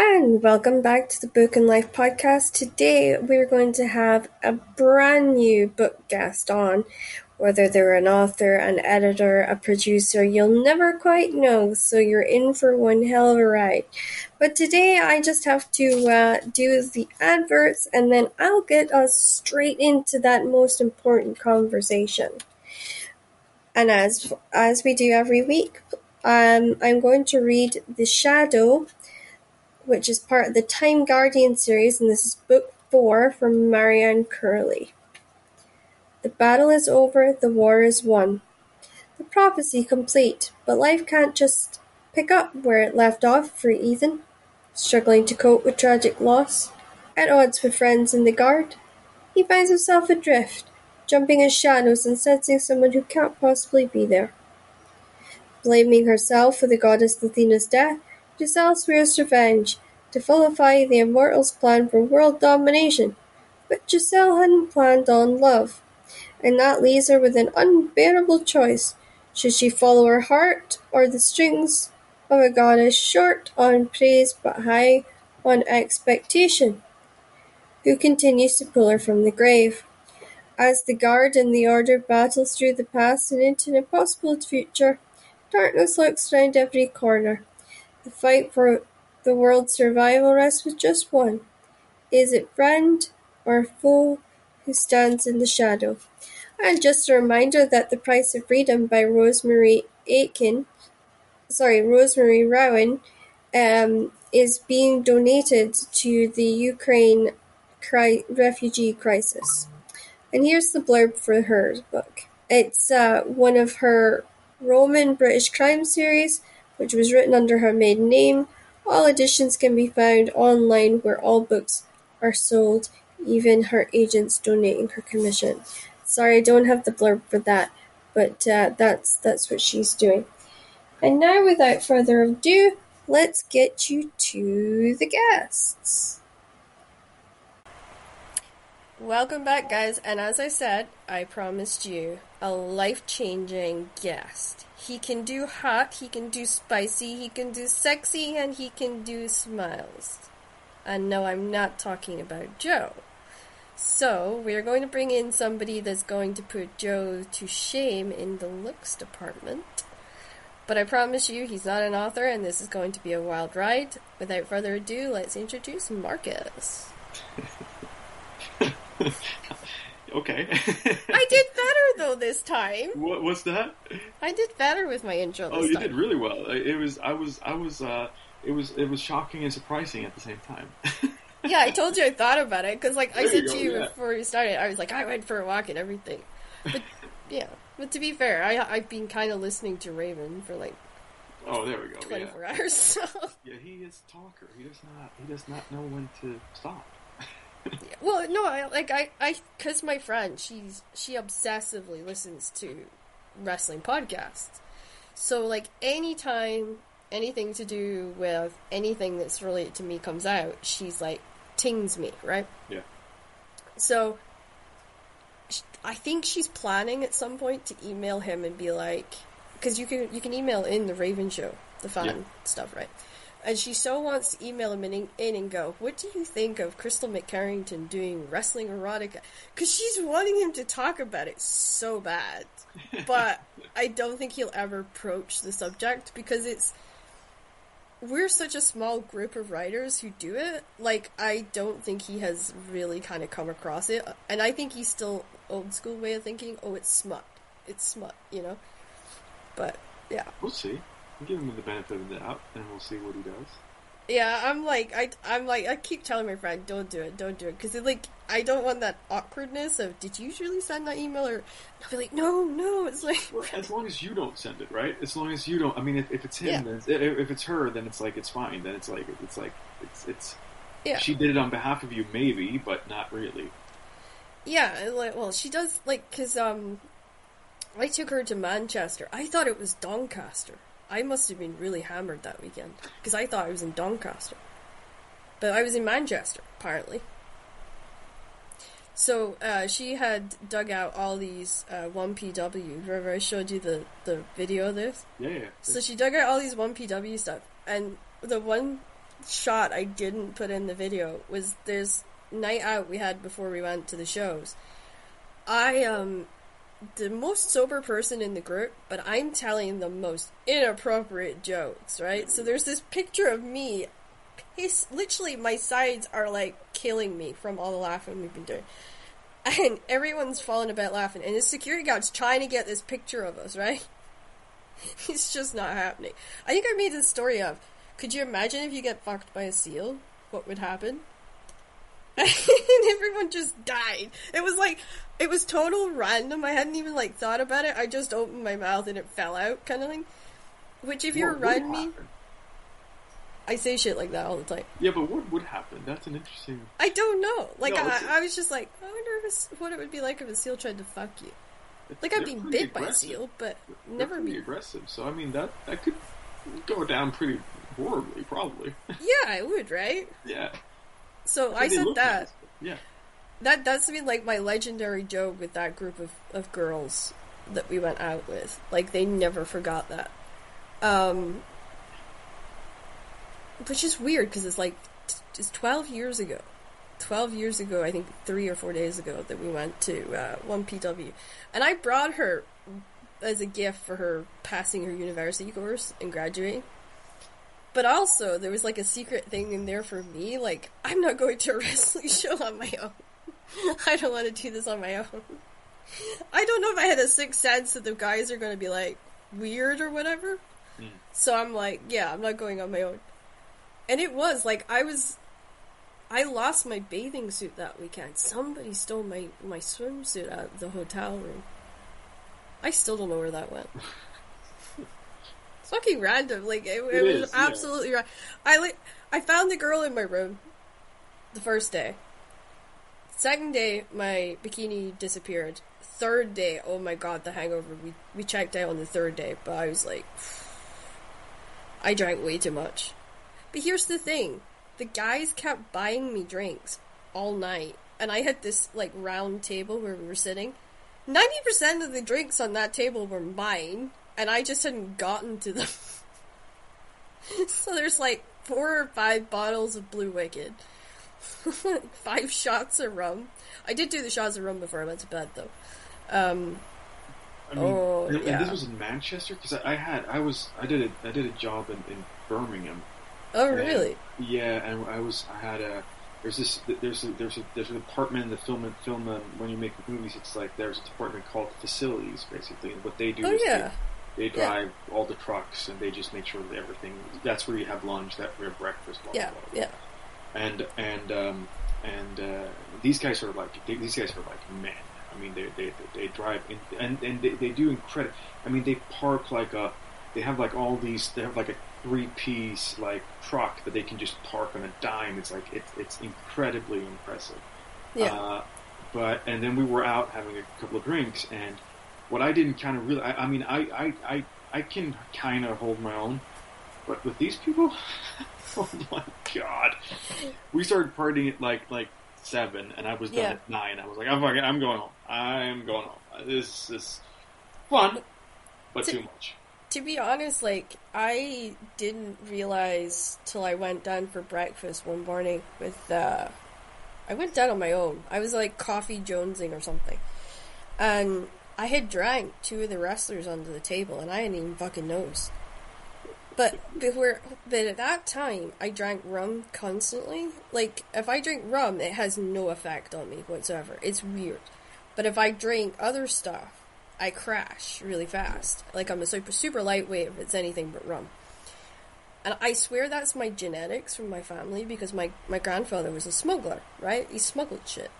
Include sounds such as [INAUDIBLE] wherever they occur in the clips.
And welcome back to the Book and Life podcast. Today we're going to have a brand new book guest on. Whether they're an author, an editor, a producer, you'll never quite know, so you're in for one hell of a ride. But today I just have to uh, do the adverts and then I'll get us straight into that most important conversation. And as as we do every week, um, I'm going to read The Shadow which is part of the Time Guardian series, and this is book four from Marianne Curley. The battle is over, the war is won. The prophecy complete, but life can't just pick up where it left off for Ethan, struggling to cope with tragic loss. At odds with friends in the guard, he finds himself adrift, jumping in shadows and sensing someone who can't possibly be there. Blaming herself for the goddess Athena's death, Giselle swears revenge, to vilify the Immortals' plan for world domination, but Giselle hadn't planned on love, and that leaves her with an unbearable choice. Should she follow her heart, or the strings of a goddess short on praise but high on expectation, who continues to pull her from the grave? As the guard and the order battle through the past and into an impossible future, darkness lurks round every corner. The fight for the world's survival rests with just one: is it friend or foe who stands in the shadow? And just a reminder that The Price of Freedom by Rosemary Aitken, sorry, Rosemary Rowe, um, is being donated to the Ukraine cri- refugee crisis. And here's the blurb for her book. It's uh, one of her Roman British crime series, which was written under her maiden name. All editions can be found online where all books are sold, even her agents donating her commission. Sorry, I don't have the blurb for that, but uh, that's that's what she's doing. And now, without further ado, let's get you to the guests. Welcome back, guys. And as I said, I promised you a life changing guest. He can do hot, he can do spicy, he can do sexy, and he can do smiles. And no, I'm not talking about Joe. So, we're going to bring in somebody that's going to put Joe to shame in the looks department. But I promise you, he's not an author, and this is going to be a wild ride. Without further ado, let's introduce Marcus. [LAUGHS] okay. I did better though this time. What, what's that? I did better with my intro. Oh, you time. did really well. It was. I was. I was. Uh, it was. It was shocking and surprising at the same time. [LAUGHS] yeah, I told you I thought about it because, like, I said you to you yeah. before we started, I was like, I went for a walk and everything. But [LAUGHS] yeah, but to be fair, I I've been kind of listening to Raven for like oh, there we go. Yeah. 24 hours. [LAUGHS] So Yeah, he is a talker. He does not. He does not know when to stop. Well, no, I like I I because my friend she's she obsessively listens to wrestling podcasts. So like anytime anything to do with anything that's related to me comes out, she's like tings me, right? Yeah. So I think she's planning at some point to email him and be like, because you can you can email in the Raven Show, the fan Yeah. stuff, right? And she so wants to email him in, in and go, what do you think of Crystal McCarrington doing wrestling erotica? Because she's wanting him to talk about it so bad, [LAUGHS] but I don't think he'll ever approach the subject because it's we're such a small group of writers who do it. Like, I don't think he has really kind of come across it. And I think he's still old school way of thinking, oh, it's smut. It's smut, you know? But, yeah. We'll see. Give him the benefit of the doubt, and we'll see what he does. Yeah, I'm like, I, I'm like, I keep telling my friend, don't do it, don't do it. Because, like, I don't want that awkwardness of, did you really send that email? Or, I'll be like, no, no. It's like, Well, as long as you don't send it, right? As long as you don't. I mean, if, if it's him, Yeah. then it's, if if it's her, then it's like it's fine. Then it's like it's like it's it's. yeah. She did it on behalf of you, maybe, but not really. Yeah, like, well, she does like because um, I took her to Manchester. I thought it was Doncaster. I must have been really hammered that weekend because I thought I was in Doncaster, but I was in Manchester apparently. So uh, she had dug out all these uh, one PW. Remember I showed you the the video of this. Yeah, yeah. So she dug out all these one PW stuff, and the one shot I didn't put in the video was this night out we had before we went to the shows. I um the most sober person in the group, but I'm telling the most inappropriate jokes, right? So there's this picture of me. His, literally, my sides are like killing me from all the laughing we've been doing. And everyone's falling about laughing. And the security guard's trying to get this picture of us, right? [LAUGHS] it's just not happening. I think I made this story of could you imagine if you get fucked by a seal? What would happen? [LAUGHS] and everyone just died. It was like it was total random. I hadn't even like thought about it. I just opened my mouth and it fell out, kind of thing. Which, if you're around me, I say shit like that all the time. Yeah, but what would happen? That's an interesting. I don't know. Like no, I, I, was just like, I wonder if what it would be like if a seal tried to fuck you. Like I'd be bit aggressive. by a seal, but they're never be aggressive. So I mean that that could go down pretty horribly, probably. [LAUGHS] yeah, I would, right? yeah. So I said that. Nice. Yeah. That that's been like my legendary joke with that group of, of girls that we went out with. Like they never forgot that. Um, which is weird because it's like it's twelve years ago. Twelve years ago, I think three or four days ago that we went to uh, one PW, and I brought her as a gift for her passing her university course and graduating. But also, there was like a secret thing in there for me. Like, I'm not going to a wrestling [LAUGHS] show on my own. [LAUGHS] I don't want to do this on my own. I don't know if I had a sixth sense that the guys are going to be like weird or whatever. Mm. So I'm like, yeah, I'm not going on my own. And it was like I was I lost my bathing suit that weekend. Somebody stole my my swimsuit out of the hotel room. I still don't know where that went. it's [LAUGHS] fucking random. Like it, it, it was is, absolutely yeah. I like I found the girl in my room the first day. Second day, my bikini disappeared. Third day, oh my god, the hangover. We we checked out on the third day, but I was like, [SIGHS] I drank way too much. But here's the thing: the guys kept buying me drinks all night, and I had this like round table where we were sitting. Ninety percent of the drinks on that table were mine, and I just hadn't gotten to them. [LAUGHS] so there's like four or five bottles of Blue WKD [LAUGHS] five shots of rum. I did do the shots of rum before I went to bed, though. Um, I mean, oh, and, yeah. and this was in Manchester because I, I, had I was I did a I did a job in, in Birmingham. Oh, really? Yeah, and I was I had a there's this there's a, there's a there's a department in the film film um, when you make movies it's like there's a department called facilities basically and what they do oh, is yeah. they, they drive yeah. all the trucks and they just make sure that everything that's where you have lunch that where you have breakfast blah, yeah blah, blah. yeah and and um, and uh, these guys are like they, these guys are like men. I mean, they they, they drive in, and and they, they do incredible. I mean, they park like a they have like all these they have like a three piece like truck that they can just park on a dime. It's like it's it's incredibly impressive. Yeah. Uh, but and then we were out having a couple of drinks, and what I didn't kind of really I, I mean I I I I can kind of hold my own, but with these people. [LAUGHS] oh my god! We started partying at like like seven, and I was done yeah. at nine. I was like, I'm fucking, I'm going home. I'm going home. This is fun, but to, too much. To be honest, like I didn't realize till I went down for breakfast one morning with. uh I went down on my own. I was like coffee jonesing or something, and I had drank two of the wrestlers under the table, and I didn't even fucking noticed. But before, but at that time, I drank rum constantly. Like, if I drink rum, it has no effect on me whatsoever. It's weird. But if I drink other stuff, I crash really fast. Like, I'm a super, super lightweight if it's anything but rum. And I swear that's my genetics from my family because my, my grandfather was a smuggler, right? He smuggled shit.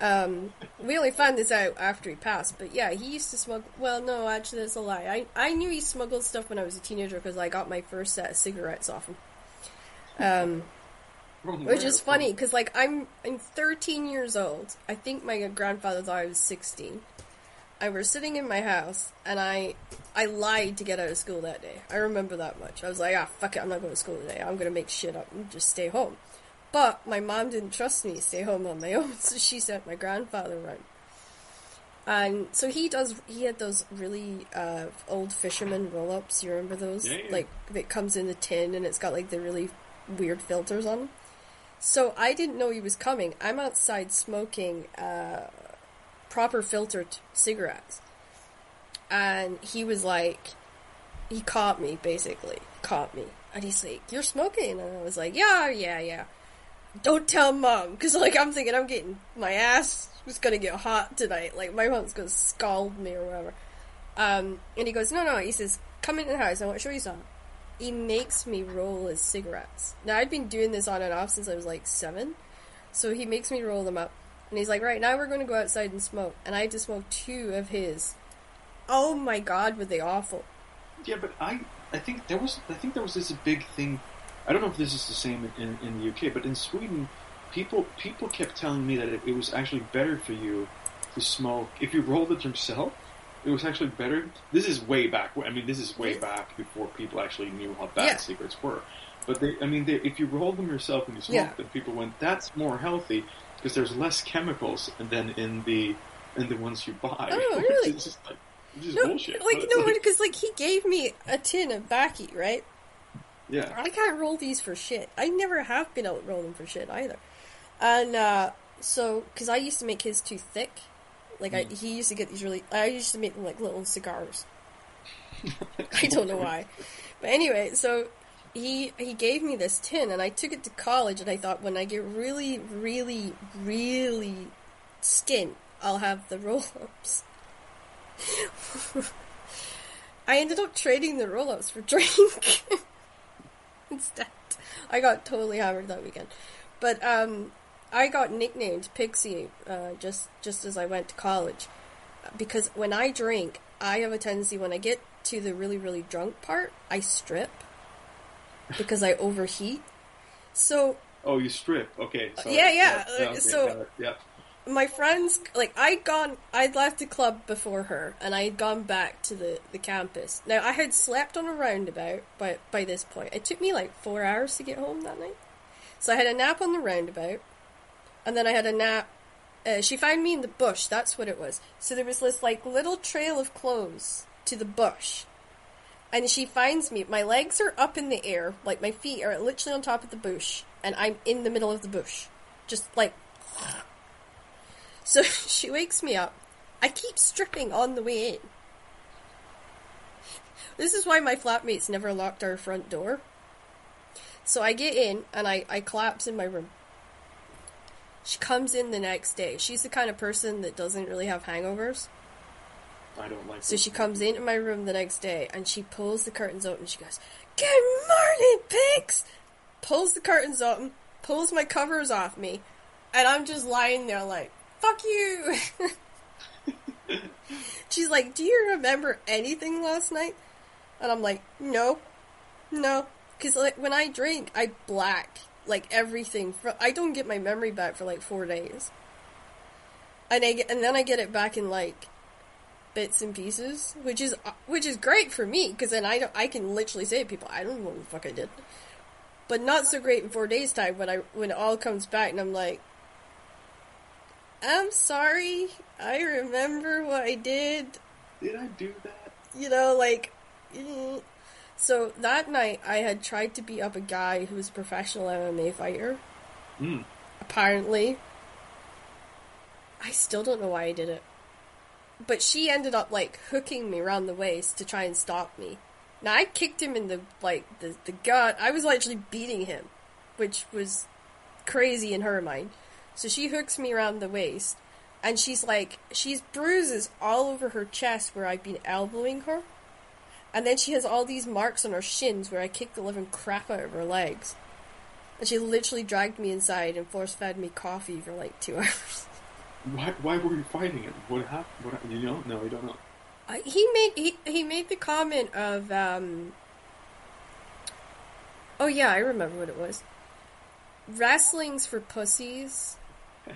Um, we only found this out after he passed, but yeah, he used to smuggle. Well, no, actually, that's a lie. I I knew he smuggled stuff when I was a teenager because I got my first set of cigarettes off him. Um, which is funny because like I'm I'm 13 years old. I think my grandfather thought I was 16. I was sitting in my house and I I lied to get out of school that day. I remember that much. I was like, ah, fuck it, I'm not going to school today. I'm gonna make shit up and just stay home. But my mom didn't trust me to stay home on my own, [LAUGHS] so she sent my grandfather around. And so he does. He had those really uh, old fisherman roll-ups. You remember those? Yeah, yeah. Like it comes in the tin, and it's got like the really weird filters on them. So I didn't know he was coming. I'm outside smoking uh, proper filtered cigarettes. And he was like, he caught me, basically. Caught me. And he's like, You're smoking? And I was like, Yeah, yeah, yeah. Don't tell mom. Because, like, I'm thinking I'm getting, my ass was gonna get hot tonight. Like, my mom's gonna scald me or whatever. Um, and he goes, No, no. He says, Come into the house. I want to show you something. He makes me roll his cigarettes. Now, I'd been doing this on and off since I was like seven. So he makes me roll them up. And he's like, Right, now we're to go outside and smoke. And I had to smoke two of his. Oh my god, were they awful. Yeah, but I I think there was I think there was this big thing. I don't know if this is the same in, in the UK, but in Sweden, people people kept telling me that it, it was actually better for you to smoke if you rolled it yourself. It was actually better. This is way back. I mean, this is way back before people actually knew how bad Yeah. cigarettes were. But they, I mean, they, if you roll them yourself and you smoke Yeah. them, people went, "That's more healthy because there's less chemicals than in the in the ones you buy." Oh, [LAUGHS] really? is just like, which is No, bullshit. like no, because like he gave me a tin of Baki, right? Yeah. I can't roll these for shit. I never have been able to roll them for shit either. And uh, so, because I used to make his too thick, like I, he used to get these really. I used to make them like little cigars. [LAUGHS] I don't know why, but anyway, so he he gave me this tin, and I took it to college, and I thought when I get really, really, really skint, I'll have the roll ups. [LAUGHS] I ended up trading the roll ups for drink [LAUGHS] [LAUGHS] instead. I got totally hammered that weekend. But um, I got nicknamed Pixie uh, just just as I went to college because when I drink, I have a tendency when I get to the really really drunk part, I strip because I overheat. So Oh, you strip. Okay. Sorry. yeah, yeah, uh, okay, so- yeah. My friends like I'd gone I'd left the club before her and I had gone back to the, the campus. Now I had slept on a roundabout by by this point. It took me like four hours to get home that night. So I had a nap on the roundabout and then I had a nap uh, she found me in the bush, that's what it was. So there was this like little trail of clothes to the bush. And she finds me, my legs are up in the air, like my feet are literally on top of the bush, and I'm in the middle of the bush. Just like so [LAUGHS] she wakes me up. I keep stripping on the way in. This is why my flatmates never locked our front door. So I get in and I, I collapse in my room. She comes in the next day. She's the kind of person that doesn't really have hangovers. I don't like. So she comes into my room the next day and she pulls the curtains open. And she goes, Good morning, Pix! Pulls the curtains open, pulls my covers off me, and I'm just lying there like, Fuck you! She's like, Do you remember anything last night? And I'm like, No, no. Because like, when I drink, I black. Like everything. For, I don't get my memory back for like four days. And, I get, and then I get it back in like bits and pieces, which is uh, which is great for me because then I don't I can literally say to people I don't know what the fuck I did, but not so great in four days time when I when it all comes back and I'm like, I'm sorry, I remember what I did, Did I do that? you know, like. mm. So that night I had tried to beat up a guy who was a professional MMA fighter. Mm. Apparently, I still don't know why I did it. But she ended up like hooking me around the waist to try and stop me. Now I kicked him in the like the the gut. I was actually beating him, which was crazy in her mind. So she hooks me around the waist, and she's like she's bruises all over her chest where I've been elbowing her, and then she has all these marks on her shins where I kicked the living crap out of her legs. And she literally dragged me inside and force fed me coffee for like two [LAUGHS] hours. Why? Why were you fighting it? What happened? What? You know? No, I don't know. Uh, he made he, he made the comment of um oh yeah i remember what it was wrestling's for pussies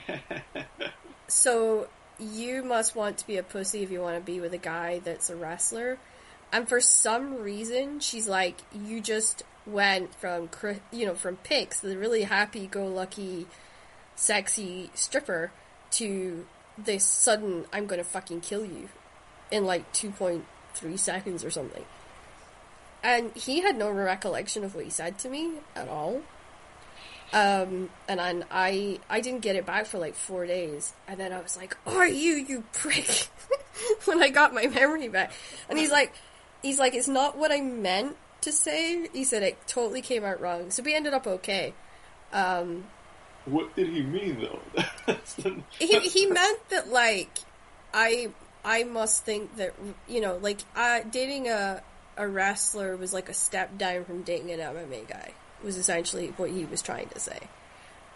[LAUGHS] so you must want to be a pussy if you want to be with a guy that's a wrestler and for some reason she's like you just went from you know from Pix, the really happy-go-lucky sexy stripper to this sudden i'm gonna fucking kill you in like 2.3 seconds or something. And he had no recollection of what he said to me at all. Um, and then I I didn't get it back for like four days, and then I was like, "Are you you prick?" [LAUGHS] when I got my memory back, and he's like, he's like, "It's not what I meant to say." He said it totally came out wrong, so we ended up okay. Um, what did he mean though? [LAUGHS] he he meant that like I I must think that you know like uh, dating a a wrestler was like a step down from dating an MMA guy was essentially what he was trying to say.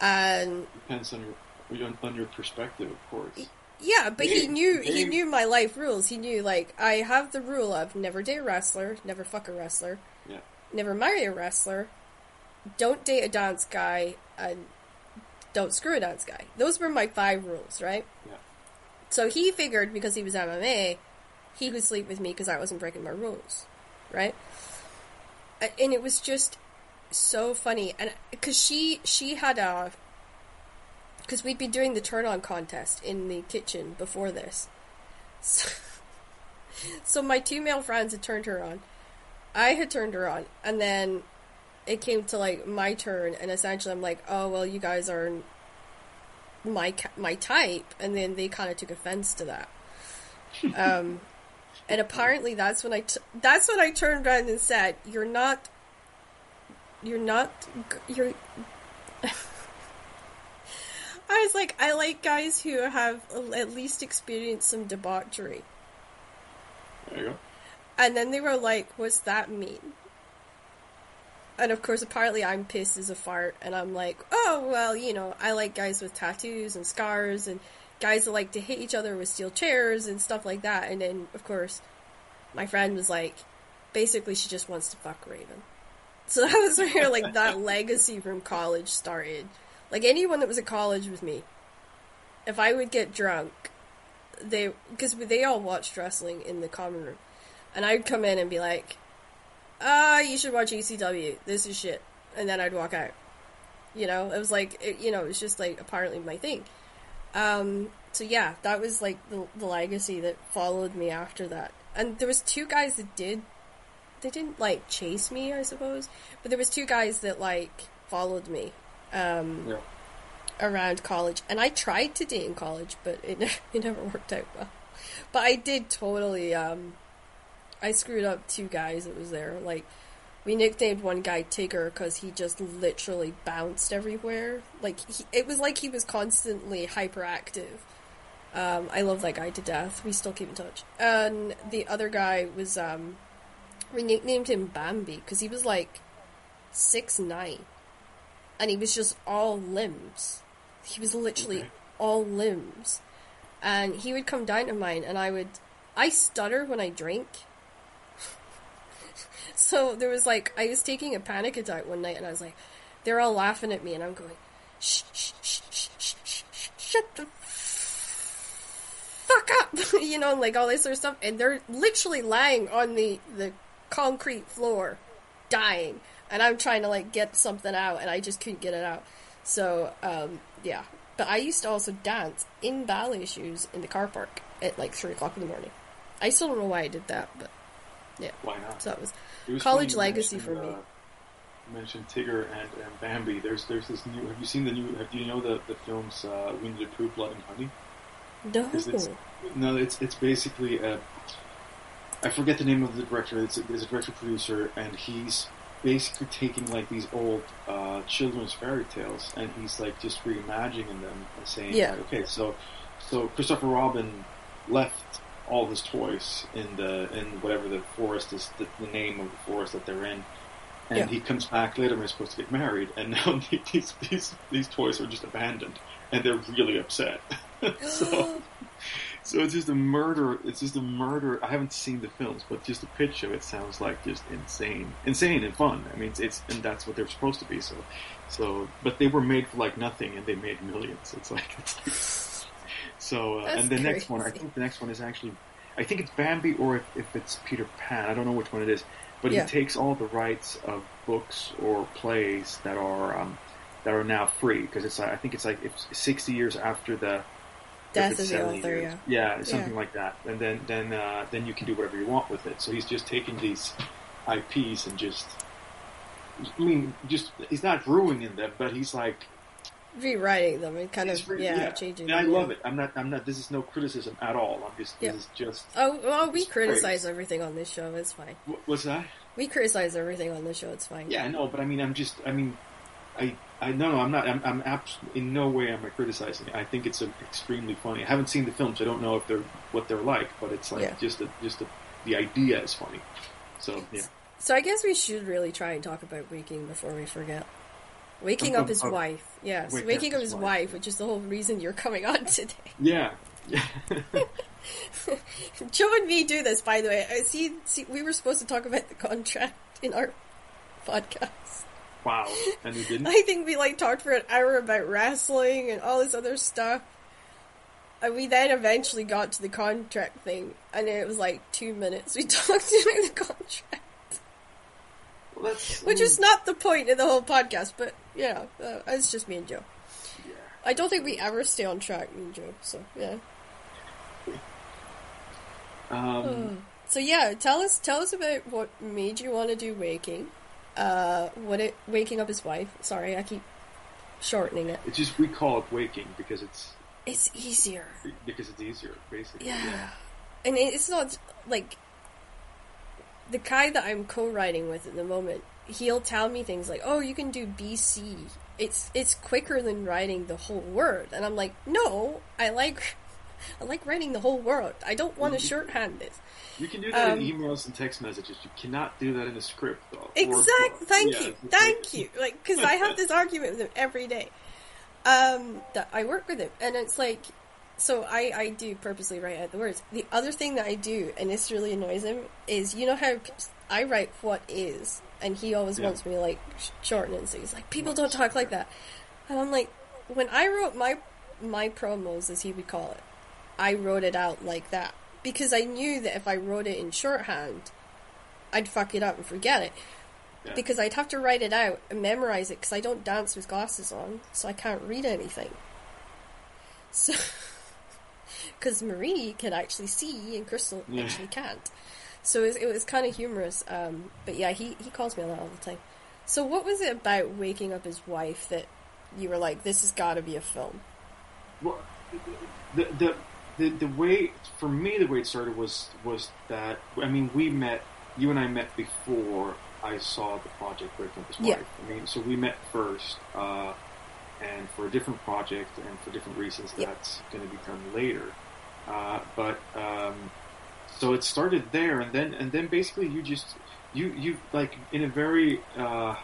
And depends on your on your perspective, of course. Yeah, but he knew he knew my life rules. He knew like I have the rule of never date a wrestler, never fuck a wrestler, yeah. never marry a wrestler, don't date a dance guy, and don't screw a dance guy. Those were my five rules, right? Yeah. So he figured because he was MMA, he could sleep with me because I wasn't breaking my rules, right? And it was just so funny, and because she she had a because we'd been doing the turn on contest in the kitchen before this, so, [LAUGHS] so my two male friends had turned her on, I had turned her on, and then it came to like my turn, and essentially I'm like, oh well, you guys are my my type, and then they kind of took offense to that. [LAUGHS] Um, and apparently that's when I t- that's when I turned around and said, "You're not you're not you're [LAUGHS] I was like, I like guys who have at least experienced some debauchery. There you go. And then they were like, what's that mean? And of course, apparently I'm pissed as a fart, and I'm like, oh, well, you know, I like guys with tattoos and scars, and guys that like to hit each other with steel chairs and stuff like that. And then, of course, my friend was like, basically, she just wants to fuck Raven. So that was where like that legacy from college started. Like anyone that was at college with me, if I would get drunk, they because they all watched wrestling in the common room, and I'd come in and be like, "Ah, you should watch ECW. This is shit," and then I'd walk out. You know, it was like it, you know, it was just like apparently my thing. Um, so yeah, that was like the, the legacy that followed me after that. And there was two guys that did they didn't like chase me, I suppose, but there was two guys that like followed me um, yeah. around college, and I tried to date in college, but it [LAUGHS] it never worked out well. But I did totally um, I screwed up two guys that was there. Like we nicknamed one guy Tigger because he just literally bounced everywhere. Like he, it was like he was constantly hyperactive. Um, I love that guy to death. We still keep in touch. And the other guy was um, we nicknamed him Bambi because he was like six nine, and he was just all limbs. He was literally okay. all limbs, and he would come down to mine, and I would. I stutter when I drink. [LAUGHS] so there was like I was taking a panic attack one night, and I was like, they're all laughing at me, and I'm going, shh, shh, shh, shh, shh, shh, shh shut the fuck up, [LAUGHS] you know, like all this sort of stuff, and they're literally lying on the the concrete floor, dying, and I'm trying to like get something out, and I just couldn't get it out. So um, yeah, but I used to also dance in ballet shoes in the car park at like three o'clock in the morning. I still don't know why I did that, but yeah. Why not? So that was, was college legacy for me. Uh, mentioned Tigger and, and Bambi. There's there's this new. Have you seen the new? Have, do you know the the films uh, Winnie the Pooh, Blood and Honey? No. It's, no, it's it's basically a I forget the name of the director. It's a, it's a director producer, and he's basically taking like these old uh, children's fairy tales, and he's like just reimagining them and saying, yeah. like, okay, so so Christopher Robin left all his toys in the in whatever the forest is, the, the name of the forest that they're in. And yeah. he comes back later and they're supposed to get married, and [LAUGHS] now these these these toys are just abandoned, and they're really upset. [LAUGHS] so [GASPS] [LAUGHS] so it's just a murder. It's just a murder. I haven't seen the films, but just the pitch of it sounds like just insane, insane and fun. I mean, it's, it's and that's what they're supposed to be. So, so, but they were made for like nothing, and they made millions. It's like, [LAUGHS] it's like so. Uh, and the crazy. next one, I think the next one is actually, I think it's Bambi, or if, if it's Peter Pan. I don't know which one it is, but yeah. he takes all the rights of books or plays that are um, that are now free because it's I think it's like it's sixty years after the death of the author, years. yeah, yeah, something yeah. like that, and then then uh, then you can do whatever you want with it. So he's just taking these IPs and just I mean, just he's not ruining them, but he's like rewriting them and kind of re- yeah, changing. And I love yeah. it. I'm not. I'm not. This is no criticism at all. I'm just. Yeah. This is just. Oh well, we criticize praise. everything on this show. It's fine. wh- What's that? We criticize everything on this show. It's fine. Yeah, I know, but I mean, I'm just. I mean, I. I no, no, I'm not. I'm. I'm abs- in no way am I criticizing it. I think it's a, extremely funny. I haven't seen the films. I don't know if they're what they're like, but it's like Yeah. just a, just a, the idea is funny. So yeah. So I guess we should really try and talk about waking before we forget. Waking Um, up his um, wife. Yes, waking waking up his wife. wife, which is the whole reason you're coming on today. [LAUGHS] Yeah. [LAUGHS] Joe and me do this, by the way. I see, see, we were supposed to talk about the contract in our [LAUGHS] podcast. Wow. And you didn't. [LAUGHS] I think we like talked for an hour about wrestling and all this other stuff. And we then eventually got to the contract thing, and it was like two minutes. We [LAUGHS] talked about the contract, Well, [LAUGHS] which is not the point of the whole podcast, but yeah, uh, it's just me and Joe. Yeah. I don't think we ever stay on track, me and Joe. So yeah. Um, [SIGHS] So yeah, tell us tell us about what made you want to do waking. Uh, what it waking up his wife. Sorry, I keep shortening it. it's just we call it waking because it's It's easier. because it's easier, basically. Yeah. And it's not like the guy that I'm co-writing with at the moment. He'll tell me things like, "Oh, you can do BC. It's it's quicker than writing the whole word." And I'm like, "No, I like I like writing the whole word. I don't want to shorthand this." You can do that Um, in emails and text messages. You cannot do that in a script, though. Or- Exact. Thank yeah, you. Thank you. Like, because I have this argument with him every day. Um, that I work with him, and it's like, so I I do purposely write out the words. The other thing that I do, and this really annoys him, is you know how I write what is, and he always Yeah. wants me to like sh- shorten it. So he's like, people don't talk like that, and I'm like, when I wrote my my promos, as he would call it, I wrote it out like that because I knew that if I wrote it in shorthand, I'd fuck it up and forget it Yeah. because I'd have to write it out and memorize it because I don't dance with glasses on, so I can't read anything. So, [LAUGHS] because Marie can actually see and Crystal Yeah. actually can't. So it was, it was kind of humorous. Um, but yeah, he, he calls me on that all the time. So what was it about waking up his wife that you were like, this has got to be a film? Well, the, the the the way for me the way it started was was that I mean we met you and I met before I saw the project Break Up His Yeah. Wife. I mean, so we met first, uh, and for a different project and for different reasons Yeah. that's going to be done later. Uh, but um, so it started there, and then and then basically you just you you like in a very uh,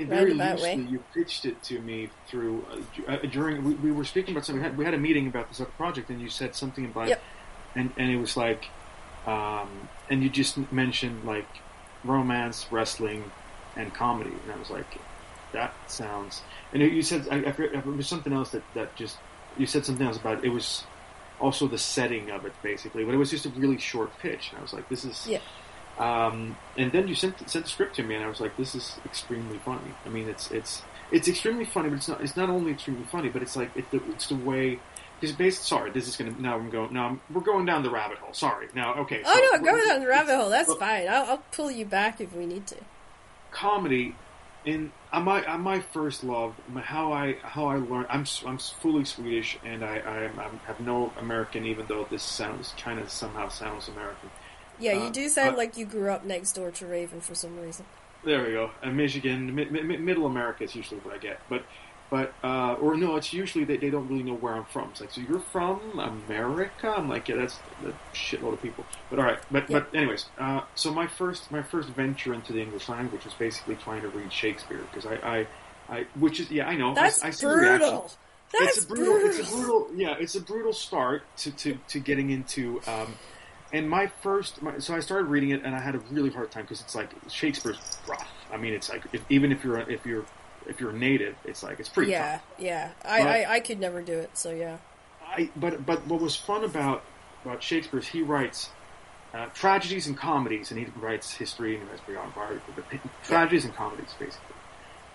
very loosely way. you pitched it to me through uh, uh, during we, we were speaking about something. We had, we had a meeting about this other project, and you said something about Yep. and and it was like, um, and you just mentioned like romance, wrestling, and comedy, and I was like, that sounds. And you said I, I forget, it was something else that that just you said something else about it was also the setting of it basically, but it was just a really short pitch, and I was like, this is Yeah. Um, and then you sent sent the script to me, and I was like, "This is extremely funny." I mean, it's it's it's extremely funny, but it's not it's not only extremely funny, but it's like it, it's the way. Because based, sorry, this is gonna now I'm going now I'm, we're going down the rabbit hole. Sorry, now okay. Oh so- no, go down the rabbit hole. That's fine. I'll, I'll pull you back if we need to. comedy in on my on my first love how I how I learned I'm I'm fully Swedish and I I I'm, have no American even though this sounds kind of somehow sounds American Yeah, you Uh, do sound but- like you grew up next door to Raven for some reason. there we go and Michigan mi- mi- middle America is usually what I get but but uh, or no it's usually they, they don't really know where I'm from it's like so you're from America I'm like yeah that's a shitload of people but all right but Yeah. but anyways uh, so my first my first venture into the English language was basically trying to read Shakespeare because I, I I which is yeah I know That's I, see the brutal. That's it's a brutal, It's a brutal. Yeah, it's a brutal start to to, to getting into. Um, and my first, my, so I started reading it, and I had a really hard time because it's like Shakespeare's rough. I mean, it's like if, even if you're if you're if you're native, it's like it's pretty Yeah, tough. yeah. I, I, I could never do it, so yeah. I but but what was fun about about Shakespeare is he writes uh, tragedies and comedies, and he writes history and he writes biography, but tragedies and comedies basically.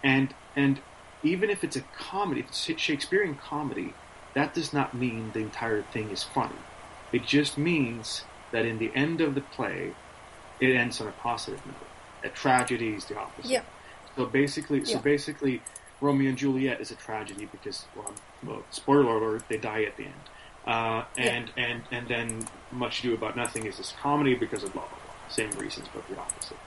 And and even if it's a comedy, if it's Shakespearean comedy, that does not mean the entire thing is funny. It just means that in the end of the play, it ends on a positive note. A tragedy is the opposite. Yeah. So basically, so basically, Romeo and Juliet is a tragedy because, well, well spoiler alert, they die at the end. Uh, and, and and then Much Ado About Nothing is this comedy because of blah blah blah. Same reasons, but the opposite.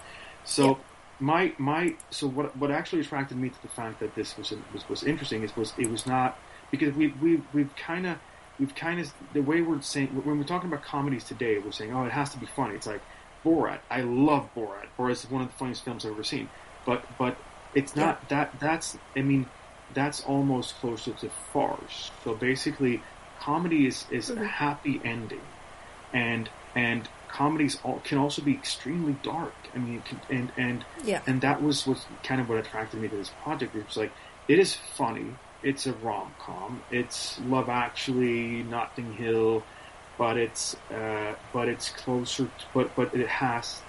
So Yeah. my my so what what actually attracted me to the fact that this was was, was interesting is was it was not because we we we've kind of we've kind of the way we're saying when we're talking about comedies today we're saying oh it has to be funny it's like Borat I love Borat Borat is one of the funniest films I've ever seen but but it's not that that's I mean that's almost closer to farce so basically comedy is is a Mhm. happy ending and and comedies all, can also be extremely dark I mean it can, and and Yeah. and that was what kind of what attracted me to this project. It was like it is funny. It's a rom com. It's Love Actually, Notting Hill, but it's uh, but it's closer. To, but but it has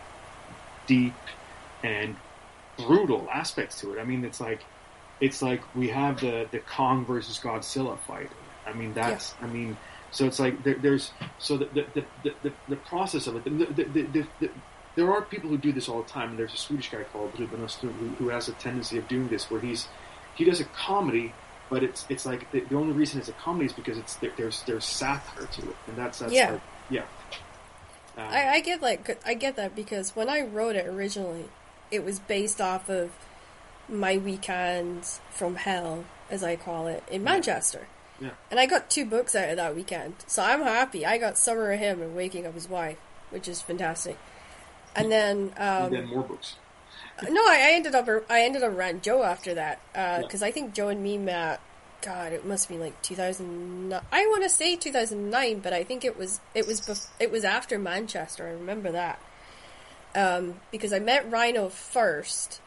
deep and brutal aspects to it. I mean, it's like it's like we have the the Kong versus Godzilla fight. I mean, that's I mean. So it's like there, there's so the the, the, the, the, process of it. The, the, the, the, the, there are people who do this all the time, and there's a Swedish guy called Ruben Östlund who, who has a tendency of doing this, where he's he does a comedy, but it's it's like the, the only reason it's a comedy is because it's there, there's there's satire to it, and that's that's Yeah. like, yeah. Um, I, I get like I get that because when I wrote it originally, it was based off of my weekends from hell, as I call it, in Manchester. Yeah. And I got two books out of that weekend, so I'm happy. I got Summer of Him and Waking Up His Wife, which is fantastic. And then, um, and then more books. No, I, I ended up I ended up around Joe after that Yeah. because I think Joe and me met. God, it must be like 2009. I want to say 2009, but I think it was it was bef- it was after Manchester. I remember that um, because I met Rhino first,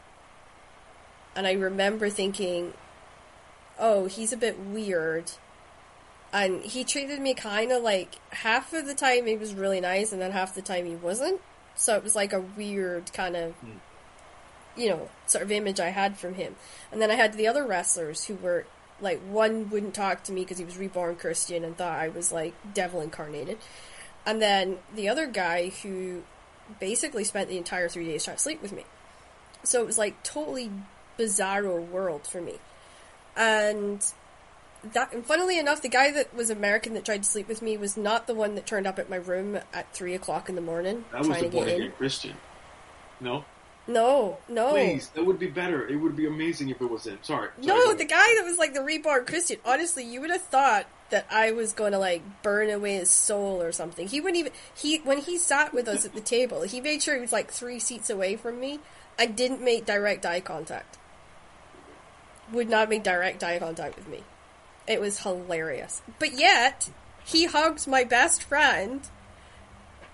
and I remember thinking, "Oh, he's a bit weird." And he treated me kind of like half of the time he was really nice, and then half the time he wasn't. So it was like a weird kind of you know, sort of image I had from him. And then I had the other wrestlers who were like one wouldn't talk to me because he was reborn Christian and thought I was like devil incarnated. And then the other guy who basically spent the entire three days trying to sleep with me. So it was like totally bizarro world for me. And that and funnily enough, the guy that was American that tried to sleep with me was not the one that turned up at my room at three o'clock in the morning That was trying the to get in. Christian. No, No, no. please, that would be better. It would be amazing if it was him. Sorry. Sorry, No, the guy that was like the reborn Christian. Honestly, you would have thought that I was going to like burn away his soul or something. He wouldn't even he when he sat with us at the table, he made sure he was like three seats away from me I didn't make direct eye contact. Would not make direct eye contact with me. It was hilarious. But yet, he hugged my best friend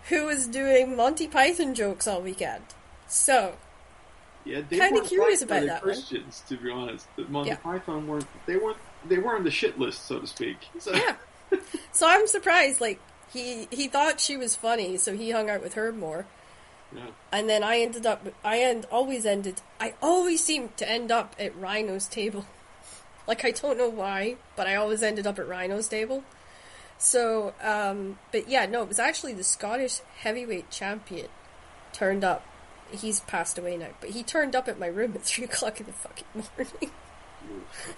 who was doing Monty Python jokes all weekend. So, Yeah, they Kinda curious about that one. Christians, to be honest. The Monty Yeah. Python weren't. They weren't. They were on the shit list, so to speak. So, Yeah. [LAUGHS] So I'm surprised. Like he he thought she was funny, so he hung out with her more. yeah. And then I ended up. I end always ended. I always seem to end up at Rhino's table. [LAUGHS] Like I don't know why, but I always ended up at Rhino's table. So, um, but yeah, no, it was actually the Scottish heavyweight champion turned up. He's passed away now, but he turned up at my room at [LAUGHS] three o'clock in the fucking morning.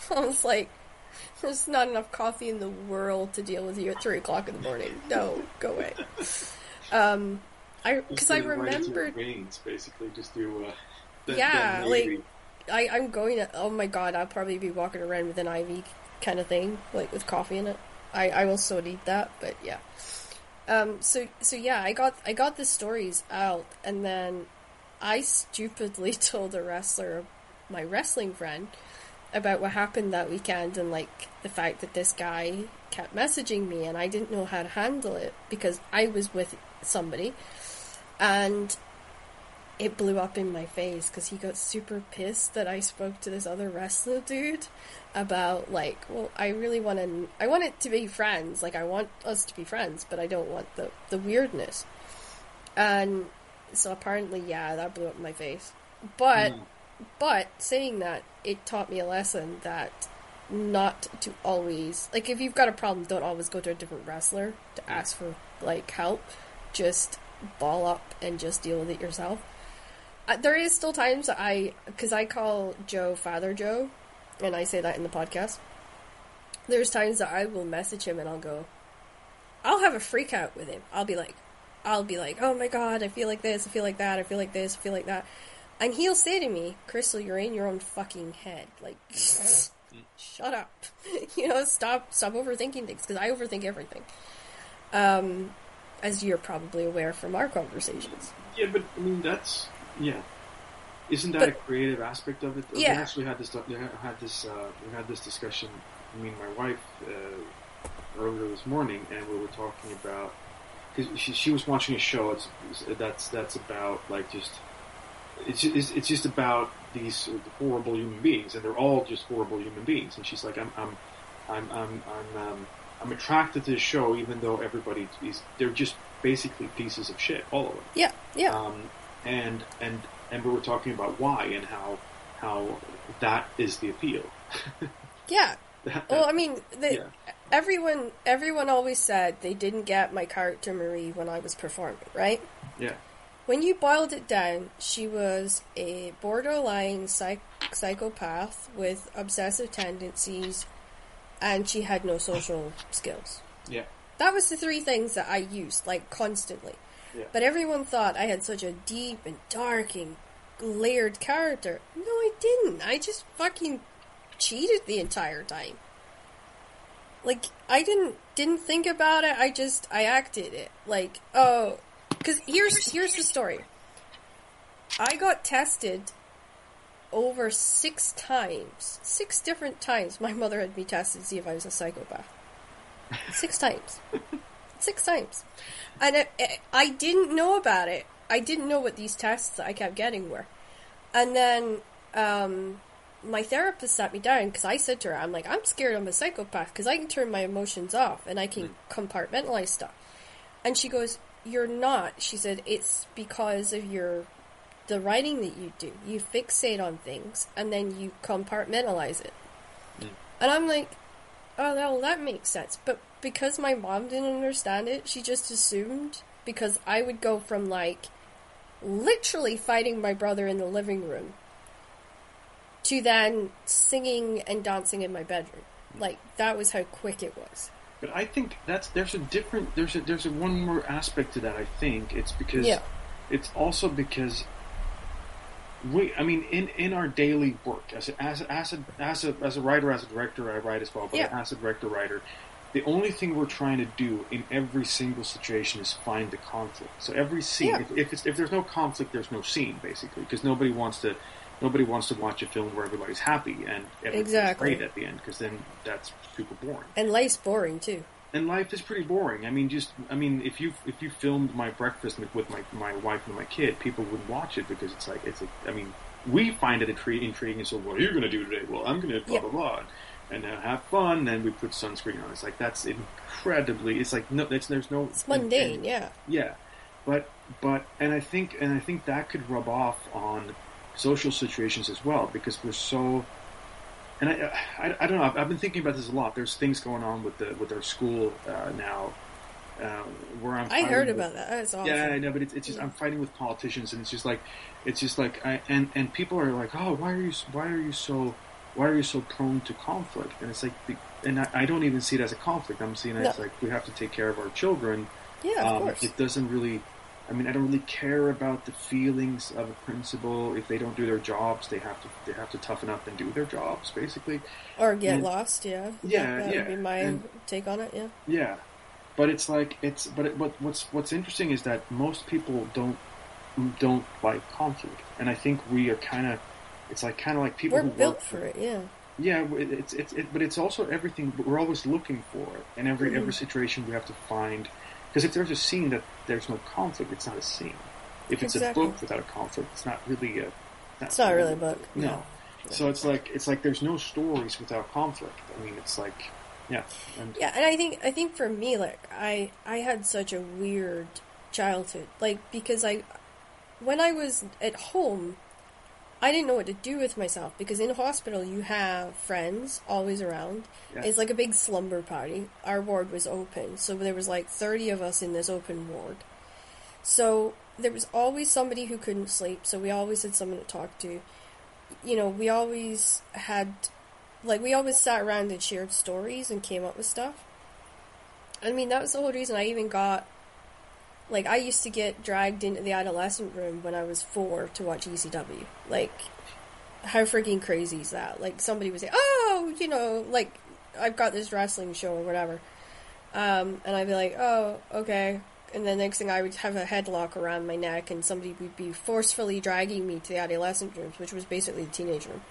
[LAUGHS] I was like, there's not enough coffee in the world to deal with you at three o'clock in the morning. No, go away. Um, I because I get it right into your remembered. veins, basically, just do. Uh, the, Yeah, the like- I I'm going to. Oh my god, I'll probably be walking around with an IV kind of thing, like with coffee in it. I I will so need that, but yeah. Um. So so yeah, I got I got the stories out, and then I stupidly [LAUGHS] told a wrestler, my wrestling friend, about what happened that weekend and like the fact that this guy kept messaging me and I didn't know how to handle it because I was with somebody and it blew up in my face because he got super pissed that I spoke to this other wrestler dude about like, well, I really want to, I want it to be friends, like I want us to be friends, but I don't want the the weirdness. And so apparently, yeah, that blew up in my face. But Mm. but saying that, it taught me a lesson that not to always like if you've got a problem, don't always go to a different wrestler to ask for like help. Just ball up and just deal with it yourself. uh, there is still times that I, because I call Joe Father Joe, and I say that in the podcast. There's times that I will message him and I'll go, I'll have a freak out with him. I'll be like, I'll be like, oh my god, I feel like this, I feel like that, I feel like this, I feel like that. And he'll say to me, Crystal, you're in your own fucking head. Like, [LAUGHS] shut up. [LAUGHS] you know, stop, stop overthinking things, because I overthink everything. Um, as you're probably aware from our conversations. Yeah, but I mean, that's, yeah. Isn't that But- a creative aspect of it? We Yeah. actually had this, we had this, uh, we had this discussion, I mean, my wife, uh, earlier this morning, and we were talking about, because she, she was watching a show it's, that's, that's about, like, just, it's, it's, it's just about these horrible human beings, and they're all just horrible human beings. And she's like, I'm, I'm, I'm, I'm, I'm, um, I'm attracted to the show, even though everybody is, they're just basically pieces of shit, all of them. Yeah, yeah. Um, and and and we were talking about why and how how that is the appeal. [LAUGHS] yeah. Well, I mean, the, Yeah. Everyone everyone always said they didn't get my character Marie when I was performing, right? yeah, When you boiled it down, she was a borderline psych- psychopath with obsessive tendencies, and she had no social skills. yeah, That was the three things that I used, like, constantly. yeah. But everyone thought I had such a deep and dark and layered character. No, I didn't. I just fucking cheated the entire time. Like I didn't didn't think about it. I just I acted it. Like oh, because here's here's the story. I got tested over six times, six different times. My mother had me tested to see if I was a psychopath. Six [LAUGHS] times, six times, and I, I didn't know about it. I didn't know what these tests that I kept getting were, and then um, my therapist sat me down because I said to her, "I'm like, I'm scared I'm a psychopath because I can turn my emotions off and I can compartmentalize stuff." And she goes, "You're not." She said, "It's because of your the writing that you do. You fixate on things and then you compartmentalize it." And I'm like, "Oh, well, that makes sense." But because my mom didn't understand it, she just assumed because I would go from like literally fighting my brother in the living room to then singing and dancing in my bedroom. Like that was how quick it was. But I think that's there's a different there's a there's a one more aspect to that. I think it's because Yeah. it's also because we I mean in in our daily work as a, as a, as a, as a as a writer as a director I write as well, but Yeah. as a director writer. The only thing we're trying to do in every single situation is find the conflict. So every scene, Yeah. if, if, it's, if there's no conflict, there's no scene, basically, because nobody wants to, nobody wants to watch a film where everybody's happy and everything's Exactly. great at the end, because then that's super boring And life's boring too. and life is pretty boring. I mean, just I mean, if you if you filmed my breakfast with my my wife and my kid, people would watch it because it's like it's a. I mean, we find it intri- intriguing. So, what are you going to do today? Well, I'm going to blah Yeah. blah blah, and then have fun. Then we put sunscreen on. It's like that's incredibly. It's like no, it's, there's no. It's mundane, yeah. Yeah, but but and I think and I think that could rub off on social situations as well because we're so. And I, I, I don't know. I've, I've been thinking about this a lot. There's things going on with the with our school uh, now, uh, where I'm. I heard with- about that. That's awesome. Yeah, I know, but it's, it's just I'm fighting with politicians, and it's just like, it's just like, I, and and people are like, oh, why are you why are you so why are you so prone to conflict? And it's like, and I, I don't even see it as a conflict. I'm seeing it as like we have to take care of our children. Yeah, of Um, course. It doesn't really. I mean, I don't really care about the feelings of a principal. If they don't do their jobs, they have to they have to toughen up and do their jobs, basically. or get and- lost, yeah. Yeah, that yeah, would be my and- take on it, yeah. Yeah, but it's like it's but it, what what's what's interesting is that most people don't don't like conflict, and I think we are kind of it's like kind of like people We're who built for it, yeah. Yeah, it- it's it's it, but it's also everything. We're always looking for it in every Mm-hmm. every situation. We have to find because if there's a scene that there's no conflict, it's not a scene. If it's Exactly. a book without a conflict, it's not really a. It's not really a book. No. So it's like it's like there's no stories without conflict. I mean, it's like, yeah, and Yeah, and I think I think for me, like I I had such a weird childhood, like because I when I was at home, I didn't know what to do with myself because in a hospital you have friends always around. Yeah. It's like a big slumber party. Our ward was open, so there was like thirty of us in this open ward. So there was always somebody who couldn't sleep, so we always had someone to talk to. You know, we always had, like, we always sat around and shared stories and came up with stuff. I mean, that was the whole reason I even got, like, I used to get dragged into the adolescent room when I was four to watch ECW. Like, how freaking crazy is that? Like, somebody would say, oh, you know, like, I've got this wrestling show or whatever. Um, and I'd be like, oh, okay. And the next thing I would have a headlock around my neck and somebody would be forcefully dragging me to the adolescent rooms, which was basically the teenage room.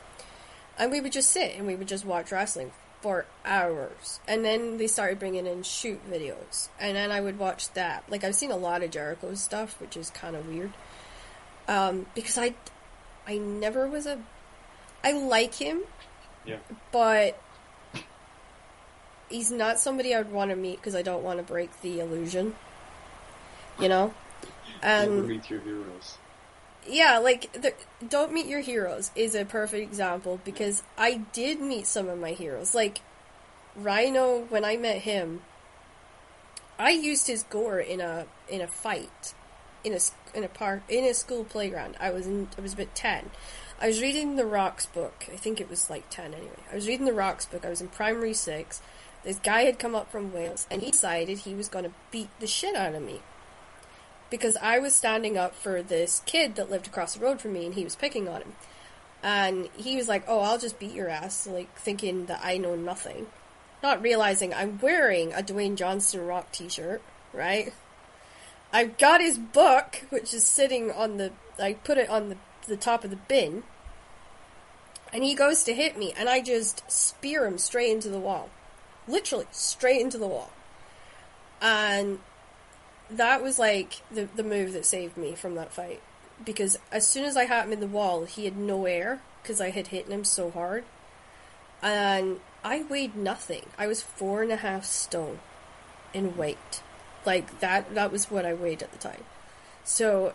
And we would just sit and we would just watch wrestling for hours. And then they started bringing in shoot videos. And then I would watch that. Like, I've seen a lot of Jericho's stuff, which is kind of weird. Um, because I, I never was a, I like him. Yeah. But he's not somebody I would want to meet because I don't want to break the illusion. You know? Never And meet your heroes. Yeah, like the, don't meet your heroes is a perfect example because I did meet some of my heroes. Like Rhino, when I met him, I used his gore in a in a fight in a in a park in a school playground. I was in, I was about ten. I was reading the Rocks book. I think it was like ten anyway. I was reading the Rocks book. I was in primary six. This guy had come up from Wales and he decided he was going to beat the shit out of me because I was standing up for this kid that lived across the road from me and he was picking on him. And he was like, "Oh, I'll just beat your ass," like thinking that I know nothing, not realizing I'm wearing a Dwayne Johnson Rock T-shirt, right? I've got his book, which is sitting on the. I put it on the the top of the bin, and he goes to hit me, and I just spear him straight into the wall, literally straight into the wall, and that was like the the move that saved me from that fight because as soon as I had him in the wall, he had no air because I had hit him so hard, and I weighed nothing. I was four and a half stone in weight, like that. That was what I weighed at the time. So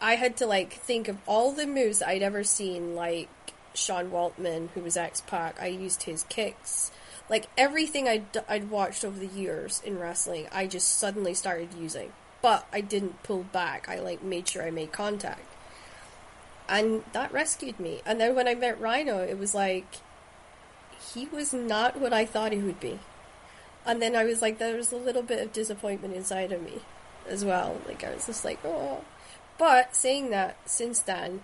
I had to like think of all the moves I'd ever seen, like Sean Waltman, who was X Pac. I used his kicks. Like everything I'd, I'd watched over the years in wrestling, I just suddenly started using. But I didn't pull back. I like made sure I made contact. And that rescued me. And then when I met Rhino, it was like he was not what I thought he would be. And then I was like, there was a little bit of disappointment inside of me as well. Like I was just like, oh. But saying that, since then,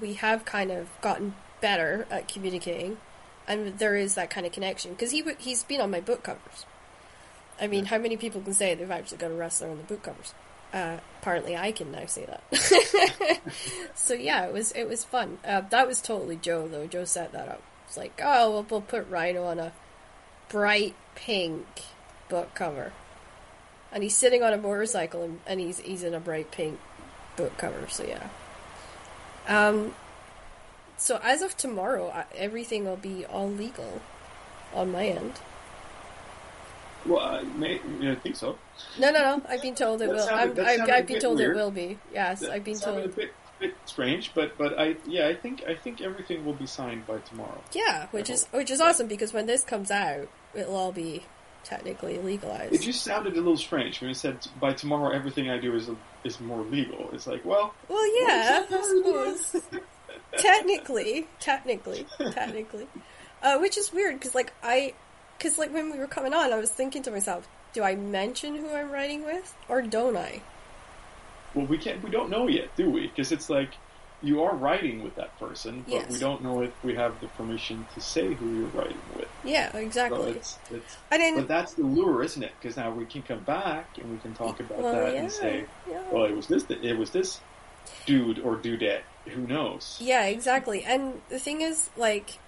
we have kind of gotten better at communicating, and there is that kind of connection because he he's been on my book covers. I mean, how many people can say they've actually got a wrestler on the book covers? Uh, apparently, I can now say that. [LAUGHS] so yeah, it was it was fun. Uh, that was totally Joe though. Joe set that up. It's like, oh, well, we'll put Rhino on a bright pink book cover, and he's sitting on a motorcycle, and, and he's he's in a bright pink book cover. So yeah. Um. So as of tomorrow, everything will be all legal on my end. Well, I, may, I think so. No, no, no. I've been told it That will. sounded- I've, I've been told weird. it will be. Yes, That I've been told. a bit, bit strange, but but I yeah I think I think everything will be signed by tomorrow. Yeah, which I is hope. which is awesome because when this comes out, it'll all be technically legalized. It just sounded a little strange when it said by tomorrow everything I do is is more legal. It's like well well, yeah, I suppose. [LAUGHS] technically, technically, technically, uh, which is weird because like I, because like when we were coming on, I was thinking to myself, do I mention who I'm writing with or don't I? well we can't we don't know yet do we? Because it's like you are writing with that person, but we don't know if we have the permission to say who you're writing with. Yeah, So exactly. it's, it's, and then but that's the lure, isn't it? Because now we can come back and we can talk about well, that yeah, and say, yeah. well, it was this, it was this dude or dudette. Who knows? Yeah, exactly. And the thing is, like,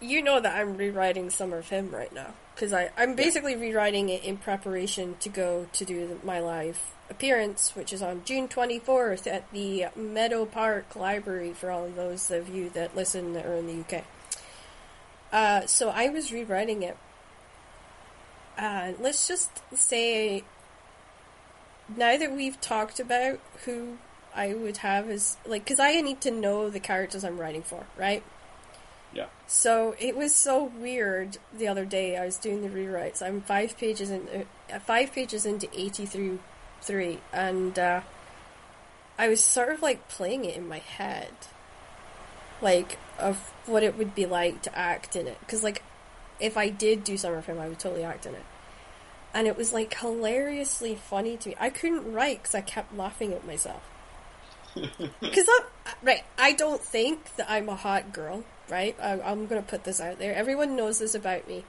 you know that I'm rewriting some of him right now because I I'm basically rewriting it in preparation to go to do the, my live appearance, which is on June 24th at the Meadow Park Library for all of those of you that listen that are in the UK. Uh, so I was rewriting it. Uh, let's just say, now that we've talked about who I would have is like, because I need to know the characters I'm writing for, right? Yeah. So it was so weird the other day. I was doing the rewrites. I'm five pages in, uh, five pages into eighty through three, and uh, I was sort of like playing it in my head, like of what it would be like to act in it. Because like, if I did do Summer Film, I would totally act in it. And it was like hilariously funny to me. I couldn't write because I kept laughing at myself. Because I'm right. I don't think that I'm a hot girl. Right. I, I'm going to put this out there. Everyone knows this about me.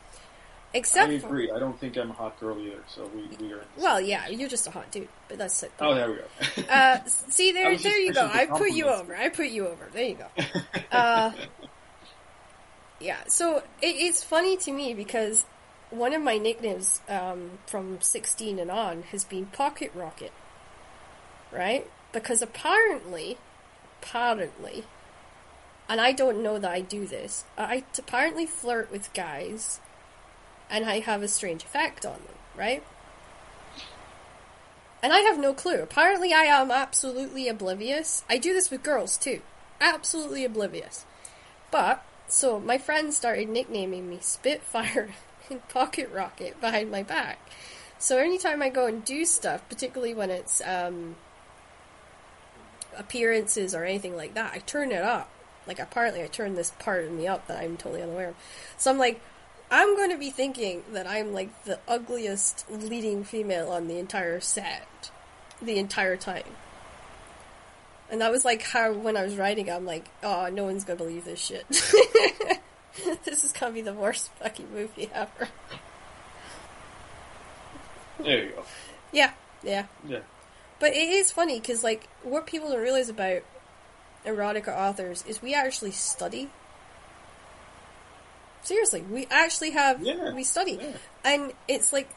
Except I for- I don't think I'm a hot girl either. So we, we are. Well, yeah, you're just a hot dude, but that's it. Oh, there we go. Uh, see [LAUGHS] there, there you go. I put you over. I put you over. There you go. [LAUGHS] Uh, yeah. So it, it's funny to me because one of my nicknames um, from 16 and on has been Pocket Rocket, right? Because apparently, apparently, and I don't know that I do this. I apparently flirt with guys, and I have a strange effect on them, right? And I have no clue. Apparently, I am absolutely oblivious. I do this with girls too. Absolutely oblivious. But, so my friends started nicknaming me Spitfire [LAUGHS] and Pocket Rocket behind my back. So anytime I go and do stuff, particularly when it's um, appearances or anything like that, I turn it up. Like apparently I turn this part of me up that I'm totally unaware of. So I'm like, I'm going to be thinking that I'm like the ugliest leading female on the entire set, the entire time. And that was like how when I was writing, I'm like, oh, no one's gonna believe this shit. [LAUGHS] this is gonna be the worst fucking movie ever. there you go. Yeah, yeah. Yeah. But it is funny because, like, what people don't realize about erotica authors is we actually study. Seriously, we actually have Yeah, we study, yeah. and it's like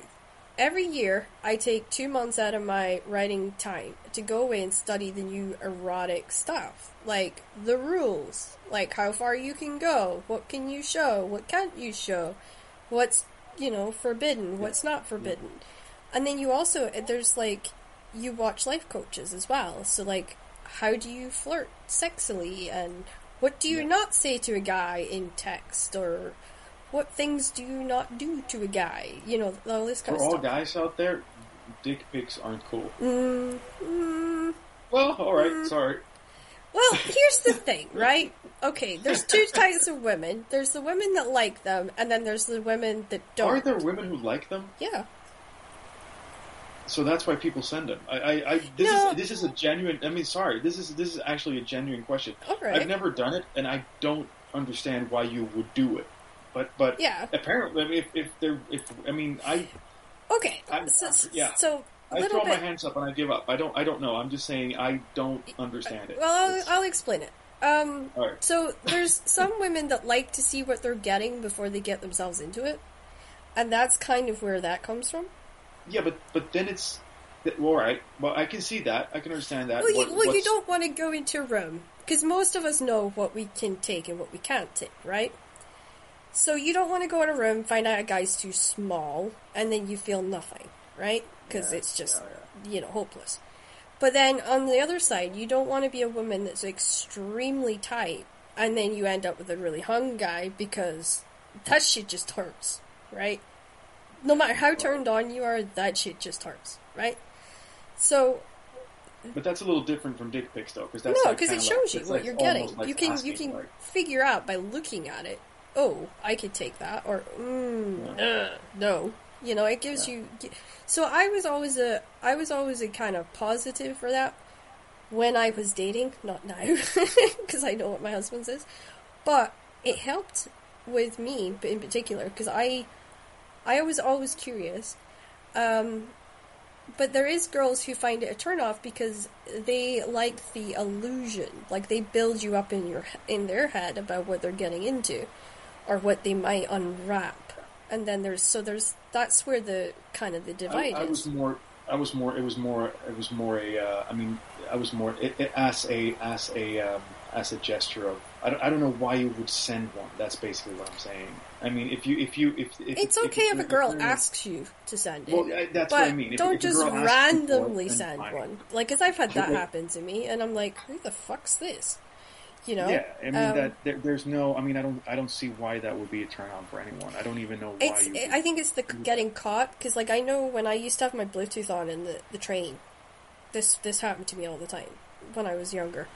every year I take two months out of my writing time to go away and study the new erotic stuff, like the rules, like how far you can go, what can you show, what can't you show, what's you know forbidden, what's not forbidden, mm-hmm. and then you also there's like you watch life coaches as well. So like, how do you flirt sexily, and what do you Yeah. not say to a guy in text, or what things do you not do to a guy? You know, all this kind For of all guys out there, dick pics aren't cool. Mm, mm. Well, all right. Sorry. Well, here's the [LAUGHS] thing, right? Okay, there's two types of women. There's the women that like them, and then there's the women that don't. Are there women who like them? Yeah. So that's why people send them. I, I, I this No. is this is a genuine. I mean, sorry, this is this is actually a genuine question. Right. I've never done it, and I don't understand why you would do it. But but Yeah. apparently, I mean, if if they're if I mean, I Okay. I'm- so, yeah. so I throw bit. my hands up and I give up. I don't I don't know. I'm just saying I don't understand it. Well, I'll, I'll explain it. Um, All right. so there's some women that like to see what they're getting before they get themselves into it, and that's kind of where that comes from. Yeah, but but then it's all right. Well, I can see that. I can understand that. Well, you, well, you don't want to go into a room because most of us know what we can take and what we can't take, right? So you don't want to go in a room, find out a guy's too small, and then you feel nothing, right? Because Yeah, it's just yeah, you know hopeless. But then on the other side, you don't want to be a woman that's extremely tight, and then you end up with a really hung guy because that shit just hurts, right? No matter how turned on you are, that shit just hurts, right? So But that's a little different from dick pics, though, because that's no, like because it shows like- you what like you're getting. like you can you can like- figure out by looking at it. Oh, I could take that, or mm, uh, no. You know, it gives Yeah. you. So I was always a I was always a kind of positive for that when I was dating, not now, [LAUGHS] because I know what my husband's is. But it helped with me, but in particular, because I I was always curious. Um, but there is girls who find it a turn off because they like the illusion, like they build you up in your in their head about what they're getting into, or what they might unwrap, and then there's so there's that's where the kind of the I, divide I is. was more. I was more. It was more. It was more a. Uh, I mean, I was more it, it, as a as a um, as a gesture of. I don't, I don't know why you would send one. That's basically what I'm saying. I mean, if you if you if, if It's if, okay if a girl asks you to send it. Well, I- that's what I mean. If- don't if just girl asks you for it, randomly send one. Like, because I've had that Well, happen to me, and I'm like, who the fuck's this? You know? Yeah, I mean Um, that there, there's no. I mean, I don't. I don't see why that would be a turn on for anyone. I don't even know why. It's. you would- I think it's the getting caught because, like, I know when I used to have my Bluetooth on in the the train, this this happened to me all the time. when I was younger.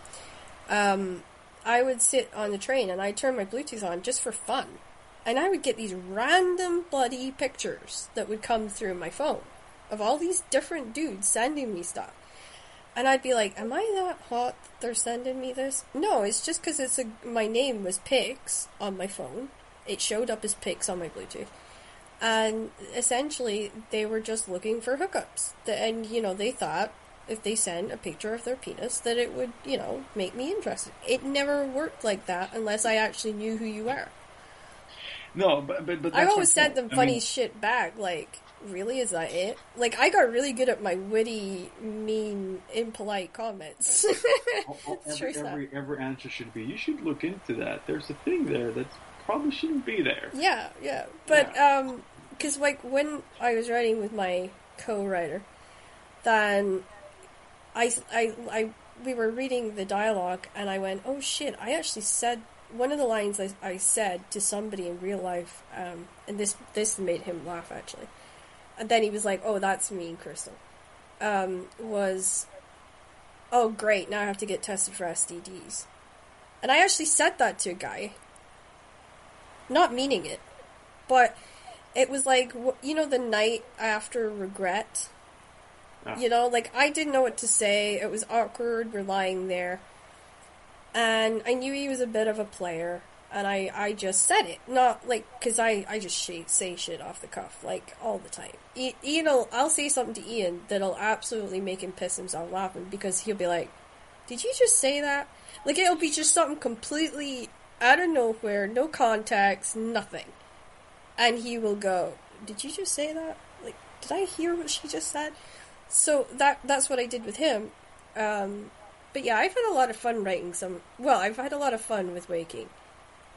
Um, I would sit on the train and I'd turn my Bluetooth on just for fun. And I would get these random bloody pictures that would come through my phone of all these different dudes sending me stuff. And I'd be like, am I that hot that they're sending me this? No, it's just because it's a, my name was Pix on my phone. It showed up as Pix on my Bluetooth. And essentially, they were just looking for hookups. And, you know, they thought if they sent a picture of their penis that it would, you know, make me interested. It never worked like that unless I actually knew who you were. No, but but, but I that's always sent them point. I funny mean, shit back. Like, really, is that it? Like, I got really good at my witty, mean, impolite comments. [LAUGHS] all- all- It's true every, every every answer should be. You should look into that. There's a thing there that probably shouldn't be there. Yeah, yeah. But um, cuz like when I was writing with my co-writer, then I I I we were reading the dialogue and I went, "Oh shit, I actually said one of the lines I, I said to somebody in real life um and this this made him laugh actually." And then he was like, "Oh, that's me, Crystal." Um was Oh, great. Now I have to get tested for STDs. And I actually said that to a guy not meaning it, but it was like you know the night after regret. Ah. You know, like I didn't know what to say. It was awkward. We're lying there, and I knew he was a bit of a player, and I I just said it, not like because I I just sh- say shit off the cuff like all the time. I- Ian, will, I'll say something to Ian that'll absolutely make him piss himself laughing because he'll be like, "Did you just say that?" Like it'll be just something completely out of nowhere, no context, nothing. And he will go, "Did you just say that? Like, did I hear what she just said?" So that that's what I did with him. Um, but yeah, I've had a lot of fun writing some. Well, I've had a lot of fun with waking,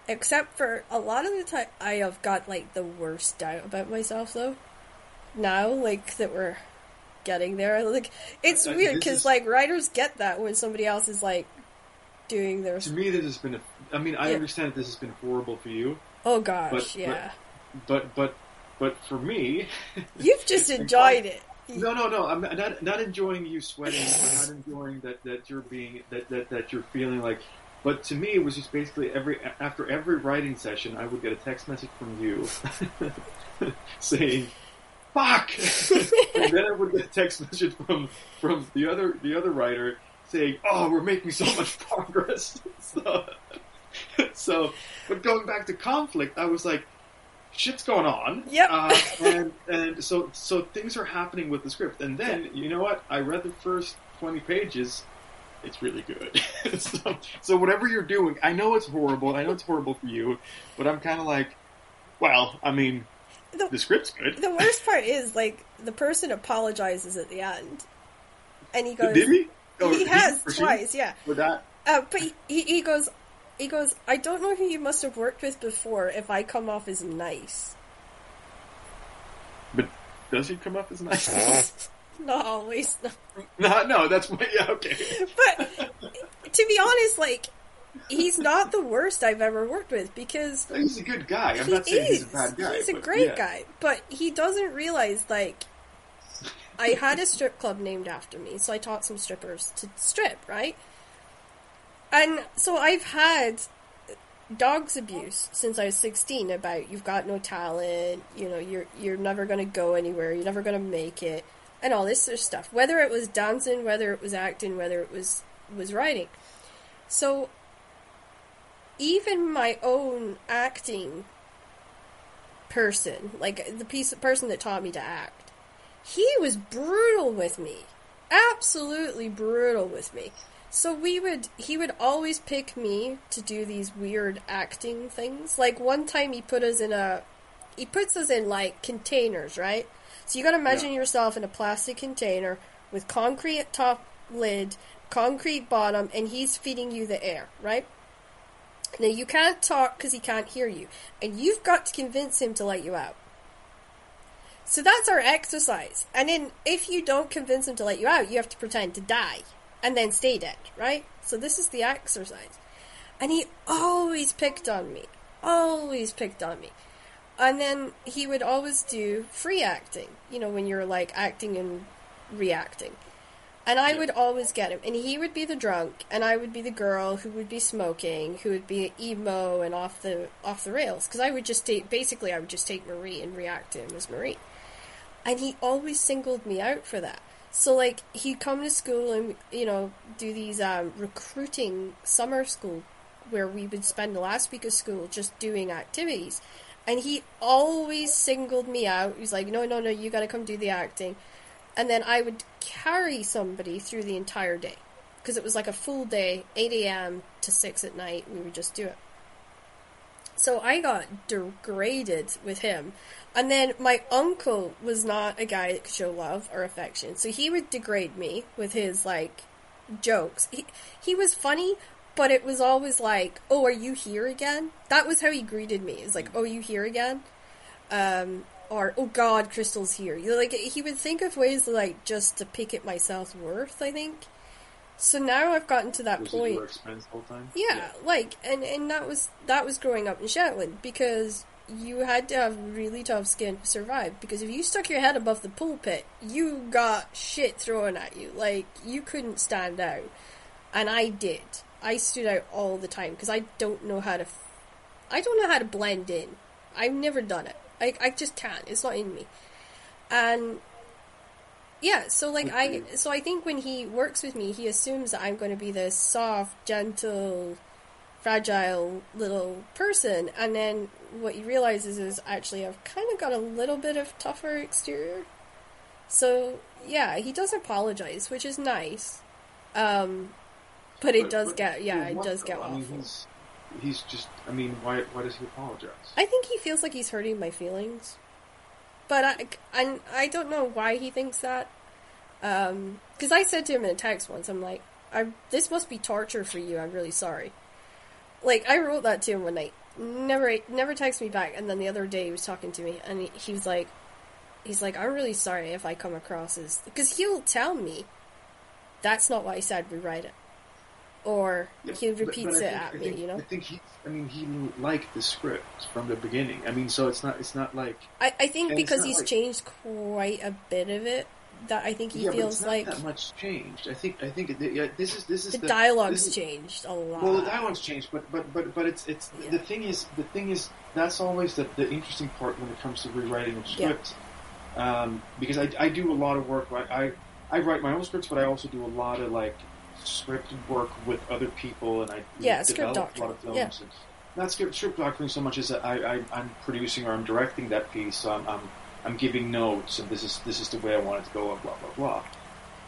except for a lot of the time I have got like the worst doubt about myself though. Now, like that we're getting there, [LAUGHS] like it's I- I- weird because is- like writers get that when somebody else is like doing their. To me, this has been. A, I mean, I Yeah. understand that this has been horrible for you, Oh gosh, but- yeah. but but but for me, You've just [LAUGHS] enjoyed it. No, no, no. I'm not not enjoying you sweating. I'm not enjoying that that you're being that that that you're feeling like. But to me, it was just basically every after every writing session, I would get a text message from you [LAUGHS] saying, "Fuck," [LAUGHS] and then I would get a text message from from the other the other writer saying, "Oh, we're making so much progress." [LAUGHS] so, so, but going back to conflict, I was like, "Shit's going on." Yep. Uh, [LAUGHS] and and so so things are happening with the script, and then you know what? I read the first twenty pages. It's really good. [LAUGHS] so, so whatever you're doing, I know it's horrible. I know it's horrible for you, but I'm kind of like, well, I mean, The- the script's good. The worst part is like the person apologizes at the end, and he goes, Did he? Oh, he has or twice, yeah. For that? Uh, but he, he, he goes, he goes, I don't know who you must have worked with before. If I come off as nice, But does he come off as nice? [LAUGHS] not always. No. no, no, that's yeah, okay. But to be honest, like he's not the worst I've ever worked with because He's a good guy. I'm he not saying is. he's a bad guy. He's a but great yeah. guy, but he doesn't realize like I had a strip club named after me, so I taught some strippers to strip, right? And so I've had dogs abuse since I was 16 about you've got no talent, you know, you're you're never going to go anywhere, you're never going to make it, and all this sort of stuff. Whether it was dancing, whether it was acting, whether it was was writing. So even my own acting person, like the piece person that taught me to act, he was brutal with me. Absolutely brutal with me. So we would he would always pick me to do these weird acting things. Like one time he put us in a he puts us in like containers, right? So you got to imagine Yeah. yourself in a plastic container with concrete top lid, concrete bottom, and he's feeding you the air, right? Now you can't talk because he can't hear you, and you've got to convince him to let you out. So that's our exercise. And then if you don't convince him to let you out, you have to pretend to die and then stay dead, right? So this is the exercise. And he always picked on me. Always picked on me. And then he would always do free acting, you know, when you're like acting and reacting. And I would always get him, and he would be the drunk, and I would be the girl who would be smoking, who would be emo and off the off the rails. Because I would just take, basically, I would just take Marie and react to him as Marie, and he always singled me out for that. So like he'd come to school and you know do these um, recruiting summer school where we would spend the last week of school just doing activities, and he always singled me out. He was like, "No, no, no, you got to come do the acting." and then I would carry somebody through the entire day because it was like a full day, 8 a.m. to 6 at night. We would just do it. So I got degraded with him. And then my uncle was not a guy that could show love or affection. So he would degrade me with his like jokes. He, he was funny, but it was always like, "Oh, are you here again?" That was how he greeted me. It's like, "Oh, you here again?" Um, or "Oh God, Crystal's here." You know, like he would think of ways like just to pick at my self worth. I think. So now I've gotten to that point. your expense the whole time? Yeah, like and and that was that was growing up in Shetland because you had to have really tough skin to survive because if you stuck your head above the pulpit, you got shit thrown at you. Like you couldn't stand out. And I did. I stood out all the time because I don't know how to f- I don't know how to blend in. I've never done it. I I just can't. It's not in me. And yeah, so like I so I think when he works with me, he assumes that I'm going to be this soft, gentle, fragile little person, and then what he realizes is actually I've kind of got a little bit of tougher exterior. So yeah, he does apologize, which is nice. Um, but it But- does but get yeah, it does get I mean, he's, he's just. I mean, why? Why does he apologize? I think he feels like he's hurting my feelings, but I and I don't know why he thinks that. Um, because I said to him in a text once, I'm like, I, "This must be torture for you. I'm really sorry." Like I wrote that to him one night. Never, never texted me back. And then the other day he was talking to me, and he, he was like, "He's like, I'm really sorry if I come across as because he'll tell me that's not what I said. Rewrite it." Or Yeah, he repeats but it think- at I me, think- you know. I think he. I mean, he liked the script from the beginning. I mean, so it's not. It's not like. I, I think because he's like- changed quite a bit of it, that I think he yeah, feels it's not like that much changed. I think. I think. Yeah, this is. This is the, the, dialogue's is- changed a lot. Well, the dialogue's changed, but but but but it's it's Yeah. the thing is the thing is that's always the the interesting part when it comes to rewriting of Yeah. scripts, um, because I I do a lot of work. Right? I I write my own scripts, but I also do a lot of like script work with other people, and I Yeah, script develop a lot of films. And not script script doctoring so much as that I, I I'm producing or I'm directing that piece. So I'm, I'm I'm giving notes, and this is this is the way I want it to go, and blah blah blah.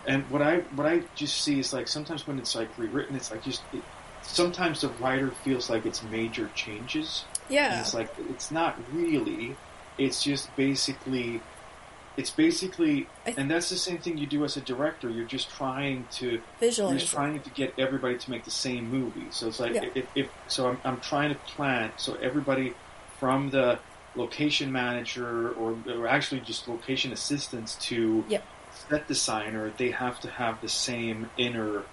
And what I what I just see is like sometimes when it's like rewritten, it's like just it, sometimes the writer feels like it's major changes. And yeah, it's like it's not really. It's just basically. It's basically, and that's the same thing you do as a director. You're just trying to you're visualize. just trying to get everybody to make the same movie. So it's like Yeah. if, if so, I'm, I'm trying to plan so everybody from the location manager or, or actually just location assistants to Yep. set designer, they have to have the same inner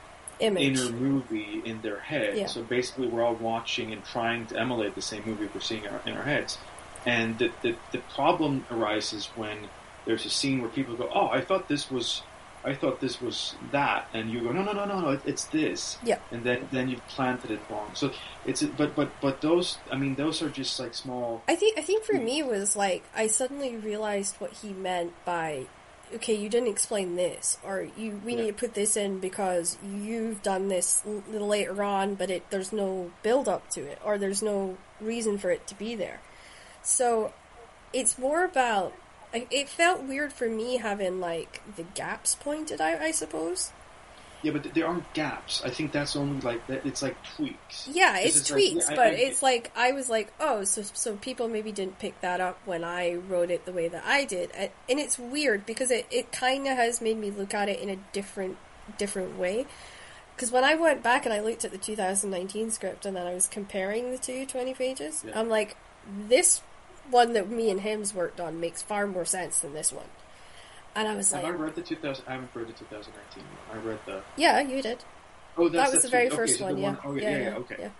image. inner movie in their head. Yeah. So basically, we're all watching and trying to emulate the same movie we're seeing in our, in our heads. And the, the the problem arises when there's a scene where people go, "Oh, I thought this was, I thought this was that," and you go, "No, no, no, no, no, it, it's this." Yeah. And then then you've planted it wrong. So it's but but but those, I mean, those are just like small. I think I think for hmm. me it was like I suddenly realized what he meant by okay, you didn't explain this, or you we Yeah. need to put this in because you've done this little later on, but it there's no build up to it, or there's no reason for it to be there. So it's more about. It felt weird for me having like the gaps pointed out. I suppose. Yeah, but there aren't gaps. I think that's only like that. It's like tweaks. Yeah, This it's is like- tweaks, yeah, I- but I- it's like I was like, oh, so so people maybe didn't pick that up when I wrote it the way that I did, and and it's weird because it it kind of has made me look at it in a different different way. Because when I went back and I looked at the 2019 script and then I was comparing the two 20 pages, Yeah. I'm like, this one that me and him's worked on makes far more sense than this one. And I was Have like, I read the 2000? I haven't read the 2019 one. I read the. yeah, you did. Oh, That was the very okay, first so one, yeah. Oh, yeah, yeah, yeah, okay.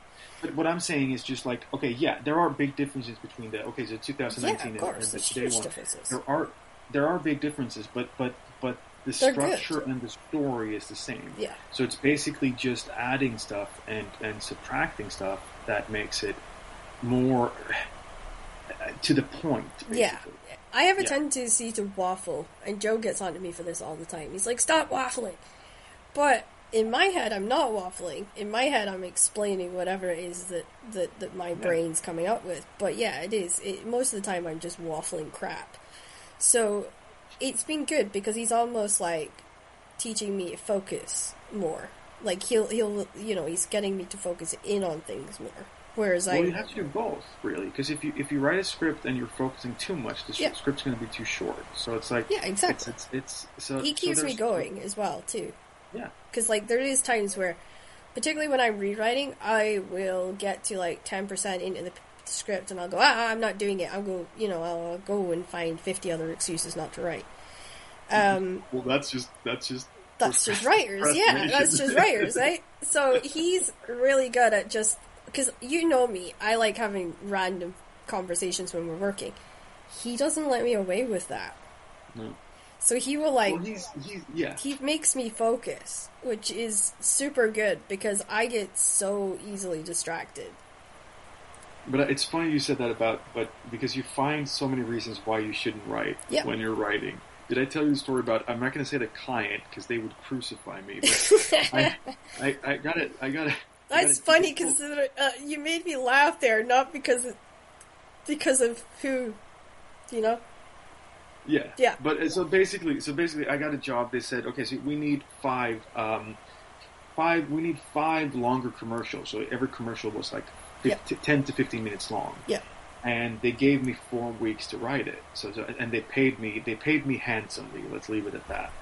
But what I'm saying is just like, okay, yeah, there are big differences between the okay, so 2019 Yeah, of and, and the today one. There are there are big differences, but but but the They're good. structure and the story is the same. Yeah. So it's basically just adding stuff and, and subtracting stuff that makes it more to the point. Basically. Yeah. I have a Yeah. tendency to waffle, and Joe gets on to me for this all the time. He's like, stop waffling. But in my head, I'm not waffling. In my head, I'm explaining whatever it is that, that, that my brain's coming up with. But yeah, it is. It, most of the time, I'm just waffling crap. So it's been good because he's almost like teaching me to focus more. Like he'll he'll you know he's getting me to focus in on things more. Whereas Well, I you have to do both, really, because if you if you write a script and you're focusing too much, the Yeah. script's going to be too short. So it's like yeah exactly. it's, it's it's so he so keeps me going as well too. Yeah. Because like there is times where, particularly when I'm rewriting, I will get to like ten percent into the script and I'll go, ah, I'm not doing it. I'll go, you know, I'll go and find fifty other excuses not to write. Um, Well, that's just that's just that's just writers, yeah, that's just writers, right? [LAUGHS] So he's really good at just because you know me, I like having random conversations when we're working. He doesn't let me away with that. No. So he will like Well, he's he's yeah. he makes me focus, which is super good because I get so easily distracted. But it's funny you said that about, but because you find so many reasons why you shouldn't write Yeah. when you're writing. Did I tell you the story about? I'm not going to say the client because they would crucify me. But I, [LAUGHS] I, I got it. I got it. That's funny because uh, you made me laugh there, not because of, because of who, you know. Yeah. Yeah. But uh, so basically, so basically, I got a job. They said, okay, so we need five, um, five. We need five longer commercials. So every commercial was like 50, ten to fifteen minutes long. Yeah. And they gave me four weeks to write it. So, so and they paid me. They paid me handsomely. Let's leave it at that.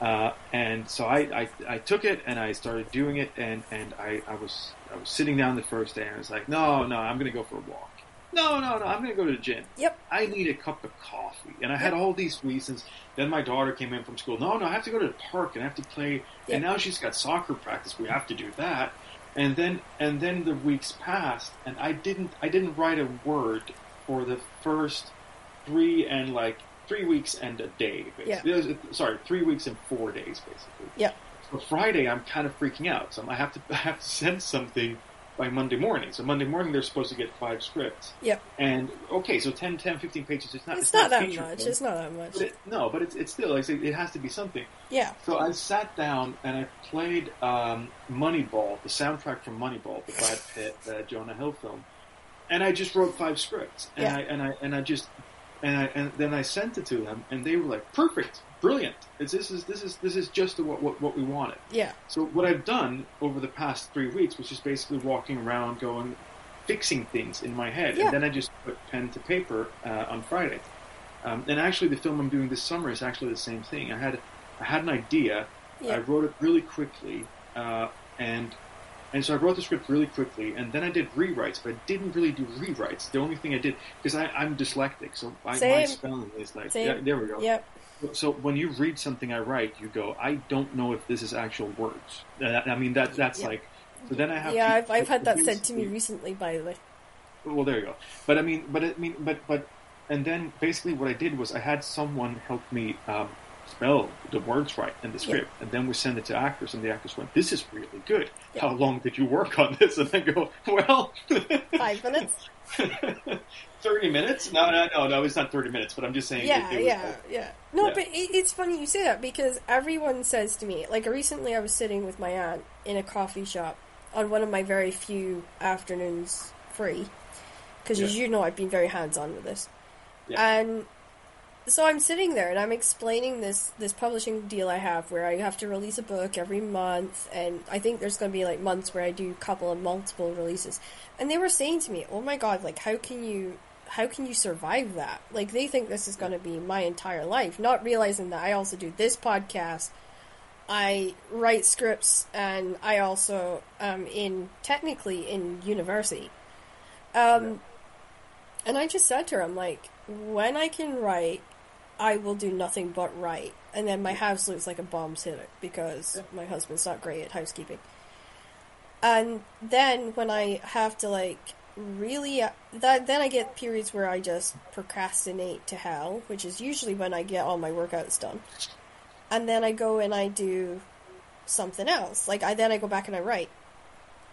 Uh, and so I, I, I took it and I started doing it and, and I, I was I was sitting down the first day and I was like, no, no, I'm gonna go for a walk. No, no, no, I'm gonna go to the gym. Yep. I need a cup of coffee. And I had all these reasons. Then my daughter came in from school. No, no, I have to go to the park and I have to play. Yep. And now she's got soccer practice. We have to do that. And then and then the weeks passed, and I didn't I didn't write a word for the first three and like three weeks and a day. Basically. Was- Sorry, three weeks and four days basically. Yeah. So Friday, I'm kind of freaking out. So I have to [LAUGHS] I have to send something by Monday morning. So Monday morning, they're supposed to get five scripts. Yep. And okay, so 10, 10 15 pages. It's not. It's not that much. It's not that much. But it, no, but it's, it's still like I say, it has to be something. Yeah. So I sat down and I played um, Moneyball, the soundtrack from Moneyball, the Brad [LAUGHS] Pitt, uh, Jonah Hill film, and I just wrote five scripts, and Yeah. I and I and I just and I and then I sent it to them, and they were like, "Perfect, brilliant! It's, this is this is this is just what, what what we wanted." Yeah. So what I've done over the past three weeks was just basically walking around, going, fixing things in my head, Yeah. and then I just put pen to paper uh, on Friday. Um, and actually, the film I'm doing this summer is actually the same thing. I had I had an idea. I wrote it really quickly, uh, and and so I wrote the script really quickly, and then I did rewrites, but I didn't really do rewrites. The only thing I did because I'm dyslexic, so I, my spelling is like yeah, there we go. Yep. So when you read something I write, you go, I don't know if this is actual words. I mean that that's Yeah. like. So then I have. Yeah. to, I've I've had that said to me recently, by the way. Well, there you go. But I mean, but I mean, but but, and then basically what I did was I had someone help me um, spell the words right in the script, and then we send it to actors, and the actors went, "This is really good. Yeah. How long did you work on this?" [LAUGHS] And I go, "Well, [LAUGHS] Five minutes. [LAUGHS] thirty minutes? No, no, no, no. It's not thirty minutes, but I'm just saying. Yeah, was yeah, like- yeah. No, Yeah. but it, it's funny you say that because everyone says to me, like recently I was sitting with my aunt in a coffee shop on one of my very few afternoons free. Because as you know, I've been very hands on with this. Yeah. And so I'm sitting there and I'm explaining this, this publishing deal I have where I have to release a book every month. And I think there's going to be like months where I do a couple of multiple releases. And they were saying to me, oh my god, like how can you how can you survive that? Like they think this is going to be my entire life, not realizing that I also do this podcast. I write scripts, and I also um in technically in university. Um, and I just said to her, I'm like, when I can write, I will do nothing but write. And then my house looks like a bomb's hit it because my husband's not great at housekeeping. And then when I have to like really uh, that then I get periods where I just procrastinate to hell, which is usually when I get all my workouts done. and then I go and I do something else. Like I then I go back and I write.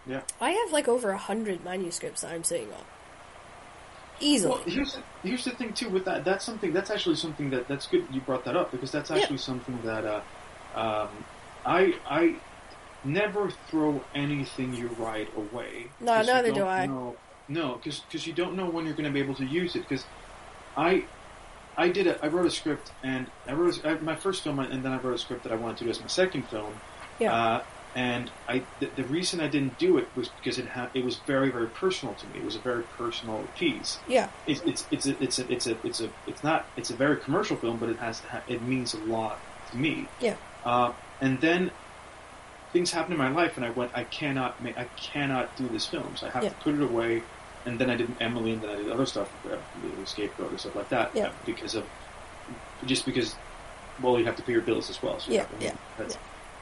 Yeah. I have like over a hundred manuscripts that I'm sitting on. Easily. Well, here's the, here's the thing too with that. That's something. That's actually something that that's good. You brought that up because that's Yeah. actually something that uh, um, I I never throw anything you write away. No, neither do I. Know, no, because you don't know when you're going to be able to use it. Because I I did a I wrote a script and I wrote a, I, my first film and then I wrote a script that I wanted to do as my second film. yeah. Uh, and I, the, the reason I didn't do it was because it had, it was very, very personal to me. It was a very personal piece. yeah. It's, it's, it's a, it's a, it's a, it's a, it's not, it's a very commercial film, but it has, it means a lot to me. Yeah. Uh, and then things happened in my life, and I went, I cannot make, I cannot do this film, so I have Yeah. to put it away. And then I did Emily, and then I did other stuff, uh, the Scapegoat and stuff like that, Yeah. uh, because of, just because, well, you have to pay your bills as well. So you Yeah, yeah,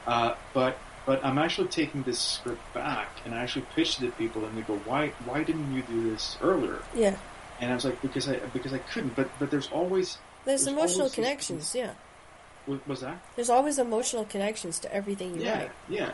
Uh, but but I'm actually taking this script back, and I actually pitched it to people, and they go, "Why why didn't you do this earlier?" Yeah. And I was like, "Because I because I couldn't." But but there's always There's, There's emotional always these connections, yeah. what was that? There's always emotional connections to everything you yeah, write. yeah. Yeah.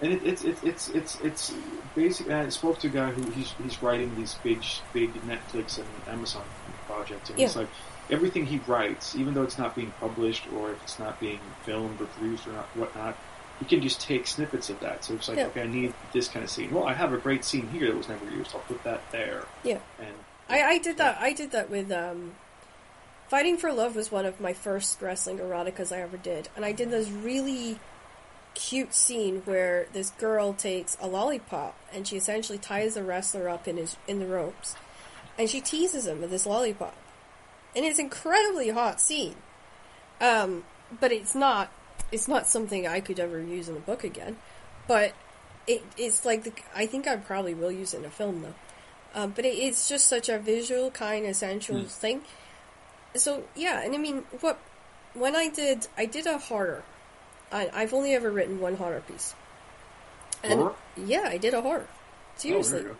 And it, it's it's it's it's it's basically. I spoke to a guy who he's he's writing these big big Netflix and Amazon projects, and he's Yeah. like everything he writes, even though it's not being published or if it's not being filmed or produced or not whatnot, he can just take snippets of that. So it's like, Yeah. okay, I need this kind of scene. Well, I have a great scene here that was never used. I'll put that there. Yeah. And I, I did that. I did that with um, Fighting for Love was one of my first wrestling eroticas I ever did, and I did this really cute scene where this girl takes a lollipop and she essentially ties the wrestler up in his in the ropes, and she teases him with this lollipop, and it's an incredibly hot scene. Um, but it's not it's not something I could ever use in a book again, but it it's like the, I think I probably will use it in a film though. Um, but it, it's just such a visual kind of sensual Mm. thing. So yeah, and I mean, what when I did, I did a horror. I, I've only ever written one horror piece. And Horror? yeah, I did a horror. Seriously. Oh, you go.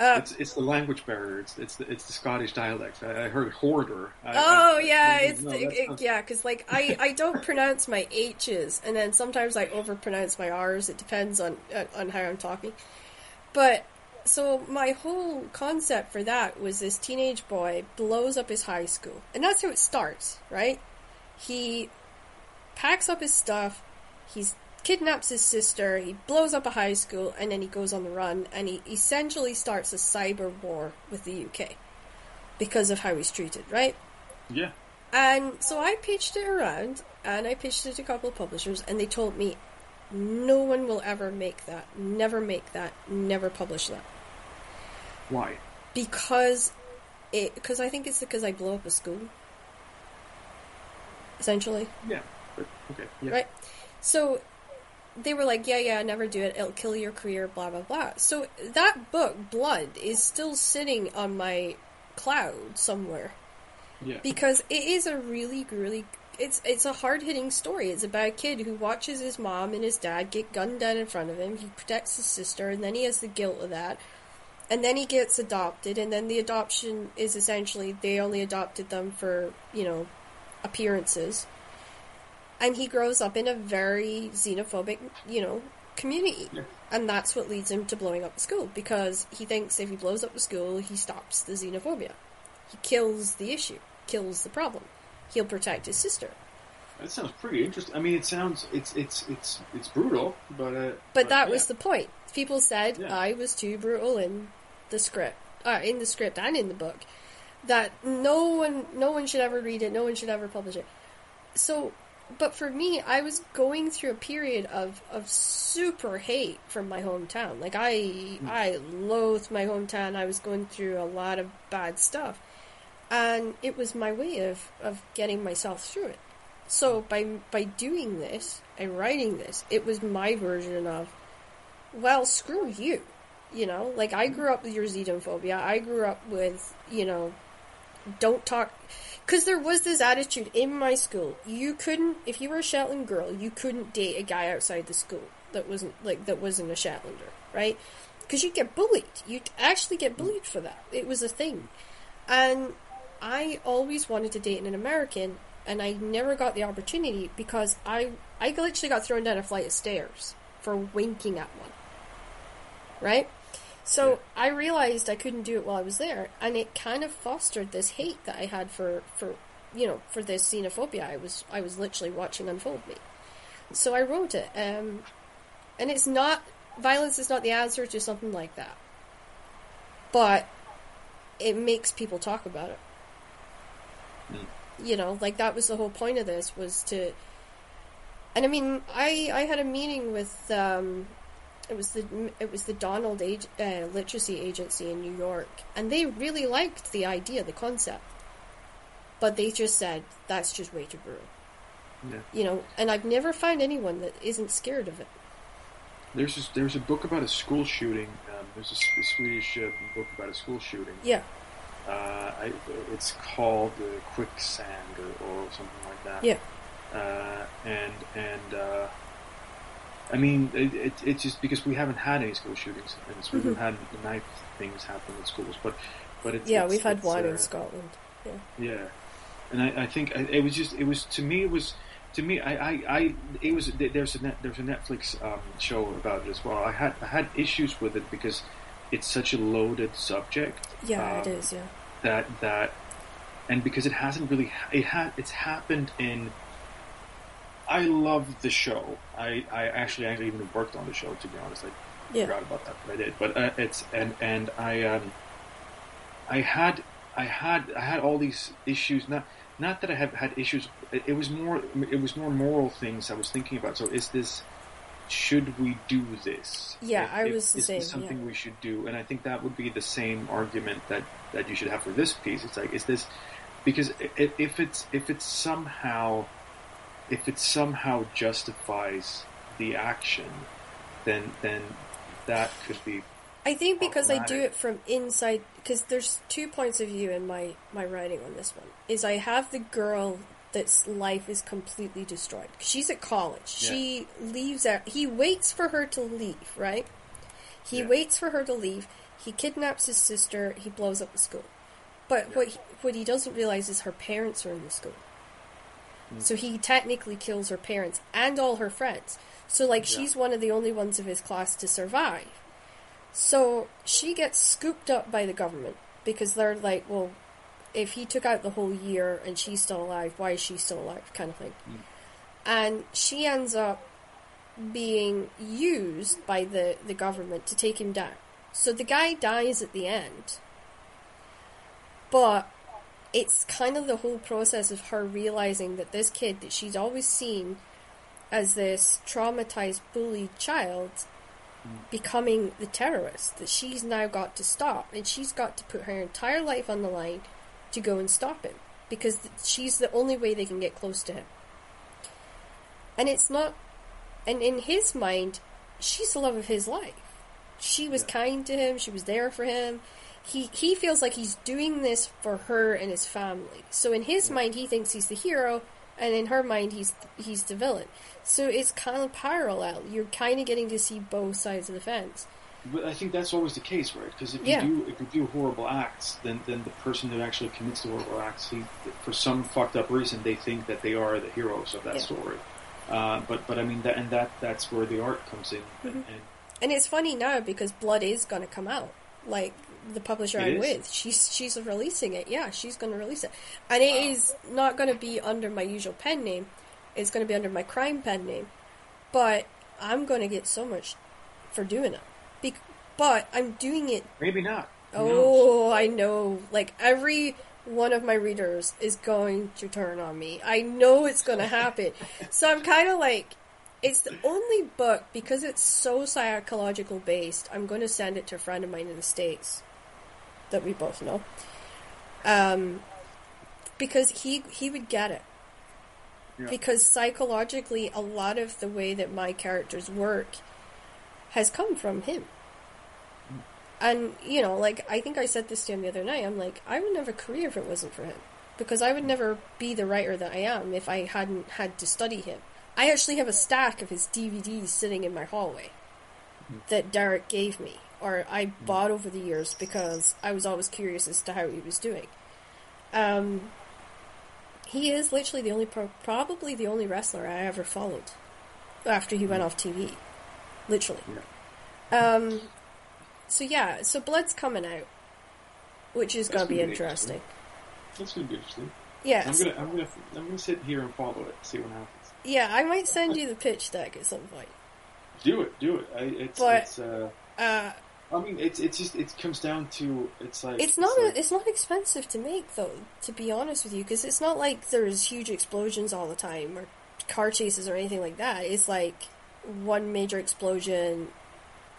Uh, It's, it's the language barrier. It's it's the, it's the Scottish dialect. I, I heard hoarder. I, oh I- yeah, it's no, it, yeah, because like I I don't [LAUGHS] pronounce my H's, and then sometimes I overpronounce my R's. It depends on on how I'm talking. But so my whole concept for that was this teenage boy blows up his high school, and that's how it starts, right? He packs up his stuff, he kidnaps his sister, he blows up a high school, and then he goes on the run, and he essentially starts a cyber war with the UK because of how he's treated, right? Yeah. And so I pitched it around, and I pitched it to a couple of publishers, and they told me, no one will ever make that, never make that, never publish that. Why? Because it, because I think it's because I blow up a school. Essentially. Yeah. Okay. Yeah. Right? So they were like, yeah, yeah, never do it. It'll kill your career, blah, blah, blah. So that book, Blood, is still sitting on my cloud somewhere Yeah. because it is a really, really. It's it's a hard hitting story. It's about a kid who watches his mom and his dad get gunned down in front of him. He protects his sister, and then he has the guilt of that. And then he gets adopted, and then the adoption is essentially they only adopted them for you know appearances. And he grows up in a very xenophobic, you know, community. Yeah. And that's what leads him to blowing up the school because he thinks if he blows up the school, he stops the xenophobia. He kills the issue, kills the problem. He'll protect his sister. That sounds pretty interesting. I mean, it sounds it's it's it's it's brutal, but uh, But that yeah. was the point. People said Yeah. I was too brutal in the script, uh, in the script and in the book. That no one, no one should ever read it. No one should ever publish it. So, but for me, I was going through a period of of super hate from my hometown. Like I, mm. I loathed my hometown. I was going through a lot of bad stuff, and it was my way of of getting myself through it. So mm. by by doing this and writing this, it was my version of, well, screw you. You know, like I mm. grew up with your xenophobia. I grew up with, you know, don't talk. Because there was this attitude in my school. You couldn't, if you were a Shetland girl, you couldn't date a guy outside the school that wasn't like that wasn't a Shetlander, right? Because you'd get bullied. You'd actually get bullied for that. It was a thing, and I always wanted to date an American, and I never got the opportunity because I I literally got thrown down a flight of stairs for winking at one. Right? So Yeah. I realized I couldn't do it while I was there, and it kind of fostered this hate that I had for for you know for this xenophobia I was I was literally watching unfold me. So I wrote it, um, and it's not violence is not the answer to something like that, but it makes people talk about it. You know, like that was the whole point of this was to. And I mean, I I had a meeting with um, it was the it was the Donald Ag- uh, Literary Agency in New York, and they really liked the idea, the concept, but they just said that's just way too brutal. Yeah. You know, and I've never found anyone that isn't scared of it. There's this, there's a book about a school shooting. Um, there's a Swedish uh, book about a school shooting. Yeah, Uh, I, it's called uh, Quicksand or, or something like that. yeah, Uh, and and uh, I mean, it, it, it's just because we haven't had any school shootings in Sweden. We've had knife things happen in schools, but but it's, Mm-hmm. yeah. it's- We've had one uh, in Scotland. Yeah, Yeah, and I, I think I- it was just it was to me it was to me I, I, I it was there's a net, there's a Netflix um, show about it as well. I had I had issues with it because it's such a loaded subject yeah, it Um, is. Yeah, that that and because it hasn't really it had it's happened in. I love the show. I, I actually actually even worked on the show to be honest. I Yeah. forgot about that, but I did. But uh, it's and and I um I had I had I had all these issues. Not not that I have had issues. It, it was more it was more moral things I was thinking about. So is this should we do this? Yeah, If- I if- was the is this same, something yeah. we should do? And I think that would be the same argument that that you should have for this piece. It's like is this because if it's if it's somehow if it somehow justifies the action, then then that could be I think because I do it from inside, because there's two points of view in my my writing on this one. Is I have the girl that's life is completely destroyed. She's at college. She leaves out. He waits for her to leave. Right. He Yeah. waits for her to leave. He kidnaps his sister. He blows up the school. But what he, what he doesn't realize is her parents are in the school. Mm. So he technically kills her parents and all her friends. So like Yeah. she's one of the only ones of his class to survive. So she gets scooped up by the government because they're like, well, if he took out the whole year and she's still alive, why is she still alive? Kind of thing. Mm. And she ends up being used by the, the government to take him down. So the guy dies at the end. But it's kind of the whole process of her realizing that this kid that she's always seen as this traumatized, bullied child becoming the terrorist that she's now got to stop. And she's got to put her entire life on the line to go and stop him because she's the only way they can get close to him. And it's not, and in his mind, she's the love of his life. She was Yeah. kind to him, she was there for him. He, he feels like he's doing this for her and his family. So in his mind, he thinks he's the hero, and in her mind, he's he's the villain. So it's kind of parallel. You're kind of getting to see both sides of the fence. But I think that's always the case, right? Because if you do if you do horrible acts, then then the person who actually commits the horrible acts, he, for some fucked up reason, they think that they are the heroes of that Yeah. story. Uh, but but I mean that and that that's where the art comes in. Mm-hmm. And, and And it's funny now because Blood is going to come out. Like the publisher It I'm is? with, she's she's releasing it. Yeah, she's going to release it, and it is not going to be under my usual pen name. It's going to be under my crime pen name, but I'm going to get so much for doing it. Bec- but I'm doing it maybe not. Oh, I know. Like every one of my readers is going to turn on me. I know it's going [LAUGHS] to happen. so I'm kind of like, it's the only book because it's so psychological based. I'm going to send it to a friend of mine in the states that we both know. Um, because he he would get it. Yeah. Because psychologically, a lot of the way that my characters work has come from him. And, you know, like, I think I said this to him the other night. I'm like, I would never career if it wasn't for him. Because I would never be the writer that I am if I hadn't had to study him. I actually have a stack of his DVDs sitting in my hallway that Derek gave me, or I bought over the years because I was always curious as to how he was doing. Um, He is literally the only, pro- probably the only wrestler I ever followed after he went off TV. Literally. Um, so yeah, so Blood's coming out, which is That's to be gonna interesting. That's gonna be interesting. Yeah, I'm gonna, I'm gonna, I'm gonna sit here and follow it, see what happens. yeah, I might send you the pitch deck at some point. Do it, do it. I, it's, But- it's. Uh, Uh, I mean, it's, it's just, it comes down to, it's like. it's not like- a, it's not expensive to make though. To be honest with you, because it's not like there's huge explosions all the time or car chases or anything like that. It's like one major explosion,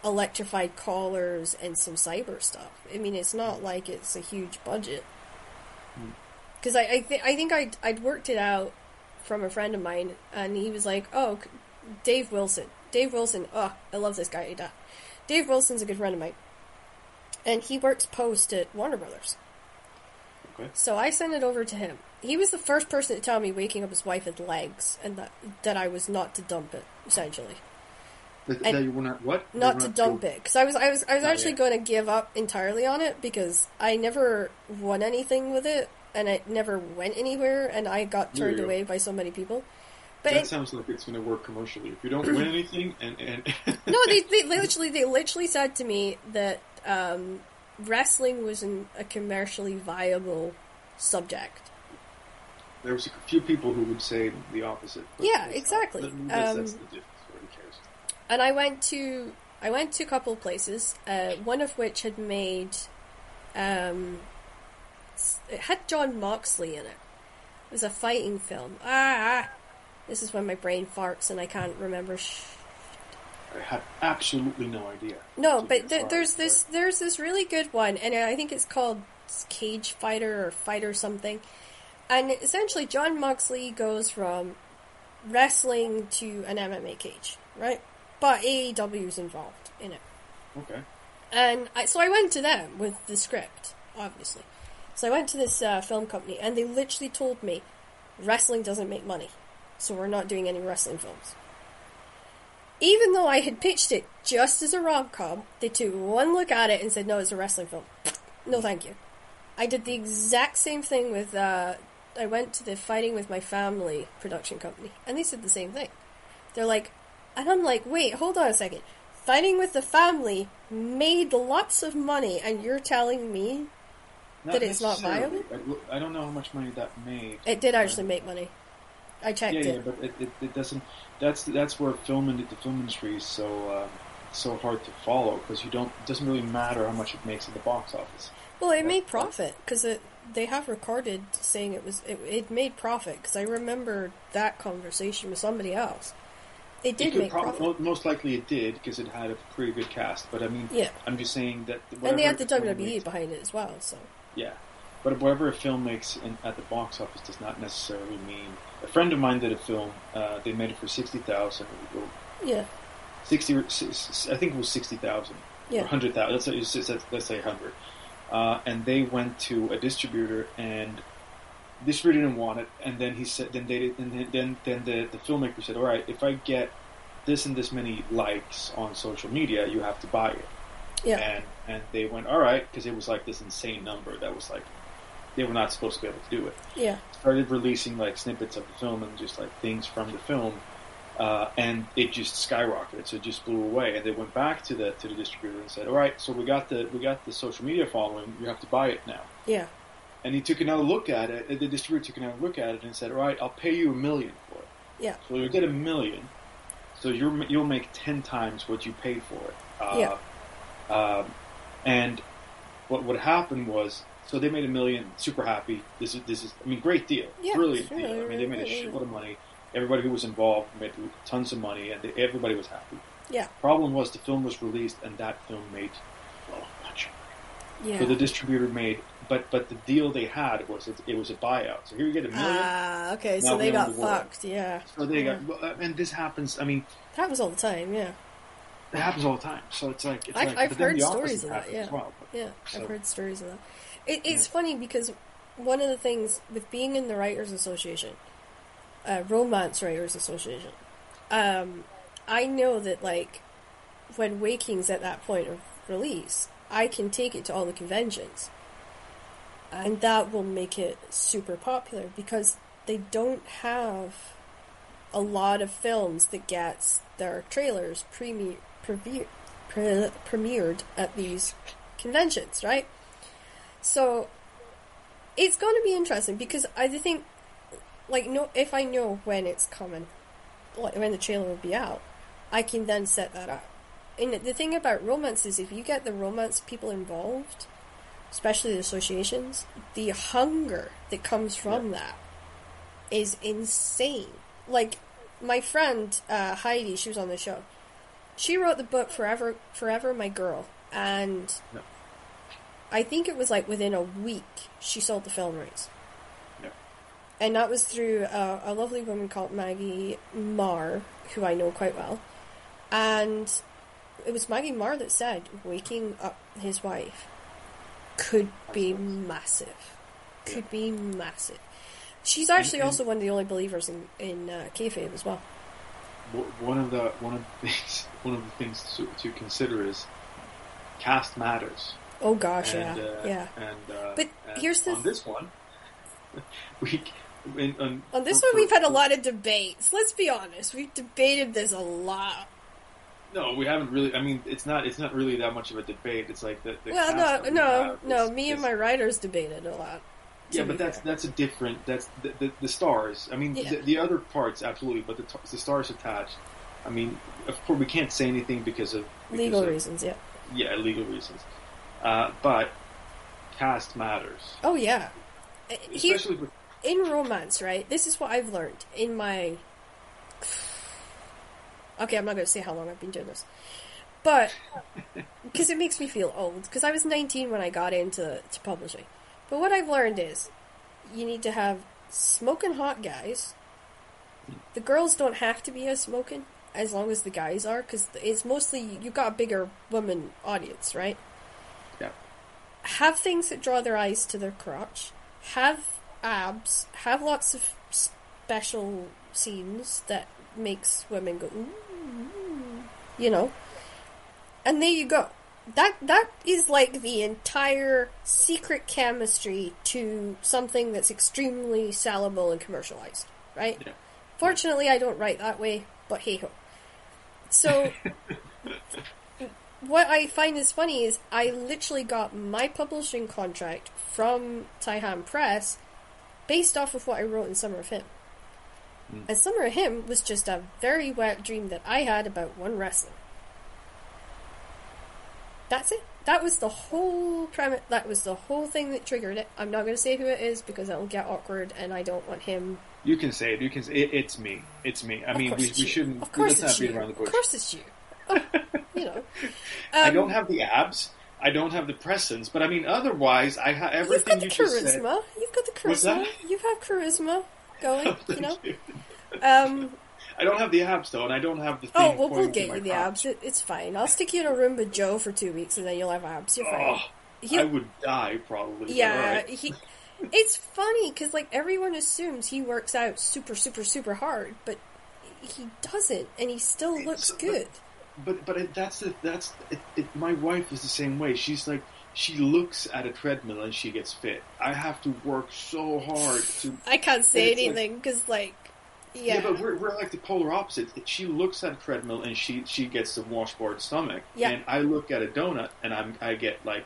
electrified collars, and some cyber stuff. I mean, it's not mm. like it's a huge budget. Mm. Because I I, th- I think I'd I'd worked it out from a friend of mine, and he was like, "Oh, Dave Wilson, Dave Wilson. Oh, I love this guy. Da- Dave Wilson's a good friend of mine, and he works post at Warner Brothers. Okay. So I sent it over to him. He was the first person to tell me waking up his wife had legs, and that that I was not to dump it. Essentially, That, that you were not what? Not to not dump it, because I was I was I was Oh, actually going to give up entirely on it because I never won anything with it, and it never went anywhere, and I got turned away by so many people. But That it, sounds like it's going to work commercially. If you don't win [CLEARS THROAT] anything, and and [LAUGHS] no, they, they literally they literally said to me that um, wrestling wasn't a commercially viable subject. there was a few people who would say the opposite. but Yeah, exactly. Not, that's, Um, that's the difference. Who cares? And I went to I went to a couple of places, uh, one of which had made um, it had Jon Moxley in it. It was a fighting film. Ah, this is when my brain farts and I can't remember. Sh- I had absolutely no idea. no, but th- there's this there's this really good one, and I think it's called Cage Fighter or Fighter something. And essentially, Jon Moxley goes from wrestling to an MMA cage, right? But AEW is involved in it. Okay. And I, so I went to them with the script, obviously. So I went to this uh, film company, and they literally told me, wrestling doesn't make money, so we're not doing any wrestling films. Even though I had pitched it just as a rom com, they took one look at it and said, no, it's a wrestling film. [SNIFFS] No, thank you. I did the exact same thing with, uh, I went to the Fighting with My Family production company, and they said the same thing. They're like, and I'm like, wait, hold on a second. Fighting with the Family made lots of money, and you're telling me That it's not. I, I don't know how much money that made. it did actually make money? I checked Yeah, it. yeah, but it, it, it doesn't. That's that's where film and the film industry is so um, so hard to follow because you don't. It doesn't really matter how much it makes at the box office. Well, it made profit because it they have recorded saying it was it, it made profit because I remember that conversation with somebody else. It did It make prob- profit, mo- Most likely it did because it had a pretty good cast. But I mean, Yeah. I'm just saying that. and they had the WWE behind it as well. So Yeah, but whatever a film makes in, at the box office does not necessarily mean. A friend of mine did a film. Uh, they made it for sixty thousand. yeah, Sixty, or s- s- I think it was sixty thousand. Yeah. Or hundred thousand. Let's say let's, let's say hundred. Uh, and they went to a distributor, and distributor didn't want it. And then he said, then they, then then, then the, the filmmaker said, all right, if I get this and this many likes on social media, you have to buy it yeah, and and they went all right because it was like this insane number that was like they were not supposed to be able to do it. yeah, Started releasing like snippets of the film and just like things from the film, uh, and it just skyrocketed. So it just blew away. And they went back to the to the distributor and said, "All right, so we got the we got the social media following. You have to buy it now." yeah, And he took another look at it. The distributor took another look at it and said, "All right, I'll pay you a million for it. yeah, So you'll get a million. So you're, you'll make ten times what you paid for it. Uh, Yeah. Um, and what what happened was, so they made a million. Super happy. This is this is. I mean, great deal. Yeah, Brilliant sure, deal. I mean, they made a shitload of money. Everybody who was involved made tons of money, and they, everybody was happy. yeah, Problem was, the film was released, and that film made well, a bunch of yeah. so the distributor made, but but the deal they had was it, it was a buyout. So here you get a million. Ah, okay, so they got the fucked. Yeah, so they yeah. got, and this happens. I mean, that was all the time. Yeah, it happens all the time. So it's like it's I've, like, I've heard stories of that. happens Yeah, well. Yeah, so- I've heard stories of that. It, it's funny because one of the things with being in the Writers Association, uh, Romance Writers Association, um, I know that like when Waking's at that point of release, I can take it to all the conventions, and that will make it super popular because they don't have a lot of films that gets their trailers premier, premier, premiered at these conventions, right? So it's going to be interesting because I think, like, no, if I know when it's coming, like when the trailer will be out, I can then set that up. And the thing about romance is, if you get the romance people involved, especially the associations, the hunger that comes from yeah. that is insane. Like my friend uh, Heidi, she was on the show. She wrote the book Forever, Forever My Girl, and I think it was like within a week she sold the film rights. And that was through a, a lovely woman called Maggie Marr, who I know quite well. And it was Maggie Marr that said waking up his wife could be massive. Could be massive. She's actually and, and also one of the only believers in in uh, kayfabe as well. One of the one of the [LAUGHS] things one of the things to, to consider is cast matters. Oh gosh, and, yeah, uh, yeah. And uh, but and here's the on this one, [LAUGHS] we in, on, on this for, one we've had a lot of debates. Let's be honest, we've debated this a lot. No, we haven't really. I mean, it's not. It's not really that much of a debate. It's like the. the well, no, no, no. Is, me is, and my writers debated a lot. Yeah, but that's fair. that's a different. That's the, the, the stars. I mean, yeah. the, the, other parts absolutely, but the, the stars attached. I mean, of course, we can't say anything because of because legal of, reasons. Yeah. Yeah, legal reasons. Uh, but cast matters. Oh yeah, especially with in romance, right? This is what I've learned in my. Okay, I'm not going to say how long I've been doing this, but [LAUGHS] because it makes me feel old. Because I was 19 when I got into to publishing, but what I've learned is you need to have smoking hot guys. The girls don't have to be as smoking as long as the guys are, because it's mostly you've got a bigger woman audience, right? Have things that draw their eyes to their crotch. Have abs, have lots of special scenes that makes women go ooh, you know. And there you go. That that is like the entire secret chemistry to something that's extremely sellable and commercialized, right? Yeah. Fortunately, I don't write that way, but hey ho. So, [LAUGHS] what I find is funny is I literally got my publishing contract from Taihan Press based off of what I wrote in Summer of Him. Mm. And Summer of Him was just a very wet dream that I had about one wrestler. That's it. That was the whole premise. That was the whole thing that triggered it. I'm not going to say who it is because it'll get awkward, and I don't want him. You can say it. You can. Say, it, it's me. It's me. I of mean, we, we shouldn't. Of course, let's it's not beat around the bush. Of course, it's you. Oh, [LAUGHS] you know. Um, [LAUGHS] I don't have the abs. I don't have the presence, but I mean, otherwise, I have everything You've got the you charisma. said. You've got the charisma. You have charisma going. [LAUGHS] Oh, you know. you. Um, [LAUGHS] I don't have the abs though, and I don't have the. Thing oh well, we'll get you the abs. It, it's fine. I'll stick you in a room with Joe for two weeks, and then you'll have abs. You're fine. Oh, He'll- I would die probably. Yeah, alright. he. It's funny because like everyone assumes he works out super, super, super hard, but he doesn't, and he still looks good. But but it, that's the that's it, it, my wife is the same way. She's like she looks at a treadmill and she gets fit. I have to work so hard to. I can't say anything because like, Yeah, yeah, but we're, we're like the polar opposite. She looks at a treadmill and she she gets the washboard stomach, Yeah. and I look at a donut and I'm I get like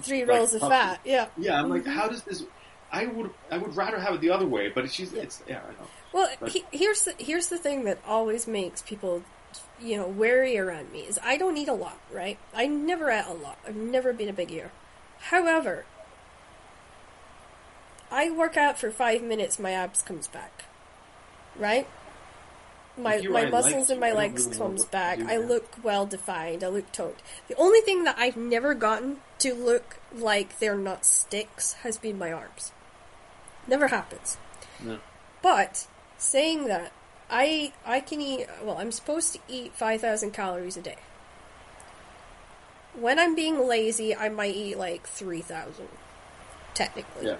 three like rolls of fat. Yeah. Yeah, I'm like, Mhm. how does this? I would I would rather have it the other way, but she's Yeah. it's yeah I know. Well, But- he, here's the here's the thing that always makes people, you know, wary around me is I don't eat a lot, right? I never ate a lot. I've never been a big eater. However, I work out for five minutes, my abs comes back, right? My my muscles in my you, I don't legs really comes back. I look well defined. I look toned. The only thing that I've never gotten to look like they're not sticks has been my arms. Never happens. No. But saying that, I I can eat. Well, I'm supposed to eat five thousand calories a day. When I'm being lazy, I might eat like three thousand, technically. Yeah.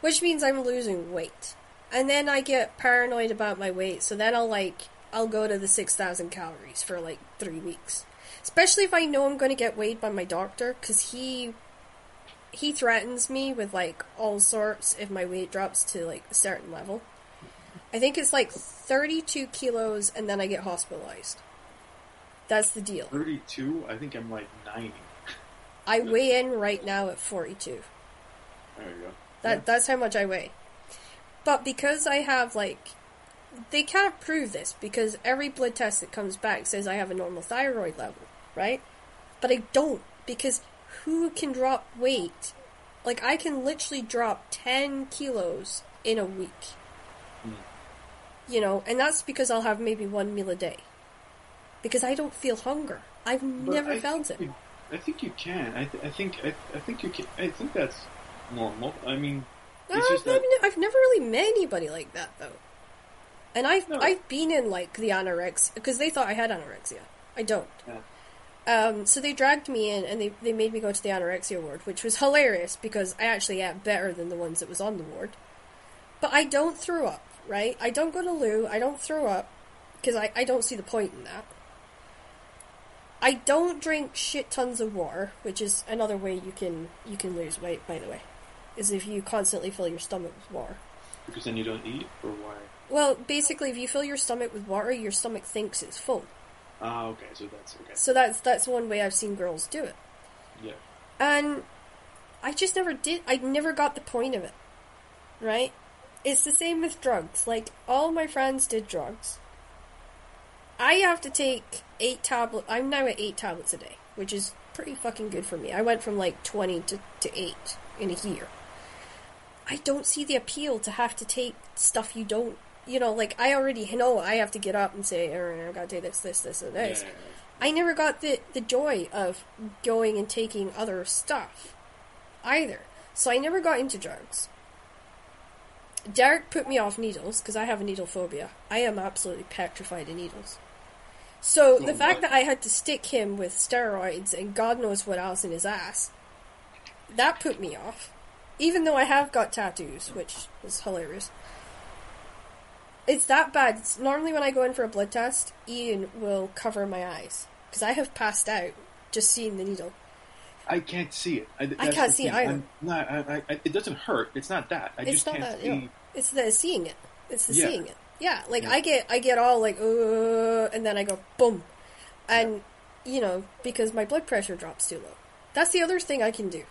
Which means I'm losing weight, and then I get paranoid about my weight. So then I'll like I'll go to the six thousand calories for like three weeks. Especially if I know I'm going to get weighed by my doctor, because he he threatens me with like all sorts if my weight drops to like a certain level. I think it's like 32 kilos and then I get hospitalized. That's the deal. 32? I think I'm like 90. I weigh in right now at 42. There you go. That Yeah. that's how much I weigh. But because I have like they can't prove this because every blood test that comes back says I have a normal thyroid level, right? But I don't because who can drop weight? Like I can literally drop 10 kilos in a week. You know, and that's because I'll have maybe one meal a day. Because I don't feel hunger. I've But never I felt it. you- I think you can. I, th- I think I, I think you can. I think that's normal. I mean, just I've, that ne- I've never really met anybody like that though. And I've No. I've been in like the anorexia because they thought I had anorexia. I don't. Yeah. Um, so they dragged me in and they they made me go to the anorexia ward, which was hilarious because I actually ate better than the ones that was on the ward. But I don't throw up, right? I don't go to loo. I don't throw up because I I don't see the point in that. I don't drink shit tons of water, which is another way you can you can lose weight. By the way, is if you constantly fill your stomach with water. because then you don't eat, or why? Well, basically, if you fill your stomach with water, your stomach thinks it's full. Ah, okay. So that's okay. So that's that's one way I've seen girls do it, Yeah. and I just never did. I never got the point of it. Right? It's the same with drugs. Like all my friends did drugs. I have to take eight tablets. I'm now at eight tablets a day, which is pretty fucking good for me. I went from like twenty to to eight in a year. I don't see the appeal to have to take stuff you don't. You know, like I already know I have to get up and say, "Oh, I've gotta take this, this, this, and this." yeah. I never got the, the joy of going and taking other stuff either. So I never got into drugs. Derek put me off needles because I have a needle phobia. I am absolutely petrified of needles. So oh, the Oh, fact what? that I had to stick him with steroids and God knows what else in his ass, that put me off. Even though I have got tattoos, which is hilarious. It's that bad. It's normally when I go in for a blood test, Ian will cover my eyes because I have passed out just seeing the needle. I can't see it. I, that's can't see it either. I'm not, I, I, it doesn't hurt. It's not that. I it's just not can't that. see. It's the seeing it. It's the Yeah. seeing it. Yeah, like Yeah. I get I get all like uh, and then I go boom, and you know because my blood pressure drops too low. That's the other thing I can do.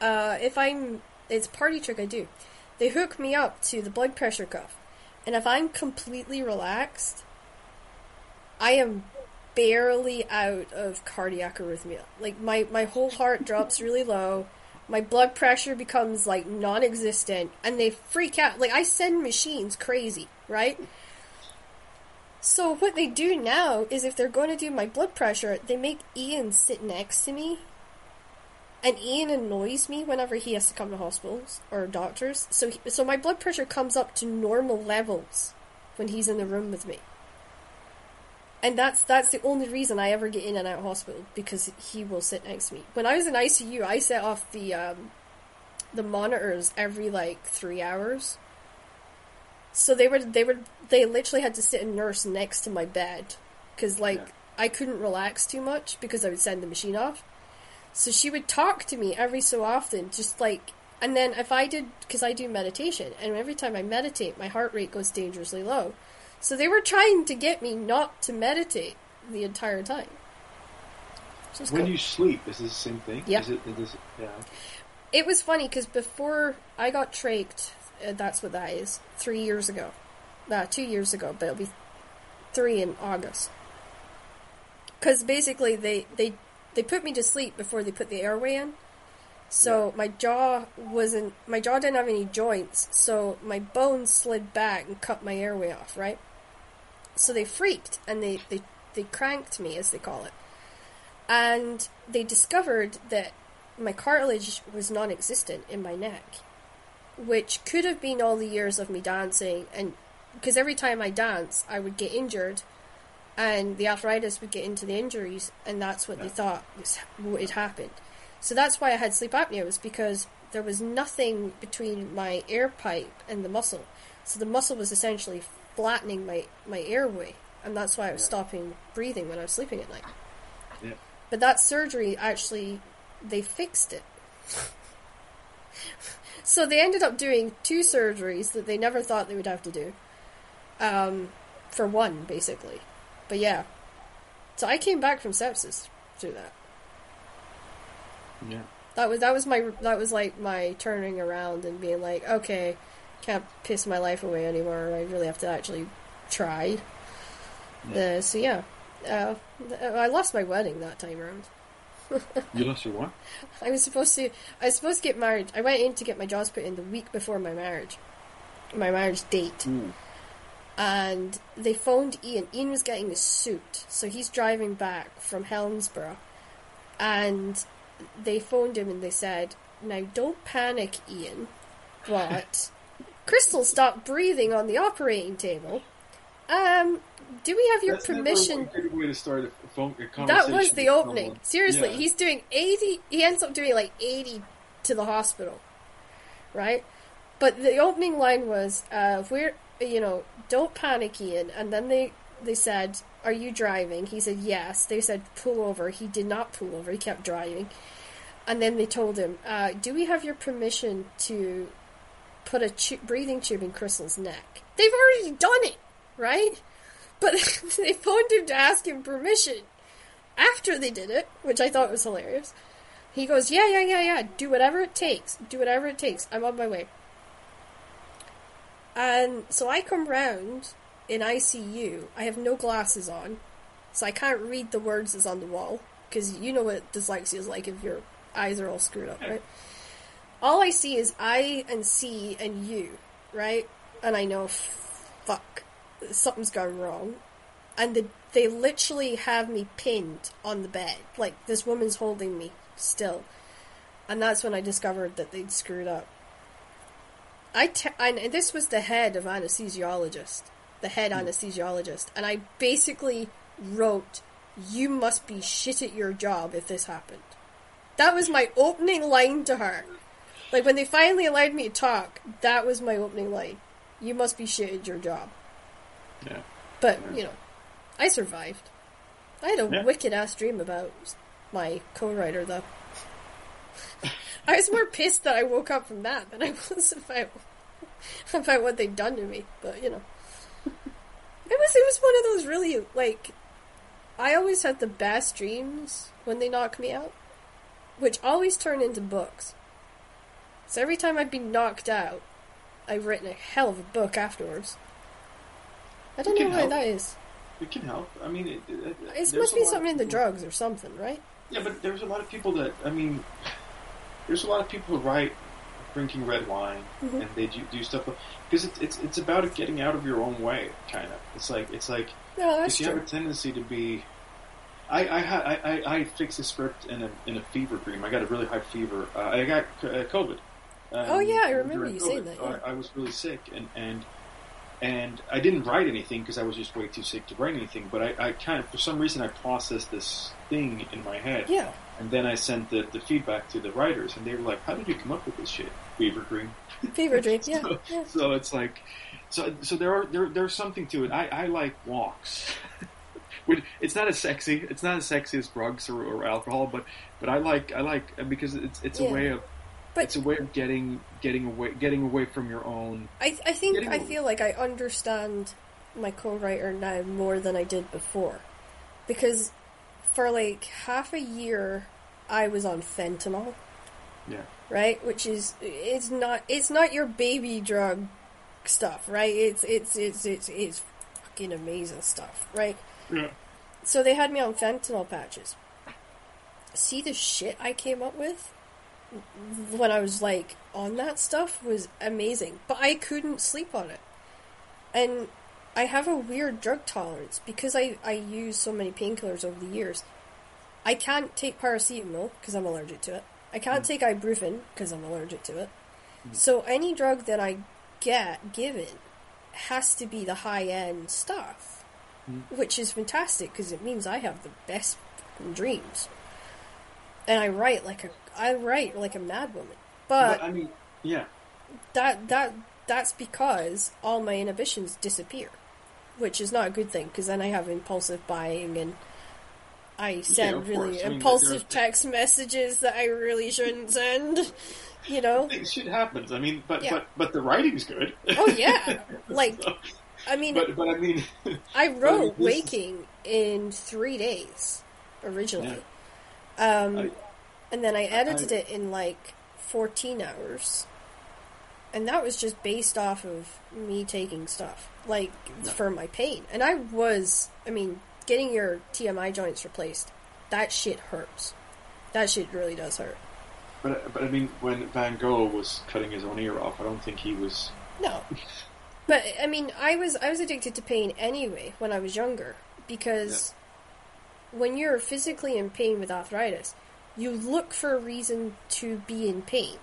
Uh, if I'm, it's party trick I do. They hook me up to the blood pressure cuff, and if I'm completely relaxed, I am barely out of cardiac arrhythmia. Like my my whole heart drops really low. My blood pressure becomes like non-existent and they freak out. Like I send machines crazy, right? So what they do now is if they're going to do my blood pressure, they make Ian sit next to me. And Ian annoys me whenever he has to come to hospitals or doctors. So he, so my blood pressure comes up to normal levels when he's in the room with me. And that's that's the only reason I ever get in and out of hospital because he will sit next to me. When I was in ICU, I set off the um, the monitors every like three hours. So they would they would they literally had to sit and nurse next to my bed because like Yeah. I couldn't relax too much because I would send the machine off. So she would talk to me every so often, just like. And then if I did, because I do meditation, and every time I meditate, my heart rate goes dangerously low. So they were trying to get me not to meditate the entire time. Is When cool. you sleep, is this the same thing? Yeah. Is it, is it, yeah. It was funny because before I got trached, uh, that's what that is, three years ago. Uh, two years ago, but it'll be three in August. Because basically, they, they, they put me to sleep before they put the airway in. So my jaw wasn't, my jaw didn't have any joints, so my bones slid back and cut my airway off, right? So they freaked and they, they, they cranked me, as they call it. And they discovered that my cartilage was non existent in my neck, which could have been all the years of me dancing. And because every time I dance, I would get injured, and the arthritis would get into the injuries, and that's what they thought was what had happened. So that's why I had sleep apnea, was because there was nothing between my air pipe and the muscle. So the muscle was essentially flattening my, my airway, and that's why I was Yeah. stopping breathing when I was sleeping at night. Yeah. But that surgery actually, they fixed it. [LAUGHS] so they ended up doing two surgeries that they never thought they would have to do. Um, for one, basically. But yeah. So I came back from sepsis through that. Yeah. That was that was my that was like my turning around and being like, okay, can't piss my life away anymore. I really have to actually try. Uh, so yeah, uh, I lost my wedding that time around. [LAUGHS] You lost your what? I was supposed to I was supposed to get married. I went in to get my jaws put in the week before my marriage, my marriage date, Ooh. and they phoned Ian. Ian was getting a suit, so he's driving back from Helensburgh, and they phoned him and they said, "Now don't panic, Ian, [LAUGHS] but Crystal stopped breathing on the operating table. Um, do we have your That's never permission?" a good way to start a phone a That was the opening. someone. Seriously, Yeah. he's doing 80, he ends up doing like 80 to the hospital. Right? But the opening line was, uh, we're, you know, don't panic, Ian. And then they, they said, are you driving? He said, yes. They said, pull over. He did not pull over. He kept driving. And then they told him, uh, do we have your permission to put a tu- breathing tube in Crystal's neck? They've already done it, right? But [LAUGHS] they phoned him to ask him permission after they did it, which I thought was hilarious. He goes, Yeah, yeah, yeah, yeah, do whatever it takes. Do whatever it takes. I'm on my way. And so I come round in ICU. I have no glasses on, so I can't read the words that's on the wall. Because you know what dyslexia is like if your eyes are all screwed up, right? All I see is I and C and you, right? And I know, fuck, something's gone wrong. And the, they literally have me pinned on the bed. Like, this woman's holding me still. And that's when I discovered that they'd screwed up. I te- and this was the head of anesthesiologist, the head hmm. anesthesiologist, and I basically wrote, "You must be shit at your job if this happened." That was my opening line to her. Like when they finally allowed me to talk, that was my opening line. You must be shit at your job. Yeah. But you know, I survived. I had a Yeah. wicked ass dream about my co-writer though. [LAUGHS] I was more pissed that I woke up from that than I was about [LAUGHS] about what they'd done to me. But you know, it was it was one of those really like I always had the best dreams when they knocked me out, which always turn into books. So every time I've been knocked out, I've written a hell of a book afterwards. I don't know why help. that is. It can help. I mean, it, it, It must be something in the drugs or something, right? Yeah, but there's a lot of people that I mean, there's a lot of people who write drinking red wine Mhm. and they do, do stuff because it's it's it's about it getting out of your own way, kind of. It's like it's like No, because you have a tendency to be. I I I, I, I fixed a script in a in a fever dream. I got a really high fever. Uh, I got uh, COVID. Um, Oh, yeah, I remember you saying that, yeah. I, I was really sick, and and and I didn't write anything because I was just way too sick to write anything. But I, I kind of for some reason I processed this thing in my head. Yeah. And then I sent the, the feedback to the writers, and they were like, "How did you come up with this shit, Fever Dream?" [LAUGHS] Fever dream, yeah. [LAUGHS] so, yeah. so it's like, so so there are there there's something to it. I, I like walks. [LAUGHS] It's not as sexy. It's not as sexy as drugs or, or alcohol, but but I like I like because it's it's Yeah. a way of But- it's a way of getting getting away getting away from your own. I, I think I feel like I understand my co-writer now more than I did before, because for like half a year I was on fentanyl, Yeah. right? Which is it's not it's not your baby drug stuff, right? It's it's it's it's it's fucking amazing stuff, right? Yeah. So they had me on fentanyl patches. See the shit I came up with when I was like on that stuff was amazing, but I couldn't sleep on it. And I have a weird drug tolerance because I I use so many painkillers over the years. I can't take paracetamol because I'm allergic to it. I can't mm. take ibuprofen because I'm allergic to it. Mm. So any drug that I get given has to be the high end stuff, mm. which is fantastic because it means I have the best dreams. And I write like a I write like a madwoman, but, But I mean, yeah. that that that's because all my inhibitions disappear, which is not a good thing because then I have impulsive buying and I send of really. I mean, impulsive text messages that I really shouldn't send. [LAUGHS] You know? Shit happens. I mean, but Yeah. but but the writing's good. Oh yeah. [LAUGHS] Like So- I mean but but I mean, [LAUGHS] I wrote this is- Waking in three days originally. Um, I- and then I edited I- it in like 14 hours. And that was just based off of me taking stuff, like for my pain. And I was, I mean, getting your TMJ joints replaced, that shit hurts. That shit really does hurt. but but I mean, when Van Gogh was cutting his own ear off, I don't think he was. No. [LAUGHS] But I mean, I was I was addicted to pain anyway when I was younger because when you're physically in pain with arthritis, you look for a reason to be in pain.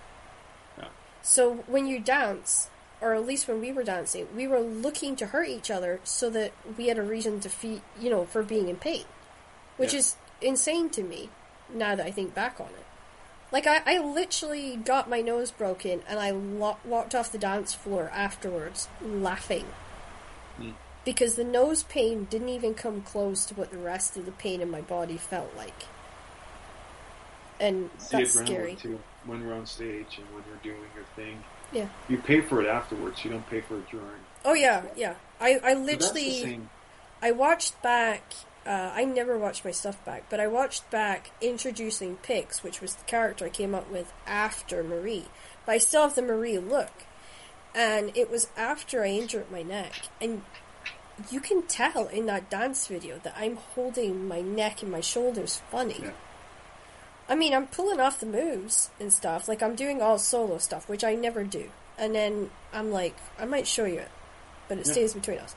Yeah. So when you dance, or at least when we were dancing, we were looking to hurt each other so that we had a reason to feel, you know, for being in pain, which Yeah. is insane to me now that I think back on it. Like I, I literally got my nose broken and I lo- walked off the dance floor afterwards laughing Hmm. Because the nose pain didn't even come close to what the rest of the pain in my body felt like. And that's scary. too. When you're on stage and when you're doing your thing, Yeah. you pay for it afterwards. You don't pay for it during. Oh yeah, yeah. I, I So literally same. I watched back. Uh, I never watched my stuff back, but I watched back introducing Pix, which was the character I came up with after Marie. But I still have the Marie look, and it was after I injured my neck, and you can tell in that dance video that I'm holding my neck and my shoulders funny. Yeah. I mean, I'm pulling off the moves and stuff. Like I'm doing all solo stuff, which I never do. And then I'm like, I might show you it, but it Yeah. stays between us.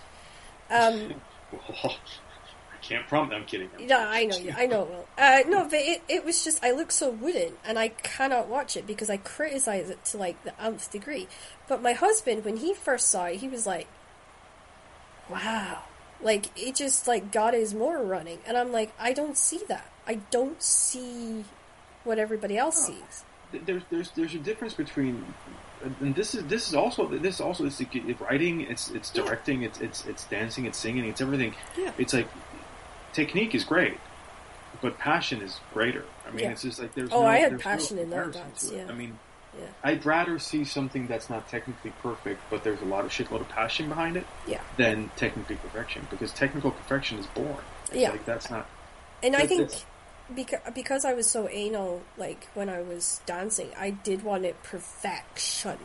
Um, [LAUGHS] I can't promise. I'm kidding. I'm no, I know, you- I know. it will. Uh, no, but it, it was just I look so wooden, and I cannot watch it because I criticize it to like the nth degree. But my husband, when he first saw it, he was like, "Wow." Like it just like got his more running, and I'm like, I don't see that. I don't see what everybody else sees. there's there's there's a difference between and this is this is also this also is the writing it's it's Yeah. directing it's it's it's dancing it's singing it's everything Yeah. it's like technique is great but passion is greater i mean Yeah. it's just like there's Oh, no, I had passion no in that dance, yeah. i mean Yeah. i'd rather see something that's not technically perfect but there's a lot of shitload of passion behind it Yeah. than technically perfection because technical perfection is boring Yeah. like that's not And I think because because I was so anal, like when I was dancing, I did want it perfection,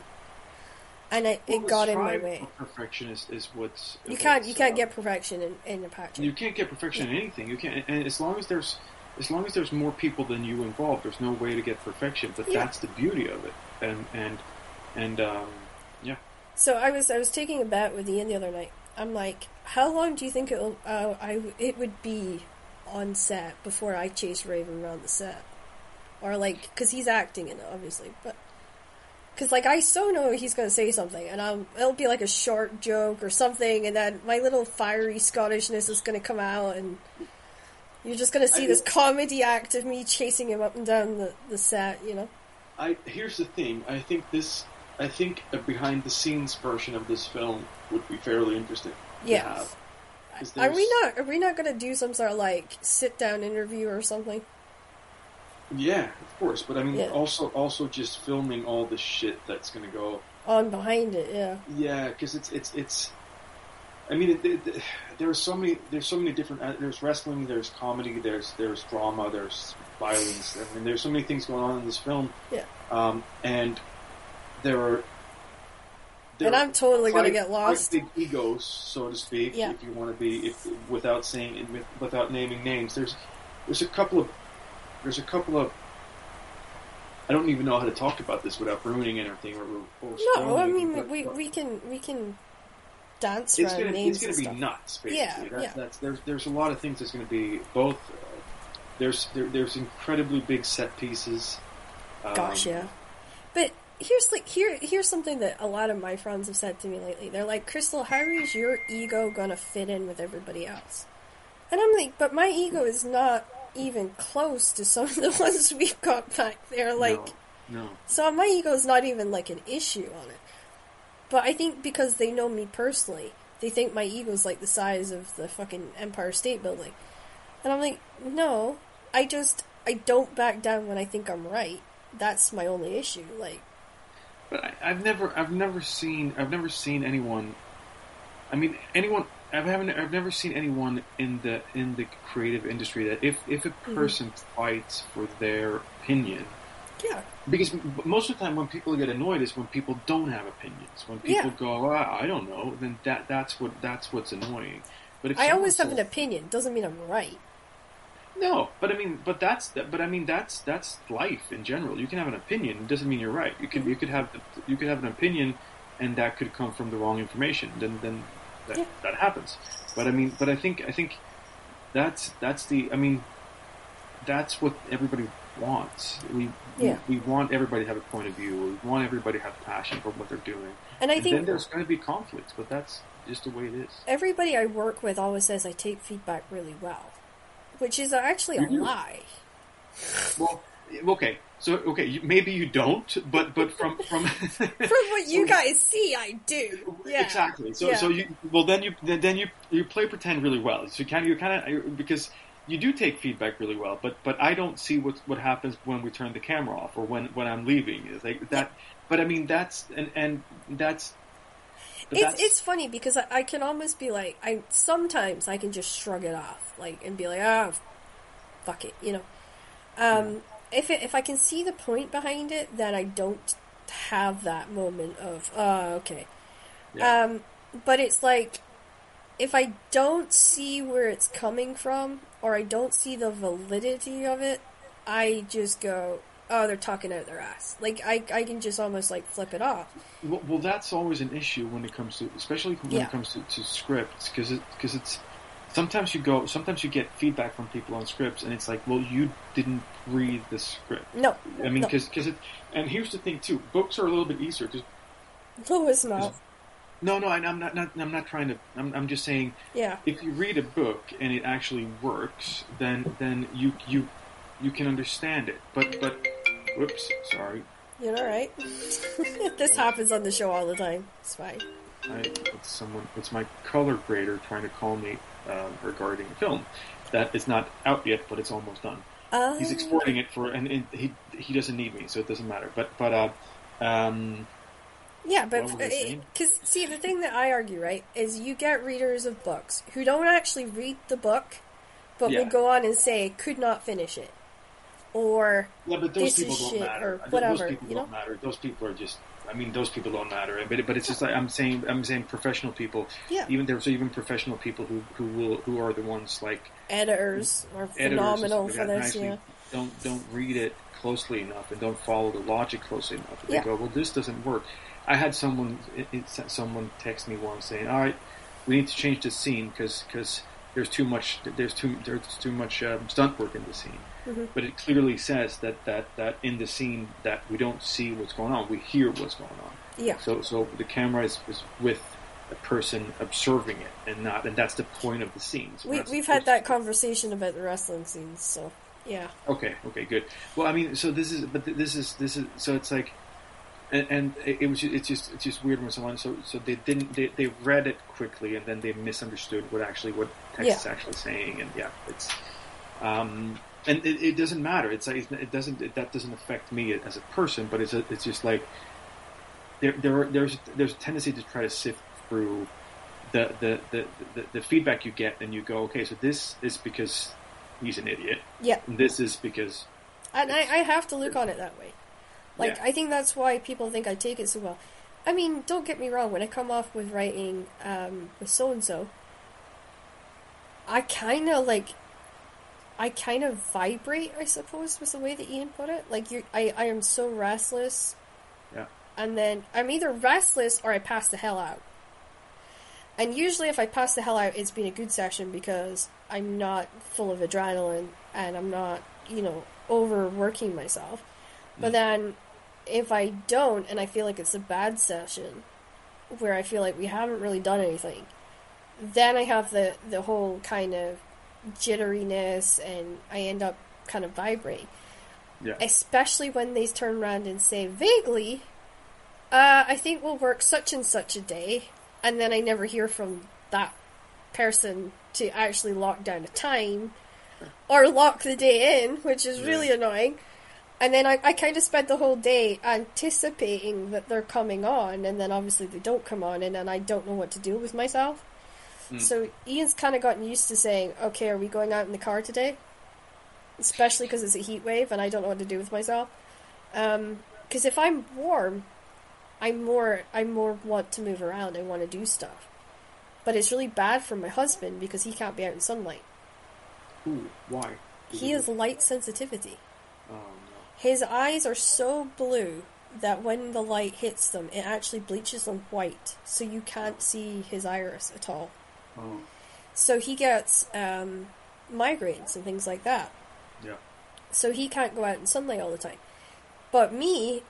and it, it got in my way. perfection is, is what's You can't you can't uh, get perfection in in a pageant. You can't get perfection in anything. You can't, and as long as there's, as long as there's more people than you involved, there's no way to get perfection. But Yeah. that's the beauty of it. And and and um, yeah, So I was I was taking a bet with Ian the other night. I'm like, how long do you think it'll uh, I it would be on set before I chase Raven around the set, or like because he's acting in it obviously, but because like I so know he's gonna say something and I'll it'll be like a short joke or something, and then my little fiery Scottishness is gonna come out and. You're just gonna see I- this comedy act of me chasing him up and down the, the set, you know? I here's the thing. I think this. I think a behind the scenes version of this film would be fairly interesting. to Yeah. Are we not? Are we not going to do some sort of like sit down interview or something? Yeah, of course. But I mean, Yeah. also also just filming all the shit that's going to go On behind it, yeah, Yeah, because it's it's it's. I mean, it, it, it- there's so many there's so many different. uh, There's wrestling, there's comedy, there's there's drama, there's violence. I mean, there's so many things going on in this film. Yeah. Um, and there are. there and I'm totally going to get lost. Big egos, so to speak, Yeah. if you want to be, if without saying with- without naming names. There's there's a couple of there's a couple of. I don't even know how to talk about this without ruining anything or, or No, I mean we we can we can dance it's gonna it's gonna be stuff. nuts. Basically, Yeah, that, yeah. That's there's there's a lot of things that's going to be both. Uh, there's there, there's incredibly big set pieces. Um, Gosh, yeah. But here's like here here's something that a lot of my friends have said to me lately. They're like, Crystal, how is your ego gonna fit in with everybody else? And I'm like, but my ego is not even close to some of the [LAUGHS] ones we've got back there. Like, no, no. So my ego is not even like an issue on it. But I think because they know me personally, they think my ego is like the size of the fucking Empire State Building. And I'm like, no, I just I don't back down when I think I'm right. That's my only issue. Like, But I, I've never, I've never seen, I've never seen anyone. I mean, anyone. I haven't. I've never seen anyone in the in the creative industry that if if a Mm-hmm. person fights for their opinion, yeah, because most of the time when people get annoyed is when people don't have opinions. When people Yeah. go, ah, I don't know, then that that's what that's what's annoying. But if I always have an opinion. Doesn't mean I'm right. No, but I mean, but that's but I mean that's that's life in general. You can have an opinion; it doesn't mean you're right. You could you could have you could have an opinion, and that could come from the wrong information. Then then that, Yeah. that happens. But I mean, but I think I think that's that's the I mean that's what everybody wants. We Yeah. we, we want everybody to have a point of view. We want everybody to have passion for what they're doing. And I and then think there's going to be conflicts, but that's just the way it is. everybody I work with always says I take feedback really well, which is actually a do. lie. Well, okay. So okay, you, maybe you don't, but but from from [LAUGHS] From what you [LAUGHS] guys see, I do. Yeah. Exactly. So Yeah. so you well then you then, then you you play pretend really well. So you kind of you kind of because you do take feedback really well, but but I don't see what what happens when we turn the camera off or when when I'm leaving. Is like that. But I mean that's and and that's. It's that's- it's funny because I, I can almost be like I sometimes I can just shrug it off like and be like ah fuck it you know um if it, if I can see the point behind it then I don't have that moment of oh okay Yeah. um but it's like if I don't see where it's coming from or I don't see the validity of it I just go oh they're talking out their ass like I I can just almost like flip it off Well, well, that's always an issue when it comes to, especially when Yeah. it comes to, to scripts, because it, cause it's sometimes you go, sometimes you get feedback from people on scripts, and it's like, well, you didn't read the script. no I mean, no. because it, and here's the thing too, books are a little bit easier. because. no it's not no, no, I, I'm not, not, I'm not trying to. I'm, I'm just saying, yeah if you read a book and it actually works, then then you you you can understand it. But but, whoops, sorry. You're all right. [LAUGHS] this happens on the show all the time. It's fine. I, it's someone. It's my color grader trying to call me um, regarding a film that is not out yet, but it's almost done. Um, He's exporting it for, and, and he he doesn't need me, so it doesn't matter. But but uh, um, Yeah, but because see, the thing that I argue right is you get readers of books who don't actually read the book, but Yeah. will go on and say could not finish it, or yeah, but those This people don't shit, matter. or Those people don't know? matter. Those people are just. I mean, those people don't matter. But but it's just like I'm saying. I'm saying professional people. Yeah. Even there's even professional people who who will who are the ones like editors are phenomenal stuff for this. Yeah, Don't don't read it closely enough and don't follow the logic closely enough. And Yeah. They go, well, this doesn't work. I had someone it, it, someone text me once saying, all right, we need to change the scene because because there's too much there's too there's too much um, stunt work in the scene. Mhm. But it clearly says that, that, that in the scene that we don't see what's going on, we hear what's going on. yeah, So so the camera is, is with a person observing it and not and that's the point of the scene. So we we've had that conversation about the wrestling scenes. So yeah, Okay, okay, good. Well, I mean, so this is, but th- this is, this is, so it's like, and, and it it was it's just, it's just weird when someone, so, so they didn't, they, they read it quickly and then they misunderstood what actually, what text Yeah. is actually saying, and yeah, it's, um, and it, it doesn't matter. It's like it doesn't, it, that doesn't affect me as a person, but it's, a, it's just like there, there, are- there's, there's a tendency to try to sift through the, the, the, the, the feedback you get, and you go, okay, so this is because he's an idiot. yeah. And this is because And I, I have to look on it that way. Like, Yeah. I think that's why people think I take it so well. I mean, don't get me wrong, when I come off with writing um, with so and so, I kind of like. I kind of vibrate, I suppose, was the way that Ian put it. Like, you I, I am so restless, yeah. and then I'm either restless or I pass the hell out. And usually, if I pass the hell out, it's been a good session because I'm not full of adrenaline and I'm not, you know, overworking myself. But then, if I don't and I feel like it's a bad session, where I feel like we haven't really done anything, then I have the the whole kind of jitteriness and I end up kind of vibrating. Yeah. Especially when they turn around and say vaguely, uh, I think we'll work such and such a day, and then I never hear from that person to actually lock down a time. or lock the day in, which is really Yeah. annoying. And then I, I kind of spent the whole day anticipating that they're coming on, and then obviously they don't come on, and then I don't know what to do with myself. Hmm. So Ian's kind of gotten used to saying, "Okay, are we going out in the car today?" Especially because it's a heat wave, and I don't know what to do with myself. Um, because if I'm warm, I'm more I more want to move around. I want to do stuff. But it's really bad for my husband because he can't be out in sunlight. Ooh, why? He has light sensitivity. His eyes are so blue that when the light hits them, it actually bleaches them white, so you can't see his iris at all. Oh, So he gets um, migraines and things like that. yeah. So he can't go out in sunlight all the time. But me,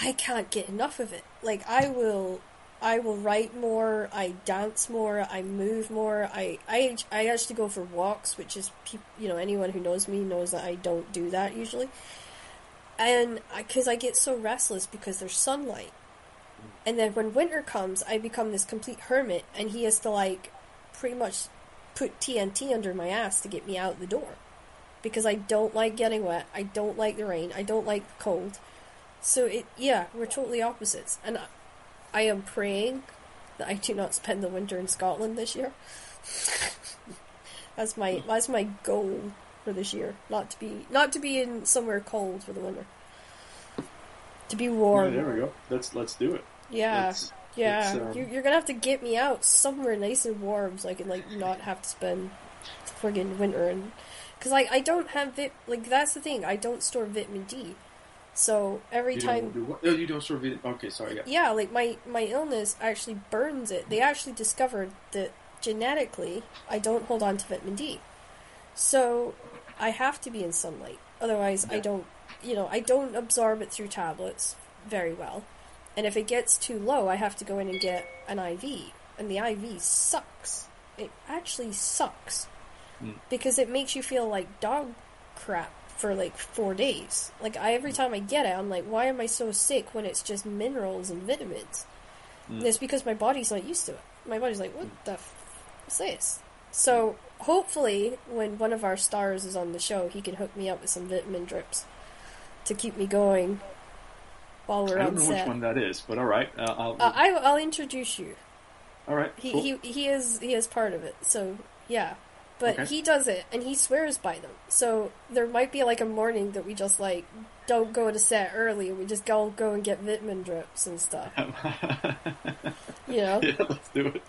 I can't get enough of it. Like I will, I will write more. I dance more. I move more. I I, I actually go for walks, which is you know anyone who knows me knows that I don't do that usually. And because I, get so restless because there's sunlight, and then when winter comes, I become this complete hermit, and he has to like pretty much put TNT under my ass to get me out the door because I don't like getting wet. I don't like the rain. I don't like the cold. So it yeah, we're totally opposites. And I, I am praying that I do not spend the winter in Scotland this year. [LAUGHS] that's my that's my goal for this year. Not to be not to be in somewhere cold for the winter. To be Yeah, warm. there we go. Let's let's do it. Yeah. Let's- yeah. let's, um, you're, you're gonna have to get me out somewhere nice and warm so I can like not have to spend friggin' winter and because like I don't have vit like that's the thing I don't store vitamin D, so every You time do? Oh, you don't store vitamin. Okay, sorry. Yeah. yeah like my my illness actually burns it. They actually discovered that genetically I don't hold on to vitamin D, so I have to be in sunlight. Otherwise, I don't you know I don't absorb it through tablets very well. And if it gets too low, I have to go in and get an IV. And the IV sucks. It actually sucks. Mm. Because it makes you feel like dog crap for like four days. Like I every time I get it, I'm like, why am I so sick when it's just minerals and vitamins? Mm. And it's because my body's not used to it. My body's like, what the f- what's this? So hopefully, when one of our stars is on the show, he can hook me up with some vitamin drips to keep me going while we're on set. I don't on know set. which one that is, but all right. Uh, I'll. Uh, I, I'll introduce you. all right. He, cool. he he is he is part of it. So yeah, but Okay. he does it and he swears by them. So there might be like a morning that we just like don't go to set early. We just go go and get vitamin drips and stuff. [LAUGHS] You know. yeah, let's do it.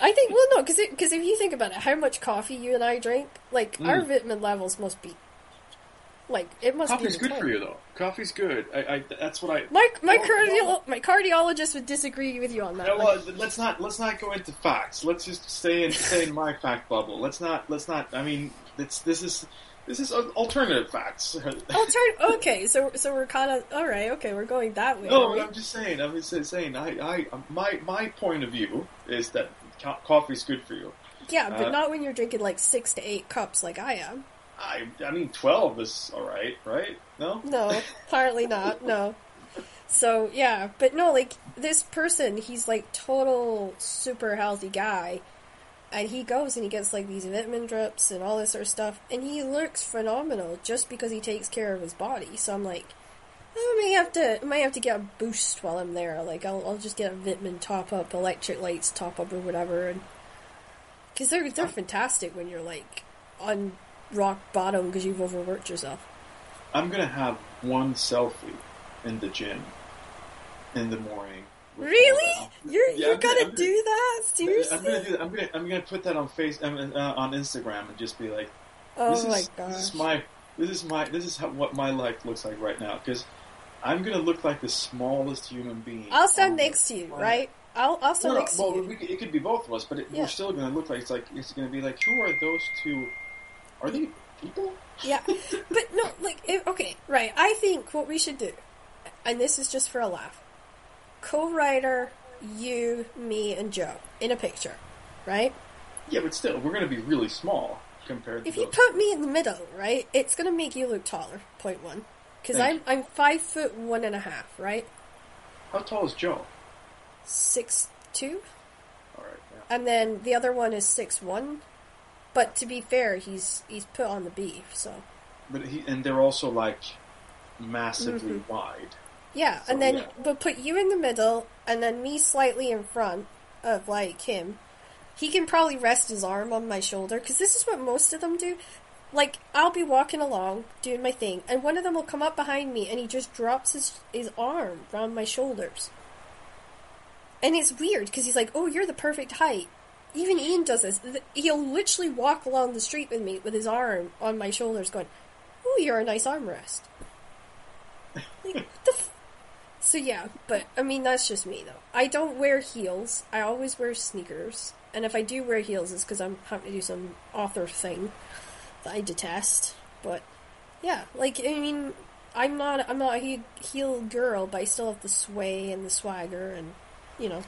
I think well no because because if you think about it, how much coffee you and I drink, like our Mm. vitamin levels must be like it must Coffee's be good for you, though. Coffee's good. I, I that's what I. My my Oh, cardio my cardiologist would disagree with you on that. Like, well, let's not let's not go into facts. Let's just stay in stay in my fact bubble. Let's not let's not. I mean, it's this is this is alternative facts. [LAUGHS] turn okay. So so we're kind of all right. Okay, we're going that way. no? I'm just saying. I'm just saying. I, I my my point of view is that co- coffee's good for you. Yeah, but Uh, not when you're drinking like six to eight cups like I am. I I mean, twelve is all right, right? No. No, apparently not. No. So yeah, but no, like this person, he's like total super healthy guy, and he goes and he gets like these vitamin drips and all this sort of stuff, and he looks phenomenal just because he takes care of his body. So I'm like, I may have to, I might have to get a boost while I'm there. Like I'll, I'll just get a vitamin top up, electrolytes top up or whatever, and because they're they're fantastic when you're like on rock bottom because you've overworked yourself. I'm gonna have one selfie in the gym in the morning. Really? You're Yeah, you're I'm gonna I'm do that? Seriously? I'm gonna do that. I'm gonna I'm gonna put that on face um, uh, on Instagram and just be like, oh this my is gosh. this is my this is my this is how, what my life looks like right now because I'm gonna look like the smallest human being. I'll stand next to you, planet. right? I'll I'll stand No, next well, to you. we it could be both of us, but it, Yeah. we're still gonna look like it's like it's gonna be like who are those two? Are they people? Yeah, [LAUGHS] but no, like if, okay, right. I think what we should do, and this is just for a laugh. Co-writer, you, me, and Joe in a picture, right? Yeah, but still, we're gonna be really small compared to. If you put me in the middle, right, it's gonna make you look taller. Point one, because I'm I'm five foot one and a half, right? How tall is Joe? Six two, All right. Yeah. and then the other one is six one. But to be fair, he's he's put on the beef, so But he and they're also like massively Mhm. wide. yeah. So, and then yeah. we'll put you in the middle, and then me slightly in front of like him. He can probably rest his arm on my shoulder because this is what most of them do. Like I'll be walking along doing my thing, and one of them will come up behind me, and he just drops his his arm around my shoulders. And it's weird because he's like, "Oh, you're the perfect height." Even Ian does this. He'll literally walk along the street with me with his arm on my shoulders, going, "Oh, you're a nice armrest." Like, what the f- so yeah, but I mean that's just me though. I don't wear heels. I always wear sneakers, and if I do wear heels, it's because I'm having to do some author thing I detest. But yeah, like I mean, I'm not I'm not a he- heel girl, but I still have the sway and the swagger, and you know,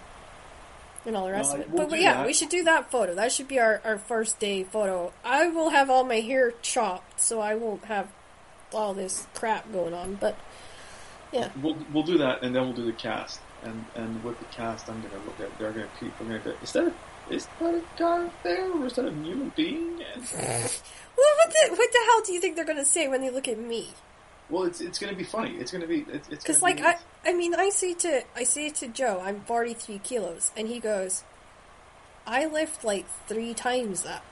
and all the rest Well, of it. we'll but, but yeah, that. we should do that photo. That should be our our first day photo. I will have all my hair chopped, so I won't have all this crap going on. But yeah. We'll we'll do that, and then we'll do the cast. And and with the cast, I'm gonna look at. They're gonna keep. I'm gonna. Go, is that a, is that a guy there, or is that a human being? [LAUGHS] Well, what the what the hell do you think they're gonna say when they look at me? well, it's it's gonna be funny. It's gonna be. It's, it's Because like I, I mean, I say to I say to Joe, I'm 43 kilos, and he goes, I lift like three times that.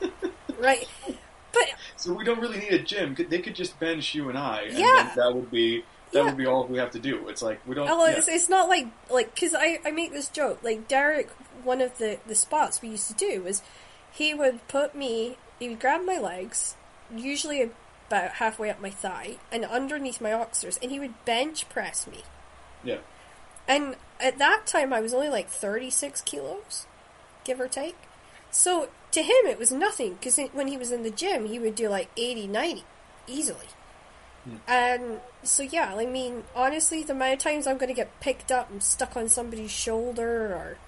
[LAUGHS] right, but So we don't really need a gym. They could just bench you and I, and Yeah. that would be that Yeah. would be all we have to do. It's like we don't. Ella, yeah. it's, it's not like like because I I make this joke like Derek. One of the the spots we used to do was he would put me. He would grab my legs, usually about halfway up my thigh, and underneath my oxers, and he would bench press me. yeah. And at that time, I was only like 36 kilos, give or take. So to him, it was nothing because when he was in the gym, he would do like 80, 90 easily. Hmm. And so, yeah, I mean, honestly, the amount of times I'm going to get picked up and stuck on somebody's shoulder or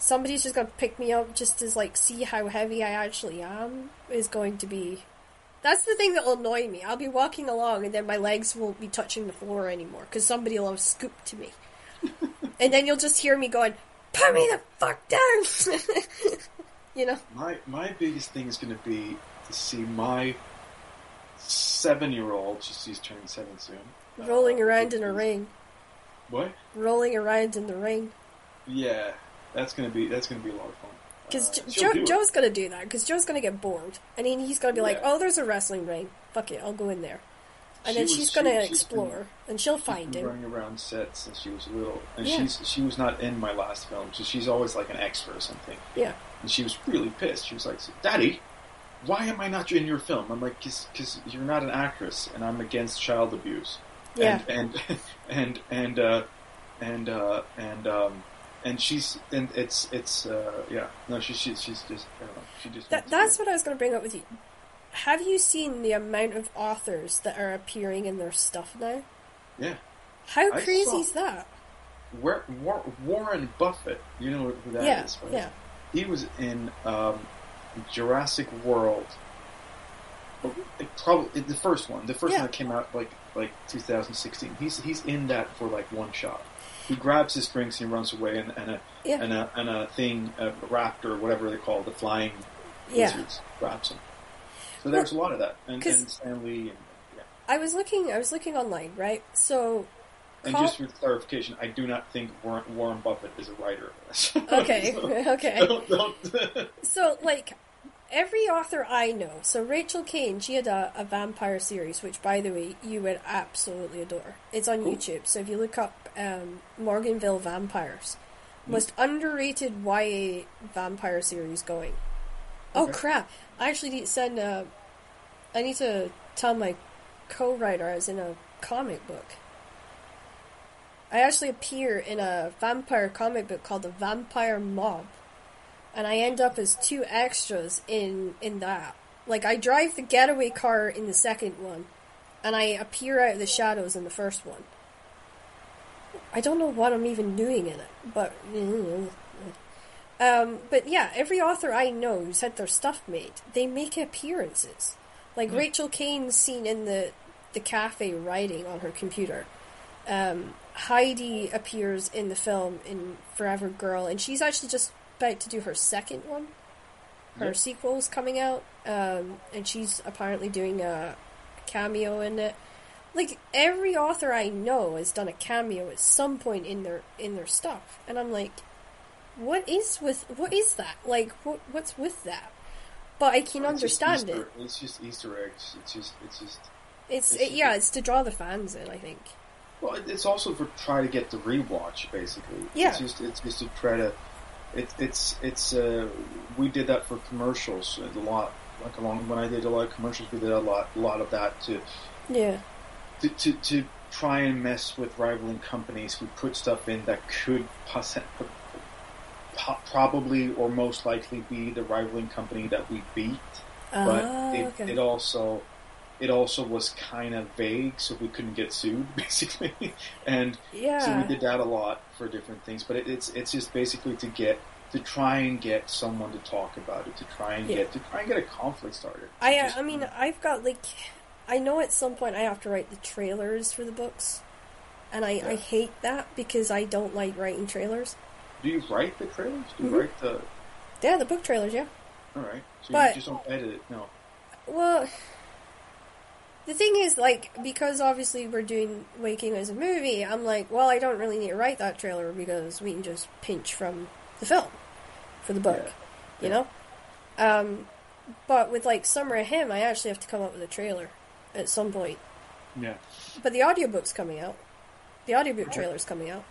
somebody's just going to pick me up just to like see how heavy I actually am is going to be. That's the thing that will annoy me. I'll be walking along and then my legs won't be touching the floor anymore because somebody will have scooped to me. [LAUGHS] and then you'll just hear me going, "Put me the fuck down," [LAUGHS] you know. My my biggest thing is going to be to see my seven year old. She's, she's turning seven soon. Rolling uh, around in a ring, What? rolling around in the ring. Yeah, that's gonna be that's gonna be a lot of fun. Because Uh, jo- she'll Joe, it. Joe's gonna do that. Because Joe's gonna get bored, I mean, he's gonna be like, "Oh, there's a wrestling ring. Fuck it, I'll go in there." And She then was- she's she- gonna she's explore, been- and she'll She's find been him. running around sets since she was little, and Yeah. she's she was not in my last film, so she's always like an extra or something. Yeah. And she was really pissed. She was like, "Daddy, why am I not in your film?" I'm like, "Because you're not an actress, and I'm against child abuse." Yeah. And and [LAUGHS] and and uh, and uh, and um, and she's and it's it's uh, yeah. No, she, she she's just I don't know. She just That, that's what I was gonna bring up with you. Have you seen the amount of authors that are appearing in their stuff now? yeah. How I crazy saw- is that? War, War, Warren Buffett, you know who that is, yeah, right? yeah. He was in um, Jurassic World. Oh, it Probably the first one, the first Yeah. one that came out like like 2016. He's he's in that for like one shot. He grabs his drinks and he runs away, and, and a Yeah. and a and a thing, a raptor, whatever they call it, the flying Yeah. lizards, grabs him. So there's a lot of that, and, and Stanley, and yeah. I was looking. I was looking online, right? So, And Col- just for clarification, I do not think Warren, Warren Buffett is a writer of this. [LAUGHS] okay, So- [LAUGHS] okay. don't, don't [LAUGHS] So, like, every author I know, so Rachel Caine, she had a, a vampire series, which, by the way, you would absolutely adore. It's on Cool. YouTube, so if you look up um, Morganville Vampires, Hmm. most underrated YA vampire series going. Oh crap! I actually need to send. Uh, I need to tell my co-writer I was in a comic book. I actually appear in a vampire comic book called The Vampire Mob and I end up as two extras in in that. Like I drive the getaway car in the second one, and I appear out of the shadows in the first one. I don't know what I'm even doing in it, but um, but yeah, every author I know who's had their stuff made, they make appearances. Like Rachel Caine's seen in the the cafe writing on her computer. Um, Heidi appears in the film in Forever Girl, and she's actually just about to do her second one. her Yep. sequel's coming out, um, and she's apparently doing a cameo in it. Like every author I know has done a cameo at some point in their in their stuff, and I'm like, what is with what is that? Like what what's with that? But I can understand Easter- it. It's just Easter eggs. It's just it's just It's it's- it, yeah, it's to draw the fans in. I think. Well, it's also for try to get the rewatch, basically. Yeah. It's just it's just to try to. It, it's it's uh, we did that for commercials a lot. Like along when I did a lot of commercials, we did a lot a lot of that to Yeah. To to, to try and mess with rivaling companies. We put stuff in that could poss- probably or most likely be the rivaling company that we beat but Ah, it, okay. it also it also was kind of vague, so we couldn't get sued, [LAUGHS] basically. and yeah. so we did that a lot for different things. But it, it's it's just basically to get to try and get someone to talk about it, to try and Yeah. get to try and get a conflict started. I uh, Just- I mean I've got like I know at some point I have to write the trailers for the books, and I, I hate that because I don't like writing trailers. do you write the trailers? Do you Mhm. write the? Yeah, the book trailers, yeah. All right, so But- you just don't edit it. No, Well, the thing is, like, because obviously we're doing Waking as a movie, I'm like, well, I don't really need to write that trailer because we can just pinch from the film for the book, Yeah. you know? Um, but with, like, Summer of Him, I actually have to come up with a trailer at some point. yeah, But the audiobook's coming out. The audiobook trailer's coming out.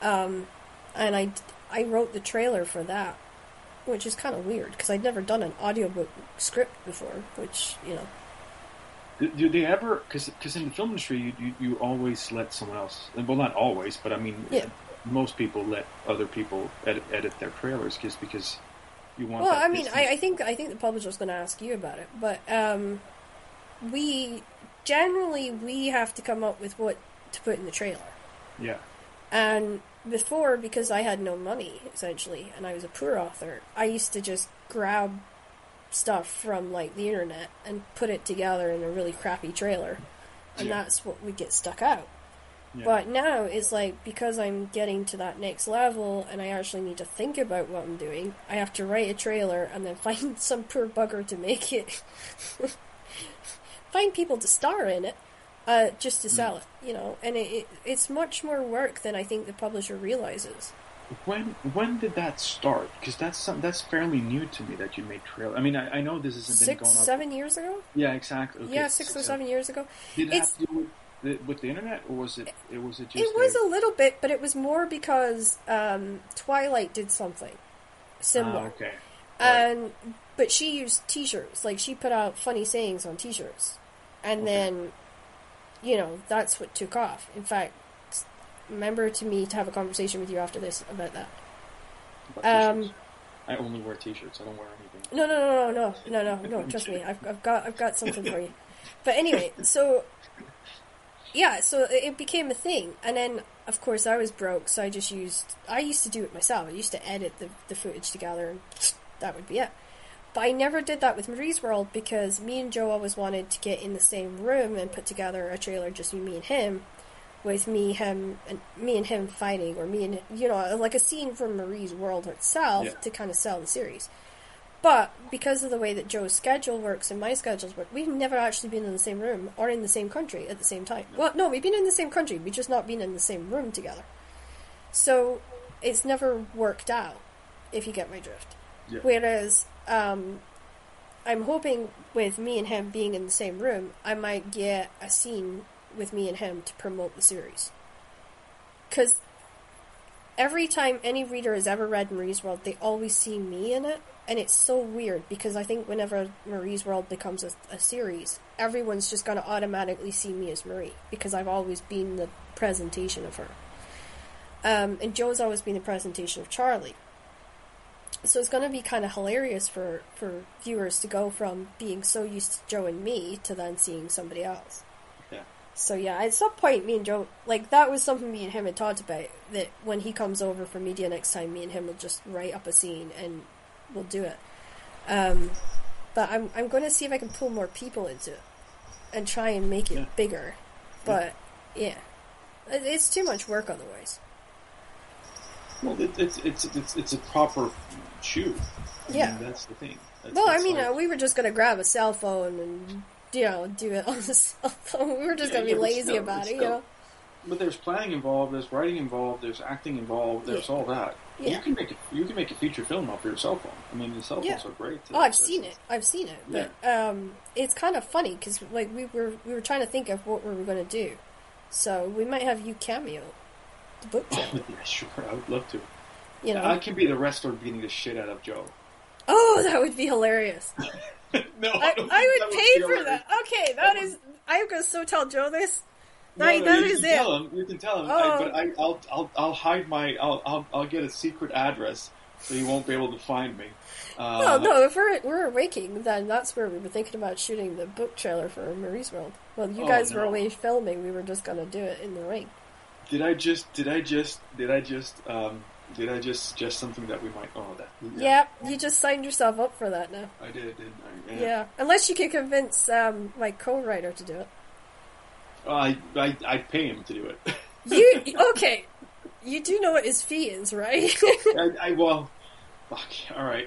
Um, and I, I wrote the trailer for that, which is kind of weird because I'd never done an audiobook script before, which, you know. Do, do they ever? Because in the film industry, you, you you always let someone else. Well, not always, but I mean, Yeah. most people let other people edit, edit their trailers just because you want. Well, I mean. I, I think I think the publisher's going to ask you about it, but um, we generally we have to come up with what to put in the trailer. yeah, And before, because I had no money essentially, and I was a poor author, I used to just grab stuff from like the internet and put it together in a really crappy trailer, and Yeah. that's what would get stuck out. yeah. But now it's like because I'm getting to that next level and I actually need to think about what I'm doing, I have to write a trailer and then [LAUGHS] find some poor bugger to make it. [LAUGHS] find people to star in it, uh, just to sell it, you know. And it, it, it's much more work than I think the publisher realizes. When when did that start? Because that's some, that's fairly new to me that you made trail. I mean, I, I know this hasn't been Six, going on. seven years ago? Yeah, exactly. Okay, yeah, six or seven years ago. Did it It's- have to do with the, with the internet, or was it? It was it just? It was a little bit, but it was more because um, Twilight did something similar. Ah, okay. Right. And but she used T-shirts, like she put out funny sayings on T-shirts, and Okay. then, you know, that's what took off. In fact, remember to me to have a conversation with you after this about that. About um. I only wear t-shirts. I don't wear anything. No, no, no, no, no, [LAUGHS] no, no, no. Trust me, I've, I've got, I've got something for you. But anyway, [LAUGHS] so yeah, so it it became a thing, and then of course I was broke, so I just used. I used to do it myself. I used to edit the the footage together, and that would be it. But I never did that with Marie's World because me and Joe always wanted to get in the same room and put together a trailer just me and him, with me, him, and me and him fighting, or me and you know, like a scene from Marie's World itself Yeah. to kind of sell the series. But because of the way that Joe's schedule works and my schedules work, we've never actually been in the same room or in the same country at the same time. Well, no, we've been in the same country, we've just not been in the same room together. So it's never worked out, if you get my drift. Yeah. Whereas, um, I'm hoping with me and him being in the same room, I might get a scene with me and him to promote the series. Because every time any reader has ever read Marie's World, they always see me in it. And it's so weird because I think whenever Marie's World becomes a, a series, everyone's just going to automatically see me as Marie because I've always been the presentation of her. Um, and Joe's always been the presentation of Charlie. So it's going to be kind of hilarious for, for viewers to go from being so used to Joe and me to then seeing somebody else. Yeah. So yeah, at some point, me and Joe, like that was something me and him had talked about. That when he comes over for media next time, me and him will just write up a scene and we'll do it. Um, but I'm I'm going to see if I can pull more people into it and try and make it Yeah. bigger. But yeah, It- it's too much work otherwise. Well, it, it's it's it's it's a proper shoot. I Yeah. mean, that's the thing. That's, Well, I mean, like- uh, we were just gonna grab a cell phone and you know do it on the [LAUGHS] cell phone. We were just Yeah, gonna be lazy still, about it, you know. But there's planning involved, there's writing involved, there's acting involved, there's all that. Yeah. You can make a, you can make a feature film off your cell phone. I mean, the cell phones Yeah. are great. to- Oh, I've seen it. I've seen it. But um, it's kind of funny because like we were we were trying to think of what we were gonna do, so we might have you cameo the book [LAUGHS] yeah, sure. I would love to. You know. I can be the wrestler beating the shit out of Joe. oh, that would be hilarious. [LAUGHS] no, I, I think would pay for hilarious. that. Okay, that is. I'm gonna so tell Joe this. No, That, no, that you is can it. tell him. You can tell him. Oh. I, but I, I'll, I'll, I'll hide my. I'll, I'll, I'll get a secret address so he won't be able to find me. Uh, Well, no, if we're we're waking, then that's where we were thinking about shooting the book trailer for Marie's World. Well, you Oh, guys were no. away filming. We were just gonna do it in the ring. Did I just? Did I just? Did I just? Um, did I just suggest something that we might? Oh, that. Yeah, you just signed yourself up for that now. I did, didn't I? Yeah, unless you can convince um, my co-writer to do it. Oh, I, I, I'd pay him to do it. [LAUGHS] You okay? You do know what his fee is, right? [LAUGHS] I, I well, fuck. All right.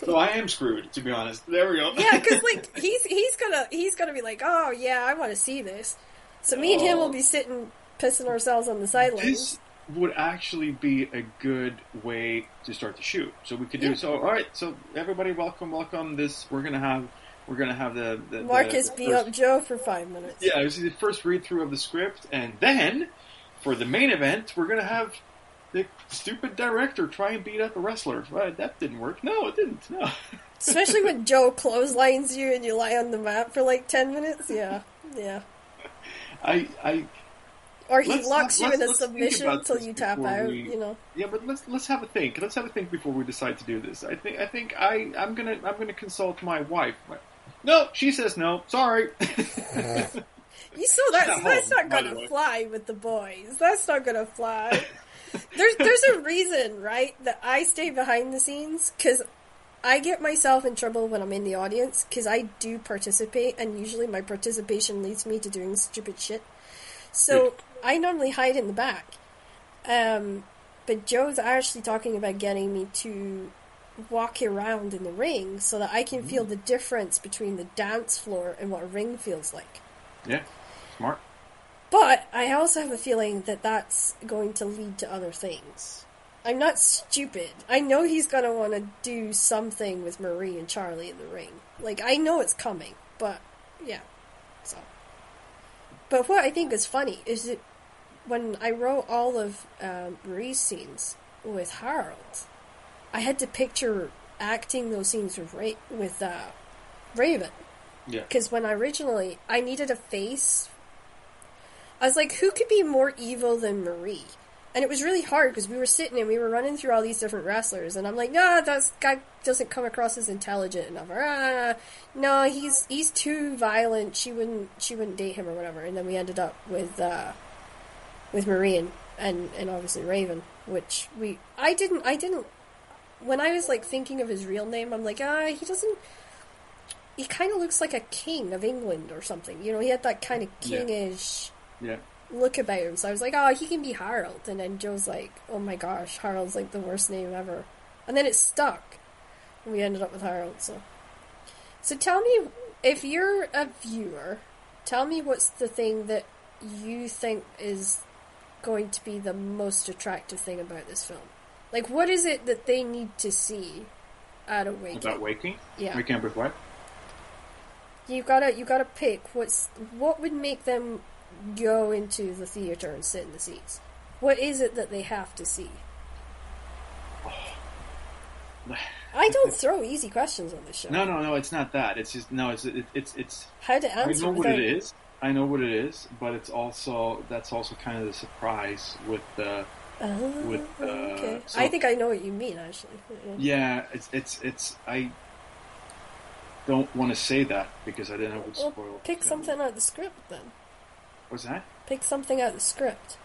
So I am screwed, to be honest. There we go. yeah, because [LAUGHS] like he's he's gonna he's gonna be like, oh yeah, I want to see this. So me and him Oh. will be sitting pissing ourselves on the sidelines. This would actually be a good way to start the shoot. So we could do Yeah. so. All right, so everybody, welcome, welcome. This we're gonna have we're gonna have the, the Marcus the, beat up Joe for five minutes. Yeah, this is the first read through of the script, and then for the main event, we're gonna have the stupid director try and beat up a wrestler. Right, that didn't work. No, it didn't. No. [LAUGHS] Especially when Joe clotheslines you and you lie on the mat for like ten minutes. Yeah, yeah. I I Or he Let's locks you in a let's- let's think submission until you tap out. we- You know. Yeah, but let's let's have a think. Let's have a think before we decide to do this. I think I think I I'm gonna I'm gonna consult my wife. No, she says no. Sorry. [LAUGHS] You saw that's not that's home, not gonna fly with the boys. That's not gonna fly. there's there's a reason, right, that I stay behind the scenes because I get myself in trouble when I'm in the audience because I do participate, and usually my participation leads me to doing stupid shit. So I normally hide in the back. Um, but Joe's actually talking about getting me to walk around in the ring so that I can feel the difference between the dance floor and what a ring feels like. yeah, smart. But I also have a feeling that that's going to lead to other things. I'm not stupid. I know he's going to want to do something with Marie and Charlie in the ring. Like, I know it's coming, but yeah. So. But what I think is funny is that when I wrote all of um, Marie's scenes with Harold, I had to picture acting those scenes with Ra- with uh, Raven. Yeah. Because when I originally, I needed a face. I was like, who could be more evil than Marie? And it was really hard because we were sitting and we were running through all these different wrestlers, and I'm like, nah, that guy doesn't come across as intelligent enough. Or, ah, no, he's he's too violent. She wouldn't she wouldn't date him or whatever. And then we ended up with uh, with Marie and, and obviously Raven, which we I didn't I didn't when I was like thinking of his real name, I'm like, ah, he doesn't. He kind of looks like a king of England or something. You know, he had that kind of Yeah. kingish Yeah. Look about him. So I was like, oh, he can be Harold. And then Joe's like, oh my gosh, Harold's like the worst name ever. And then it stuck. And we ended up with Harold. So, so tell me, if you're a viewer, tell me what's the thing that you think is going to be the most attractive thing about this film. Like, what is it that they need to see at a wake? About waking. Yeah. Waking up with what? You gotta you gotta pick what's what would make them go into the theater and sit in the seats. What is it that they have to see? [SIGHS] I don't throw easy questions on this show. No, no, no. It's not that. It's just no. It's it, it's it's. How to answer. I know what without- it is. I know what it is, but it's also that's also kind of the surprise with the Oh, with, uh, okay. so- I think I know what you mean. Actually, yeah. It's it's it's I don't want to say that because I didn't know it would Well, spoil. pick something out of the script then. What's that? Pick something out of the script.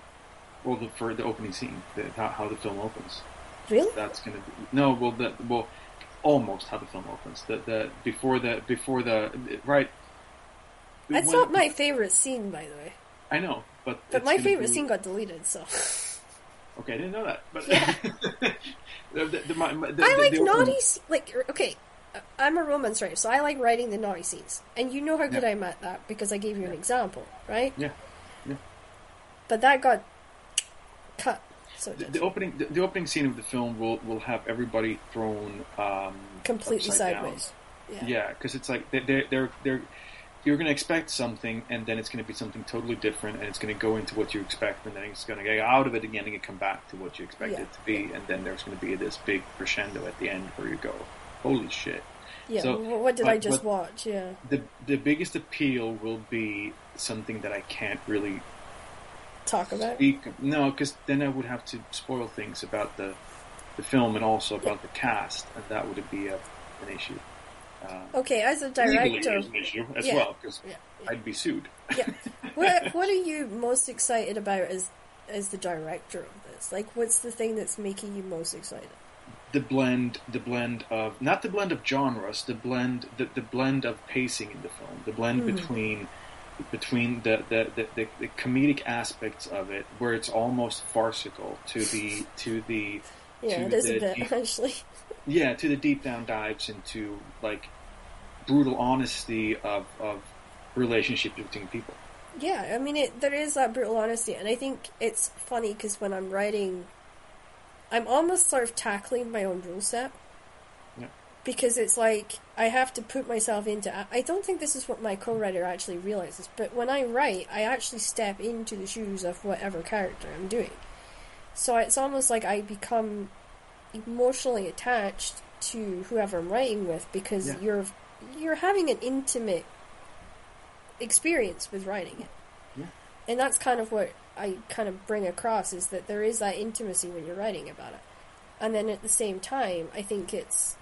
Well, the, for the opening scene, the, how, how the film opens. Really? That's gonna be no. Well, the well, almost how the film opens. The the before the before the right. That's when- not my favorite scene, by the way. I know, but But my favorite be- scene got deleted, so [LAUGHS] Okay, I didn't know that. But [LAUGHS] The- the- the- my- my- the- I like naughty. Like er, okay, I'm a romance writer, so I like writing the naughty scenes, and you know how good Yeah. I'm at that because I gave you an example, right? Yeah, yeah. But that got cut. So The, the opening, the, the opening scene of the film will will have everybody thrown um, completely upside down. sideways. Yeah. Yeah, because it's like they're they're they're, they're you're going to expect something, and then it's going to be something totally different, and it's going to go into what you expect, and then it's going to get out of it again and come back to what you expect Yeah. it to be, and then there's going to be this big crescendo at the end where you go, "Holy shit!" Yeah. So, what did but- I just watch? Yeah. The the biggest appeal will be something that I can't really Talk about. speak. No, because then I would have to spoil things about the the film and also about the cast, and that would be a, an issue. Uh, Okay, as a director, is an issue as Yeah. well, because yeah, I'd be sued. yeah. [LAUGHS] what what are you most excited about as as the director of this? Like, what's the thing that's making you most excited? The blend the blend of not the blend of genres the blend the, the blend of pacing in the film the blend Mhm. between between the the, the, the the comedic aspects of it where it's almost farcical to the to the Yeah, To it is a the bit deep- [LAUGHS] actually. yeah to the deep down dives into like brutal honesty of of relationships between people Yeah, I mean, it, there is that brutal honesty, and I think it's funny because when I'm writing, I'm almost sort of tackling my own rule set. Yeah. Because it's like I have to put myself into. I don't think this is what my co-writer actually realizes, but when I write, I actually step into the shoes of whatever character I'm doing. So it's almost like I become emotionally attached to whoever I'm writing with because Yeah. you're you're having an intimate experience with writing it. Yeah. And that's kind of what I kind of bring across is that there is that intimacy when you're writing about it. And then at the same time, I think it's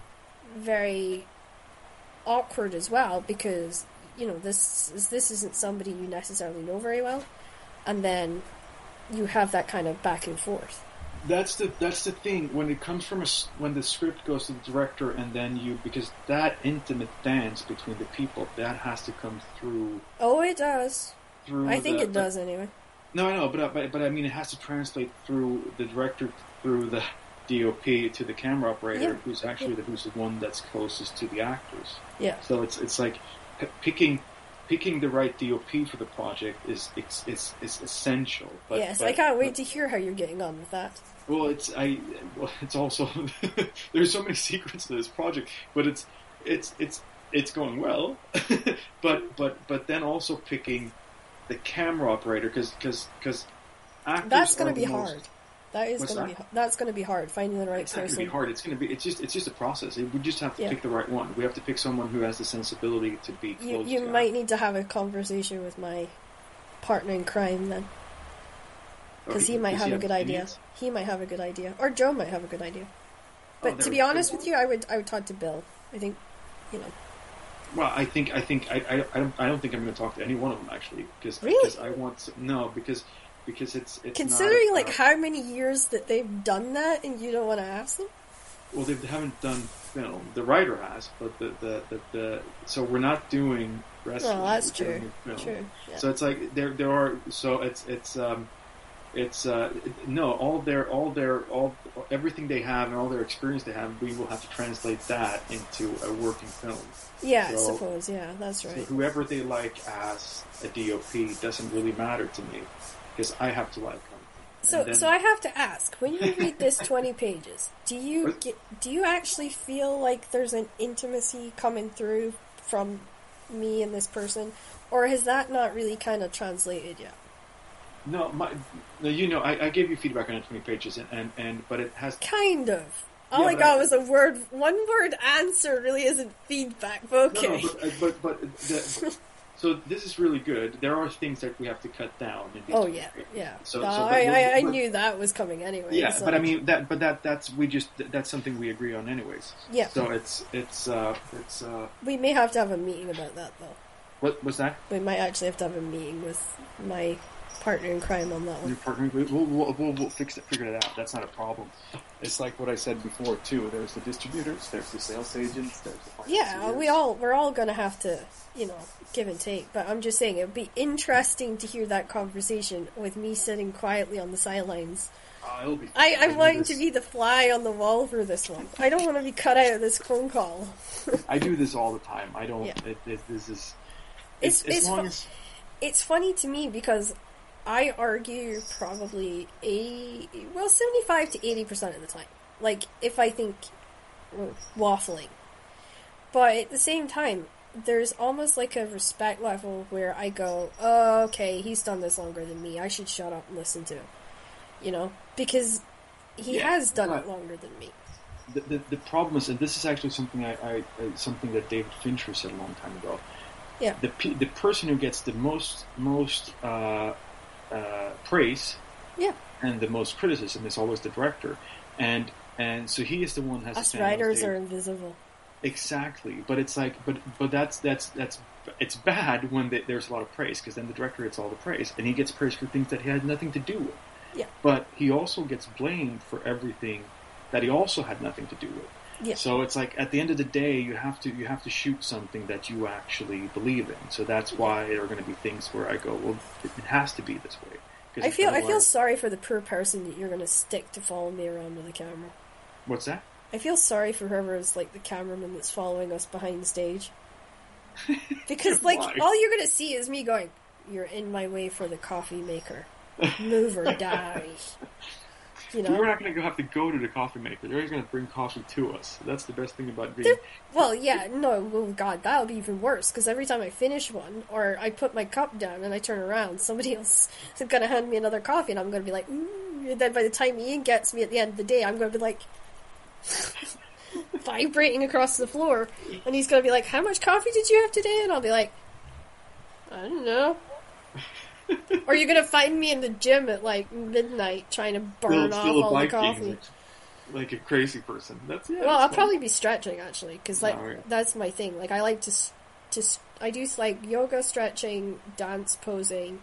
very awkward as well because you know this is this isn't somebody you necessarily know very well, and then you have that kind of back and forth. That's the that's the thing when it comes from a, when the script goes to the director and then you because that intimate dance between the people that has to come through Oh, it does. through. I think the- it does anyway. No, I know, but, I- but but I mean it has to translate through the director through the DOP to the camera operator, Yeah. who's actually the who's the one that's closest to the actors. Yeah. So it's it's like p- picking picking the right DOP for the project is it's it's, it's essential. But, yes, but- I can't wait but- to hear how you're getting on with that. Well, it's I. Well, [LAUGHS] it's also [LAUGHS] there's so many [LAUGHS] secrets to this project, but it's it's it's it's going well. but but but then also picking the camera operator because because because That's going to be hard. That is going to that? be that's going to be hard finding the right It's not going to be hard. It's going to be. It's just. It's just a process. We just have to Yeah. pick the right one. We have to pick someone who has the sensibility to be You close. you to might need to have a conversation with my partner in crime then, oh, because he might have a good idea. He might have a good idea, or Joe might have a good idea. Oh, but Oh, to be honest with you, I would I would talk to Bill. I think, you know, Well, I think I think I, I, I don't I don't think I'm going to talk to any one of them actually because Really? because I want to, no because because it's it's considering not, like uh, how many years that they've done that, and you don't want to ask them. Well, they haven't done film. The writer has, but the the, the, the so we're not doing wrestling. Well, that's true. True. Yeah. So it's like there there are so it's it's um it's uh no all their all their all everything they have and all their experience they have we will have to translate that into a working film. yeah, I suppose. Yeah, that's right. So whoever they like as a DOP doesn't really matter to me because I have to like them. So, then- so I have to ask: when you read this [LAUGHS] twenty pages, do you get, do you actually feel like there's an intimacy coming through from me and this person, or has that not really kind of translated yet? No, my no, you know I, I gave you feedback on twenty pages and, and, and but it has Kind of. All Yeah, I got I- was a word, one word answer. Really isn't feedback. But okay. No, but, but, but the, so this is really good. There are things that we have to cut down. In oh yeah, yeah. So, No, so I, I, I knew that was coming anyway. Yeah, so- but I mean that. But that that's we just that's something we agree on anyways. Yeah. So it's it's uh it's uh we may have to have a meeting about that though. what was that? We might actually have to have a meeting with my partner in crime on that Your one. partner, we'll, we'll, we'll, we'll fix it, figure it out. That's not a problem. It's like what I said before too. There's the distributors, there's the sales agents, there's the Yeah, we all we're all gonna have to, you know, give and take. But I'm just saying it would be interesting to hear that conversation with me sitting quietly on the sidelines, Uh, I'll be. I, I'm wanting to be the fly on the wall for this one. I don't want to be cut out of this phone call. [LAUGHS] I do this all the time. I don't. Yeah. It, it, this is. It's- It's, it's long fu- as It's funny to me because I argue probably a well seventy five to eighty percent of the time. Like if I think well, waffling, but at the same time, there's almost like a respect level where I go, oh, okay, he's done this longer than me. I should shut up and listen to him. You know, because he Yeah, has done it longer than me. the, the, the problem is, and this is actually something I, I, I something that David Fincher said a long time ago. Yeah. The the person who gets the most most uh, uh, praise Yeah, and the most criticism is always the director, and and so he is the one who has us writers are invisible. Exactly, but it's like, but but that's that's that's it's bad when the, there's a lot of praise because then the director gets all the praise and he gets praise for things that he had nothing to do with. Yeah. But he also gets blamed for everything that he also had nothing to do with. Yeah. So it's like at the end of the day, you have to you have to shoot something that you actually believe in. So that's why there are going to be things where I go, well, it, it has to be this way. I feel I feel sorry for the poor person that you're going to stick to follow me around with a camera. what's that? I feel sorry for whoever is like the cameraman that's following us behind the stage. [LAUGHS] Because like all you're gonna see is me going, You're in my way for the coffee maker. Move or [LAUGHS] die. You We're not going to have to go to the coffee maker. They're going to bring coffee to us. That's the best thing about being. Well, yeah, no, well, God, that'll be even worse. Because every time I finish one, or I put my cup down and I turn around, somebody else [LAUGHS] is gonna hand me another coffee, and I'm gonna be like, Ooh. And then by the time Ian gets me at the end of the day, I'm gonna be like [LAUGHS] vibrating across the floor, and he's gonna be like, "How much coffee did you have today?" And I'll be like, "I don't know." [LAUGHS] or you're gonna find me in the gym at like midnight trying to burn off all the coffee. like, like a crazy person. That's yeah. Well, that's I'll fine. probably be stretching actually, because like yeah. that's my thing. Like I like to, to I do like yoga, stretching, dance, posing,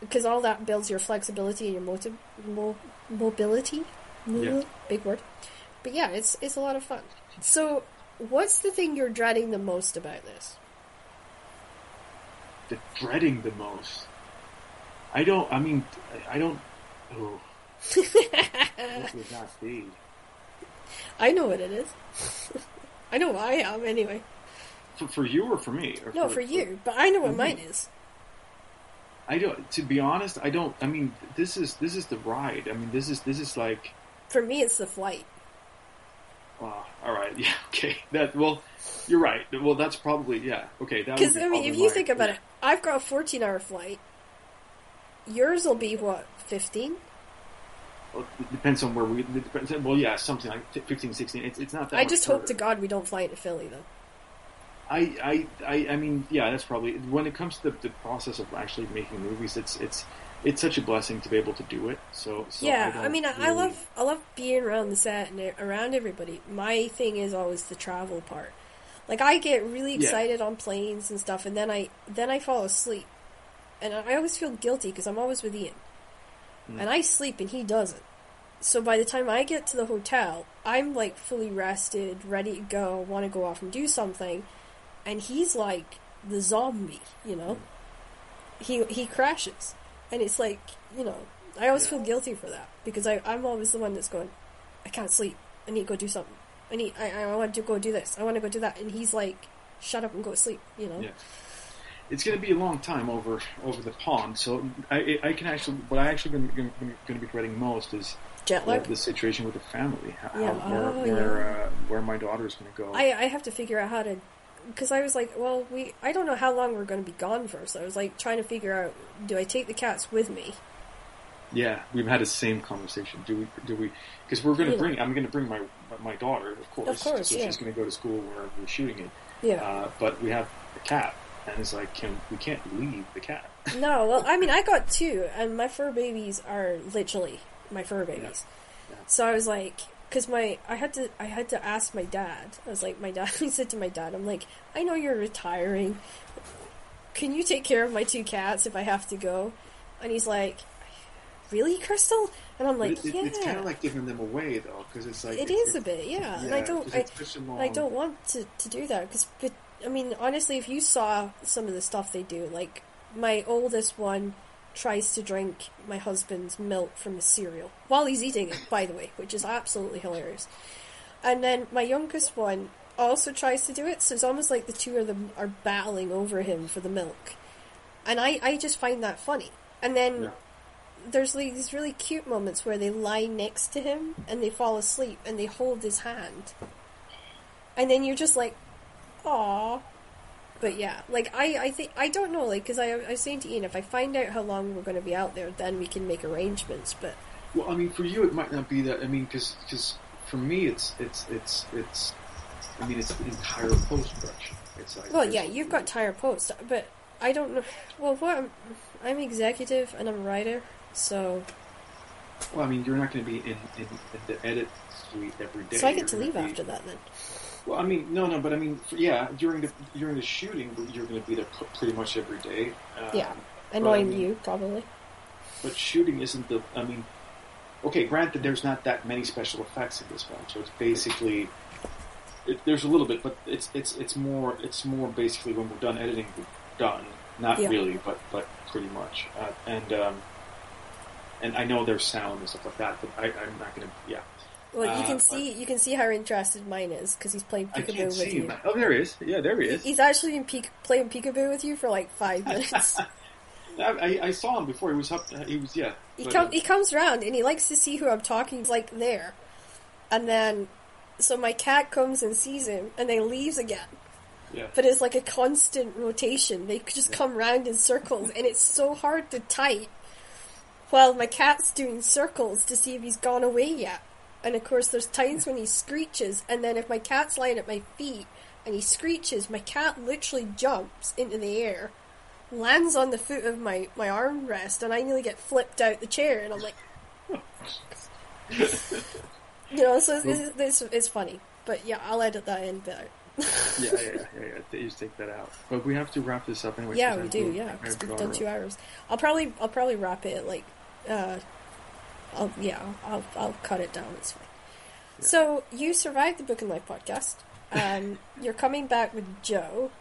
because all that builds your flexibility and your motiv- mo- mobility. Yeah. Big word, but yeah, it's it's a lot of fun. So, what's the thing you're dreading the most about this? The dreading the most. I don't. I mean, I don't. Oh, what would that be? I know what it is. [LAUGHS] I know what I am anyway. For, for you or for me? Or No, for you, but I know what mine is. I don't. To be honest, I don't. I mean, this is this is the ride. I mean, this is this is like. For me, it's the flight. Uh, all right. [LAUGHS] Yeah. Okay. That. Well, you're right. Well, that's probably yeah. Okay. That. Because I mean, if you think about it, I've got a fourteen-hour flight. Yours will be what fifteen? Well, it depends on where we. Depends, well, yeah, something like 15, 16. It's, it's not that. I just hope further. to God we don't fly into Philly though. I, I, I, I mean, yeah, that's probably when it comes to the, the process of actually making movies. It's it's it's such a blessing to be able to do it. So, so yeah, don't I, mean, I, I love I love being around the set and around everybody. My thing is always the travel part. Like I get really Yeah. excited on planes and stuff, and then I then I fall asleep, and I always feel guilty because I'm always with Ian, Mm. and I sleep and he doesn't. So by the time I get to the hotel, I'm like fully rested, ready to go, want to go off and do something, and he's like the zombie, you know. He he crashes, and it's like you know I always Yeah. feel guilty for that because I I'm always the one that's going, I can't sleep. I need to go do something. I need I I want to go do this. I want to go do that, and he's like, shut up and go to sleep. You know. Yeah. It's going to be a long time over over the pond. So I, I can actually what I actually going going to be dreading most is Jet the, lag. the situation with the family. How, Yeah. where Oh, where, yeah. uh, where my daughter is going to go. I I have to figure out how to. Because I was like, well, we I don't know how long we're going to be gone for, so I was like trying to figure out: do I take the cats with me? Yeah, we've had the same conversation. Do we? Do we? Because we're going to bring. I'm going to bring my my daughter, of course. Of course, so yeah. she's going to go to school where we're shooting it. Yeah. Uh, but we have a cat, and it's like, can we can't leave the cat? [LAUGHS] No, well, I mean, I got two, and my fur babies are literally my fur babies. Yeah. So I was like, because my I had to I had to ask my dad. I was like, my dad. [LAUGHS] I said to my dad, I'm like, I know you're retiring. Can you take care of my two cats if I have to go? And he's like, really, Crystal? And I'm like, it, yeah. it, it's kind of like giving them away, though, because it's like It it's- is a bit, yeah. and I don't, I, it's such a long, and I don't want to, to do that because, I mean, honestly, if you saw some of the stuff they do, like my oldest one tries to drink my husband's milk from his cereal while he's eating it, by the way, which is absolutely hilarious. And then my youngest one also tries to do it, so it's almost like the two of them are battling over him for the milk. And I, I just find that funny. And then Yeah. There's like these really cute moments where they lie next to him and they fall asleep and they hold his hand. And then you're just like, Aw. But yeah, like I, I think I don't know, like because I, I was saying to Ian, if I find out how long we're going to be out there, then we can make arrangements. But Well, I mean, for you, it might not be that. I mean, because for me, it's it's it's it's. I mean, it's the entire post production. It's like well, it's- yeah, you've got tire post, but I don't know. Well, what I'm, I'm executive and I'm a writer, so Well, I mean, you're not going to be in, in, in the edit suite every day. so I get to leave be- after that then. Well, I mean, no, no, but I mean, yeah, during the during the shooting, you're going to be there pretty much every day. Um, Yeah, annoying I mean, you probably. But shooting isn't the. I mean, okay, granted, there's not that many special effects in this film, so it's basically. It, there's a little bit, but it's it's it's more it's more basically when we're done editing, we're done. Not Yeah. really, but but pretty much. Uh, and um, and I know there's sound and stuff like that, but I, I'm not going to. Yeah, Well, you Uh, can but- see you can see how interested mine is because he's playing peekaboo with you. him. Oh, there he is. Yeah, there he is. He's actually been peek- playing peekaboo with you for like five [LAUGHS] minutes. I, I, saw him before. He was up. He was yeah. he but, come uh, he comes around and he likes to see who I'm talking. He's like there, and then so my cat comes and sees him and then leaves again. yeah. But it's like a constant rotation. They just Yeah. come round in circles, and it's so hard to type while my cat's doing circles to see if he's gone away yet. And of course, there's times when he screeches, and then if my cat's lying at my feet and he screeches, my cat literally jumps into the air, lands on the foot of my, my armrest, and I nearly get flipped out the chair, and I'm like, [LAUGHS] you know, so it's, it's, it's funny. But yeah, I'll edit that in better. yeah, yeah, yeah, yeah. Just take that out. But we have to wrap this up anyway. Yeah, we do. Yeah, because we've done two hours. I'll probably I'll probably wrap it at like, uh, I'll yeah I'll I'll cut it down. It's fine. So you survived the Book and Life podcast. Um, [LAUGHS] you're coming back with Joe.